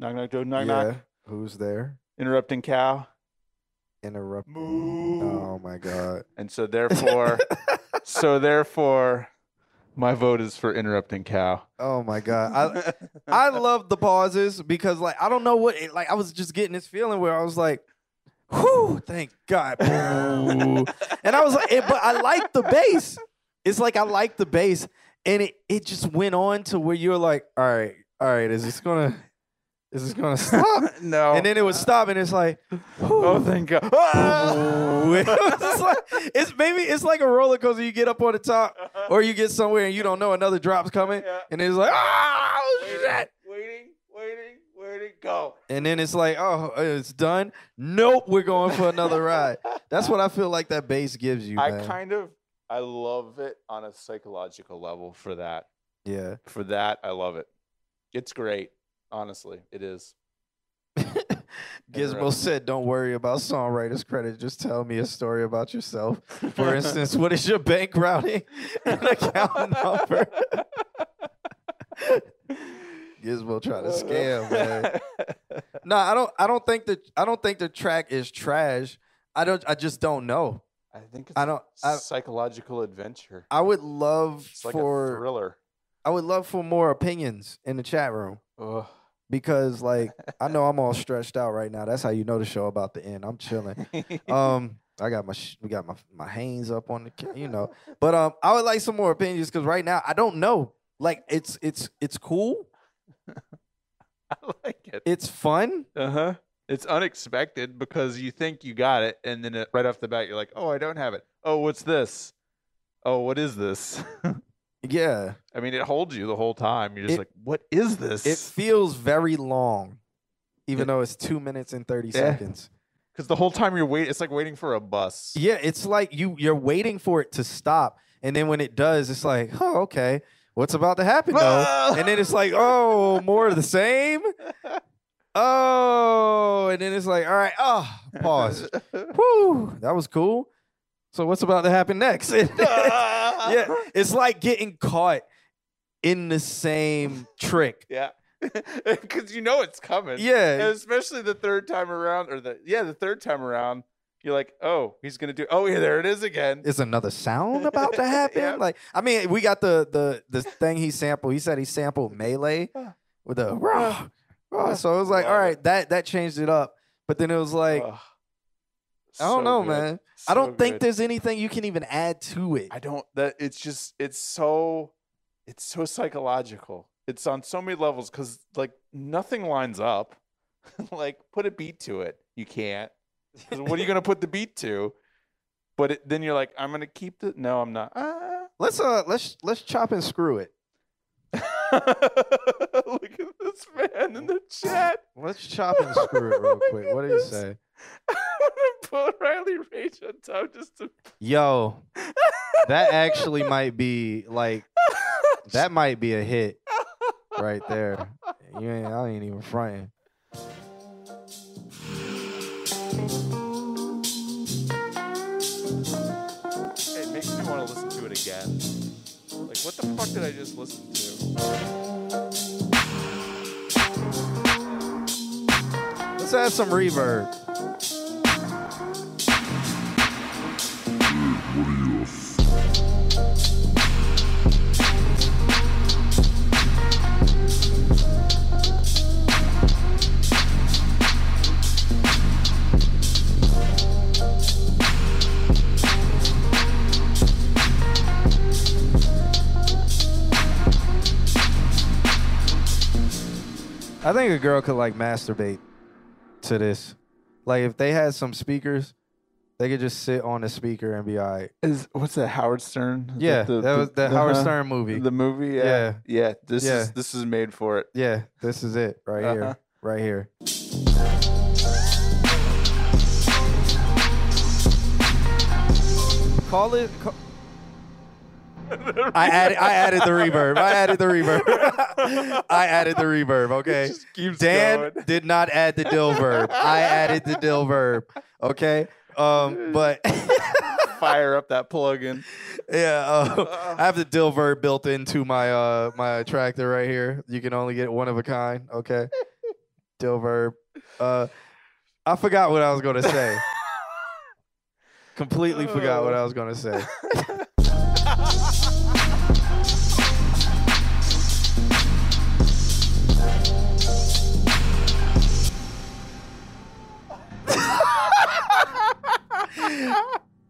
knock knock door, knock knock, Who's there? interrupting cow. Interrupt. Oh my god. And so therefore so therefore my vote is for interrupting cow. Oh my god. I <laughs> I love the pauses because like I don't know what it, like I was just getting this feeling where I was like, whew, thank God. Boo. <laughs> and I was like, eh, but I like the bass. It's like I like the bass. And it, it just went on to where you're like, all right, all right, is this gonna is this gonna stop? <laughs> no. And then it would stop and it's like, Oh thank God. Ooh. <laughs> It like- it's maybe it's like a roller coaster. You get up on the top, or you get somewhere and you don't know another drop's coming, and it's like, oh shit. Waiting, waiting, waiting, go. And then it's like, oh, it's done. Nope, we're going for another ride. That's what I feel like that bass gives you, I man. kind of I love it on a psychological level for that. yeah. For that, I love it. It's great. Honestly, it is. <laughs> Gizmo said, "Don't worry about songwriters credit. Just tell me a story about yourself. For instance, what is your bank routing <laughs> and account number?" <laughs> Gizmo trying to uh, scam, man. No, I don't. I don't think that. I don't think the track is trash. I don't. I just don't know. I think it's I don't. a I, psychological adventure. I would love like for a thriller. I would love for more opinions in the chat room. Because like I know I'm all <laughs> stretched out right now. That's how you know the show about the end. I'm chilling. um, I got my we got my my Hanes up on the you know. But um, I would like some more opinions because right now I don't know. Like it's it's it's cool. <laughs> I like it. It's fun. Uh huh. It's unexpected because you think you got it, and then it, right off the bat, you're like, "Oh, I don't have it. Oh, what's this? Oh, what is this?" <laughs> Yeah. I mean, it holds you the whole time. You're just It- like, "What is this?" It feels very long, even though it's two minutes and thirty Yeah. seconds. Because the whole time you're waiting, it's like waiting for a bus. Yeah, it's like you you're waiting for it to stop, and then when it does, it's like, oh, okay, what's about to happen though? Ah! and then it's like, oh, more of the same. <laughs> Oh, and then it's like, all right, oh, pause. <laughs> Whoo, that was cool. So what's about to happen next? <laughs> <laughs> yeah, it's like getting caught in the same trick. Yeah. <laughs> Because you know it's coming. Yeah. And especially the third time around, or the yeah, the third time around, you're like, oh, he's gonna do. Oh, yeah, there it is again. Is another sound about to happen? Like, I mean, we got the the the thing he sampled. He said he sampled melee <sighs> uh, with the uh, rah, rah. so it was like, all right, that that changed it up. But then it was like, I don't know, good. man. So I don't think good. there's anything you can even add to it. I don't. That it's just it's so it's so psychological. It's on so many levels because like nothing lines up. <laughs> like put a beat to it, you can't. what are you gonna put the beat to? But it, then you're like, I'm gonna keep the. No, I'm not. Ah. Let's uh let's let's chop and screw it. <laughs> Look at this man in the <laughs> chat. Let's chop and screw it real quick. What do you say? Put Riley Rage on top just to. Yo, that actually <laughs> might be like that might be a hit right there. You ain't, I ain't even fronting. It makes me want to listen to it again. Like, what the fuck did I just listen to? Let's add some reverb. I think a girl could like masturbate to this. Like if they had some speakers, they could just sit on the speaker and be all right. Is what's that? Howard Stern? Is Yeah, the, that was the Howard Stern movie. The movie, yeah, Yeah. yeah. This Yeah. is this is made for it. Yeah, this is it right Uh-huh. here. Right here. Call it. Call, I added. I added the reverb. I added the reverb. <laughs> I added the reverb. Okay. Dan going. did not add the dill verb. I added the dill verb. Okay. Um, <laughs> but <laughs> Fire up that plug-in. yeah, uh, <laughs> I have the dill verb built into my uh my tractor right here. You can only get one of a kind. Okay. Dill verb. Uh, I forgot what I was gonna say. Completely forgot what I was gonna say.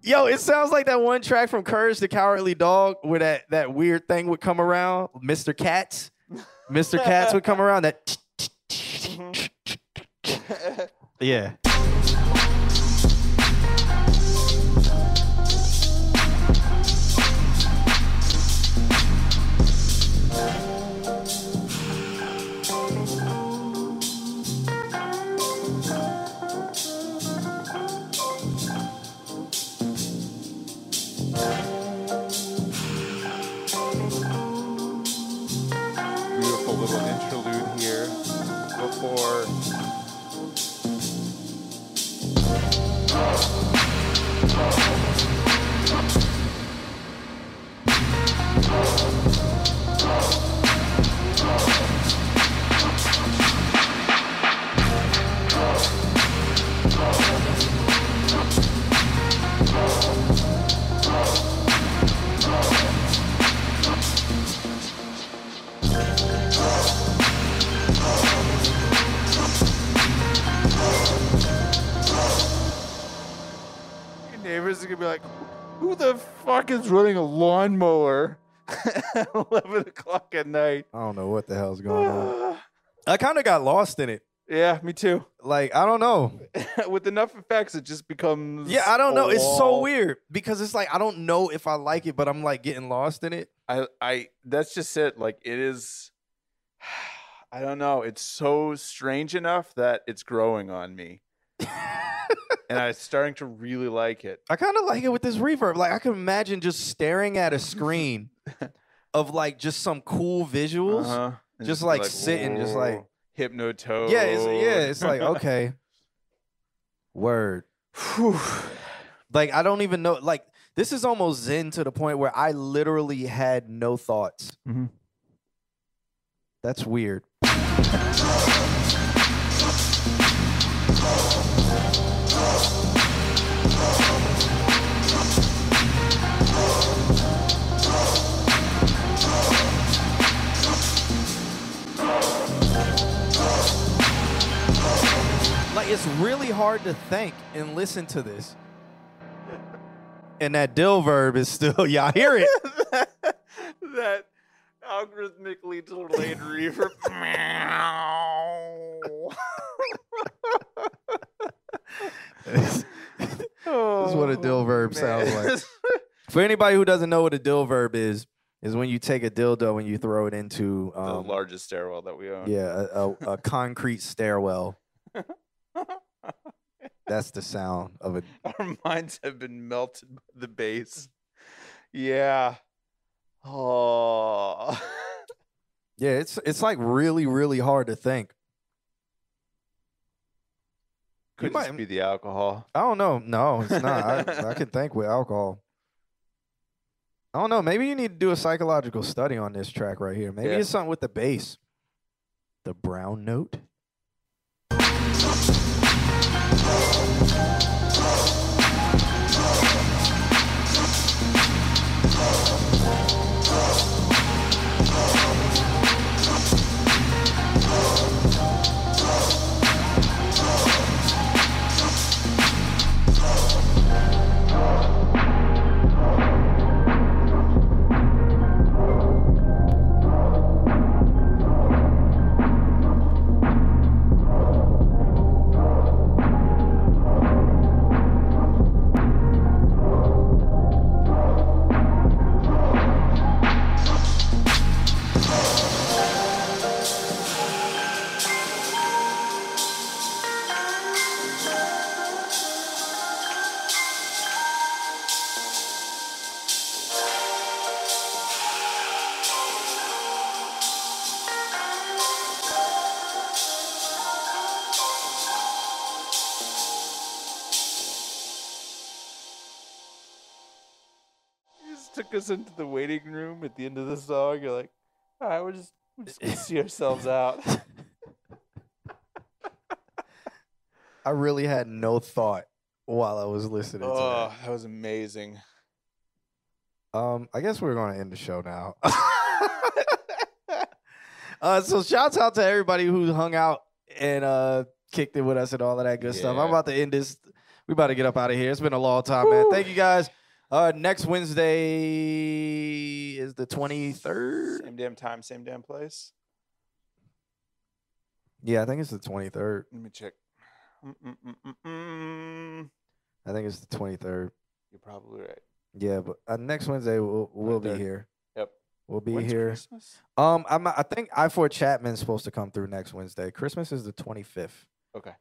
Yo, it sounds like that one track from Courage the Cowardly Dog where that, that weird thing would come around. Mr. Katz. Mr. Katz would come around. That <laughs> mm-hmm. <laughs> Yeah. Is gonna be like, who the fuck is running a lawnmower <laughs> at 11 o'clock at night? I don't know what the hell's going on. <sighs> I kind of got lost in it. Yeah, me too. Like I don't know. <laughs> With enough effects, it just becomes. Yeah, I don't know. It's so wall. weird because it's like I don't know if I like it, but I'm like getting lost in it. I, I, that's just it. Like it is. <sighs> I don't know. It's so strange enough that it's growing on me, <laughs> and I'm starting to really like it. I kind of like it with this reverb. Like I can imagine just staring at a screen <laughs> of like just some cool visuals, Uh-huh. Just be like, sitting, just like "Whoa, hypnotoad. yeah, it's, yeah. It's like okay, <laughs> word. <sighs> like I don't even know. Like this is almost zen to the point where I literally had no thoughts. Mhm. That's weird. It's really hard to think and listen to this. And that dill verb is still <laughs> y'all hear it. <laughs> that algorithmically delayed reverb. <laughs> This is what a dill verb sounds like. For anybody who doesn't know what a dill verb is, is when you take a dildo and you throw it into the um, largest stairwell that we own. yeah a, a, a concrete stairwell. <laughs> That's the sound of it. <laughs> Our minds have been melted by the bass. Yeah. Oh. <laughs> yeah. It's it's like really really hard to think. Could might- be the alcohol. I don't know. No, it's not. I, I can think with alcohol. I don't know. Maybe you need to do a psychological study on this track right here. Maybe Yeah. it's something with the bass. The brown note. Thank you. Into the waiting room at the end of the song. You're like, all right, we're just we're just gonna see ourselves out. <laughs> I really had no thought while I was listening to oh, that was amazing. Um, I guess we're going to end the show now. <laughs> uh, so shouts out to everybody who hung out and uh kicked it with us and all of that good stuff. I'm about to end this. We about to get up out of here. It's been a long time, man. Thank you guys. Uh, next Wednesday is the 23rd. Same damn time, same damn place. Yeah, I think it's the 23rd. Let me check. Mm-mm-mm-mm-mm. I think it's the 23rd. You're probably right. Yeah, but uh, next Wednesday we'll we'll be 23rd. here. Yep. We'll be When's here. Christmas? Um, I'm I think I four Chapman's supposed to come through next Wednesday. Christmas is the 25th. Okay.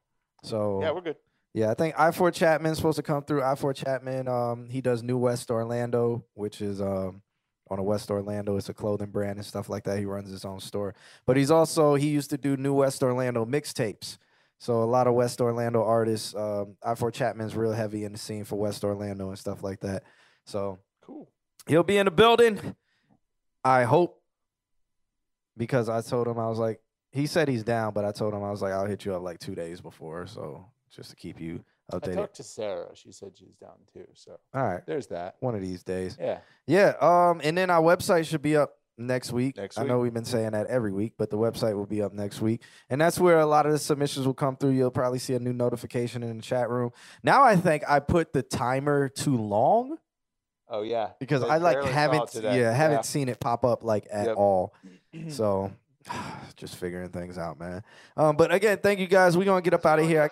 So Yeah, we're good. Yeah, I think I four Chapman's supposed to come through. I four Chapman, um, he does New West Orlando, which is um on a West Orlando. It's a clothing brand and stuff like that. He runs his own store, but he's also he used to do New West Orlando mixtapes. So a lot of West Orlando artists. Um, I four Chapman's real heavy in the scene for West Orlando and stuff like that. So Cool. he'll be in the building. I hope because I told him I was like he said he's down, but I told him I was like I'll hit you up like two days before, so just to keep you updated. I talked to Sarah. She said she's down too. So All right, there's that. one of these days. Yeah. Yeah. Um, and then our website should be up next week. Next week. I know we've been saying that every week, but the website will be up next week. And that's where a lot of the submissions will come through. You'll probably see a new notification in the chat room. Now I think I put the timer too long Oh yeah, because I like haven't yeah, haven't seen it pop up like at Yep. all. <clears throat> So <sighs> just figuring things out, man. Um, but again, thank you guys. We're gonna get up out of here.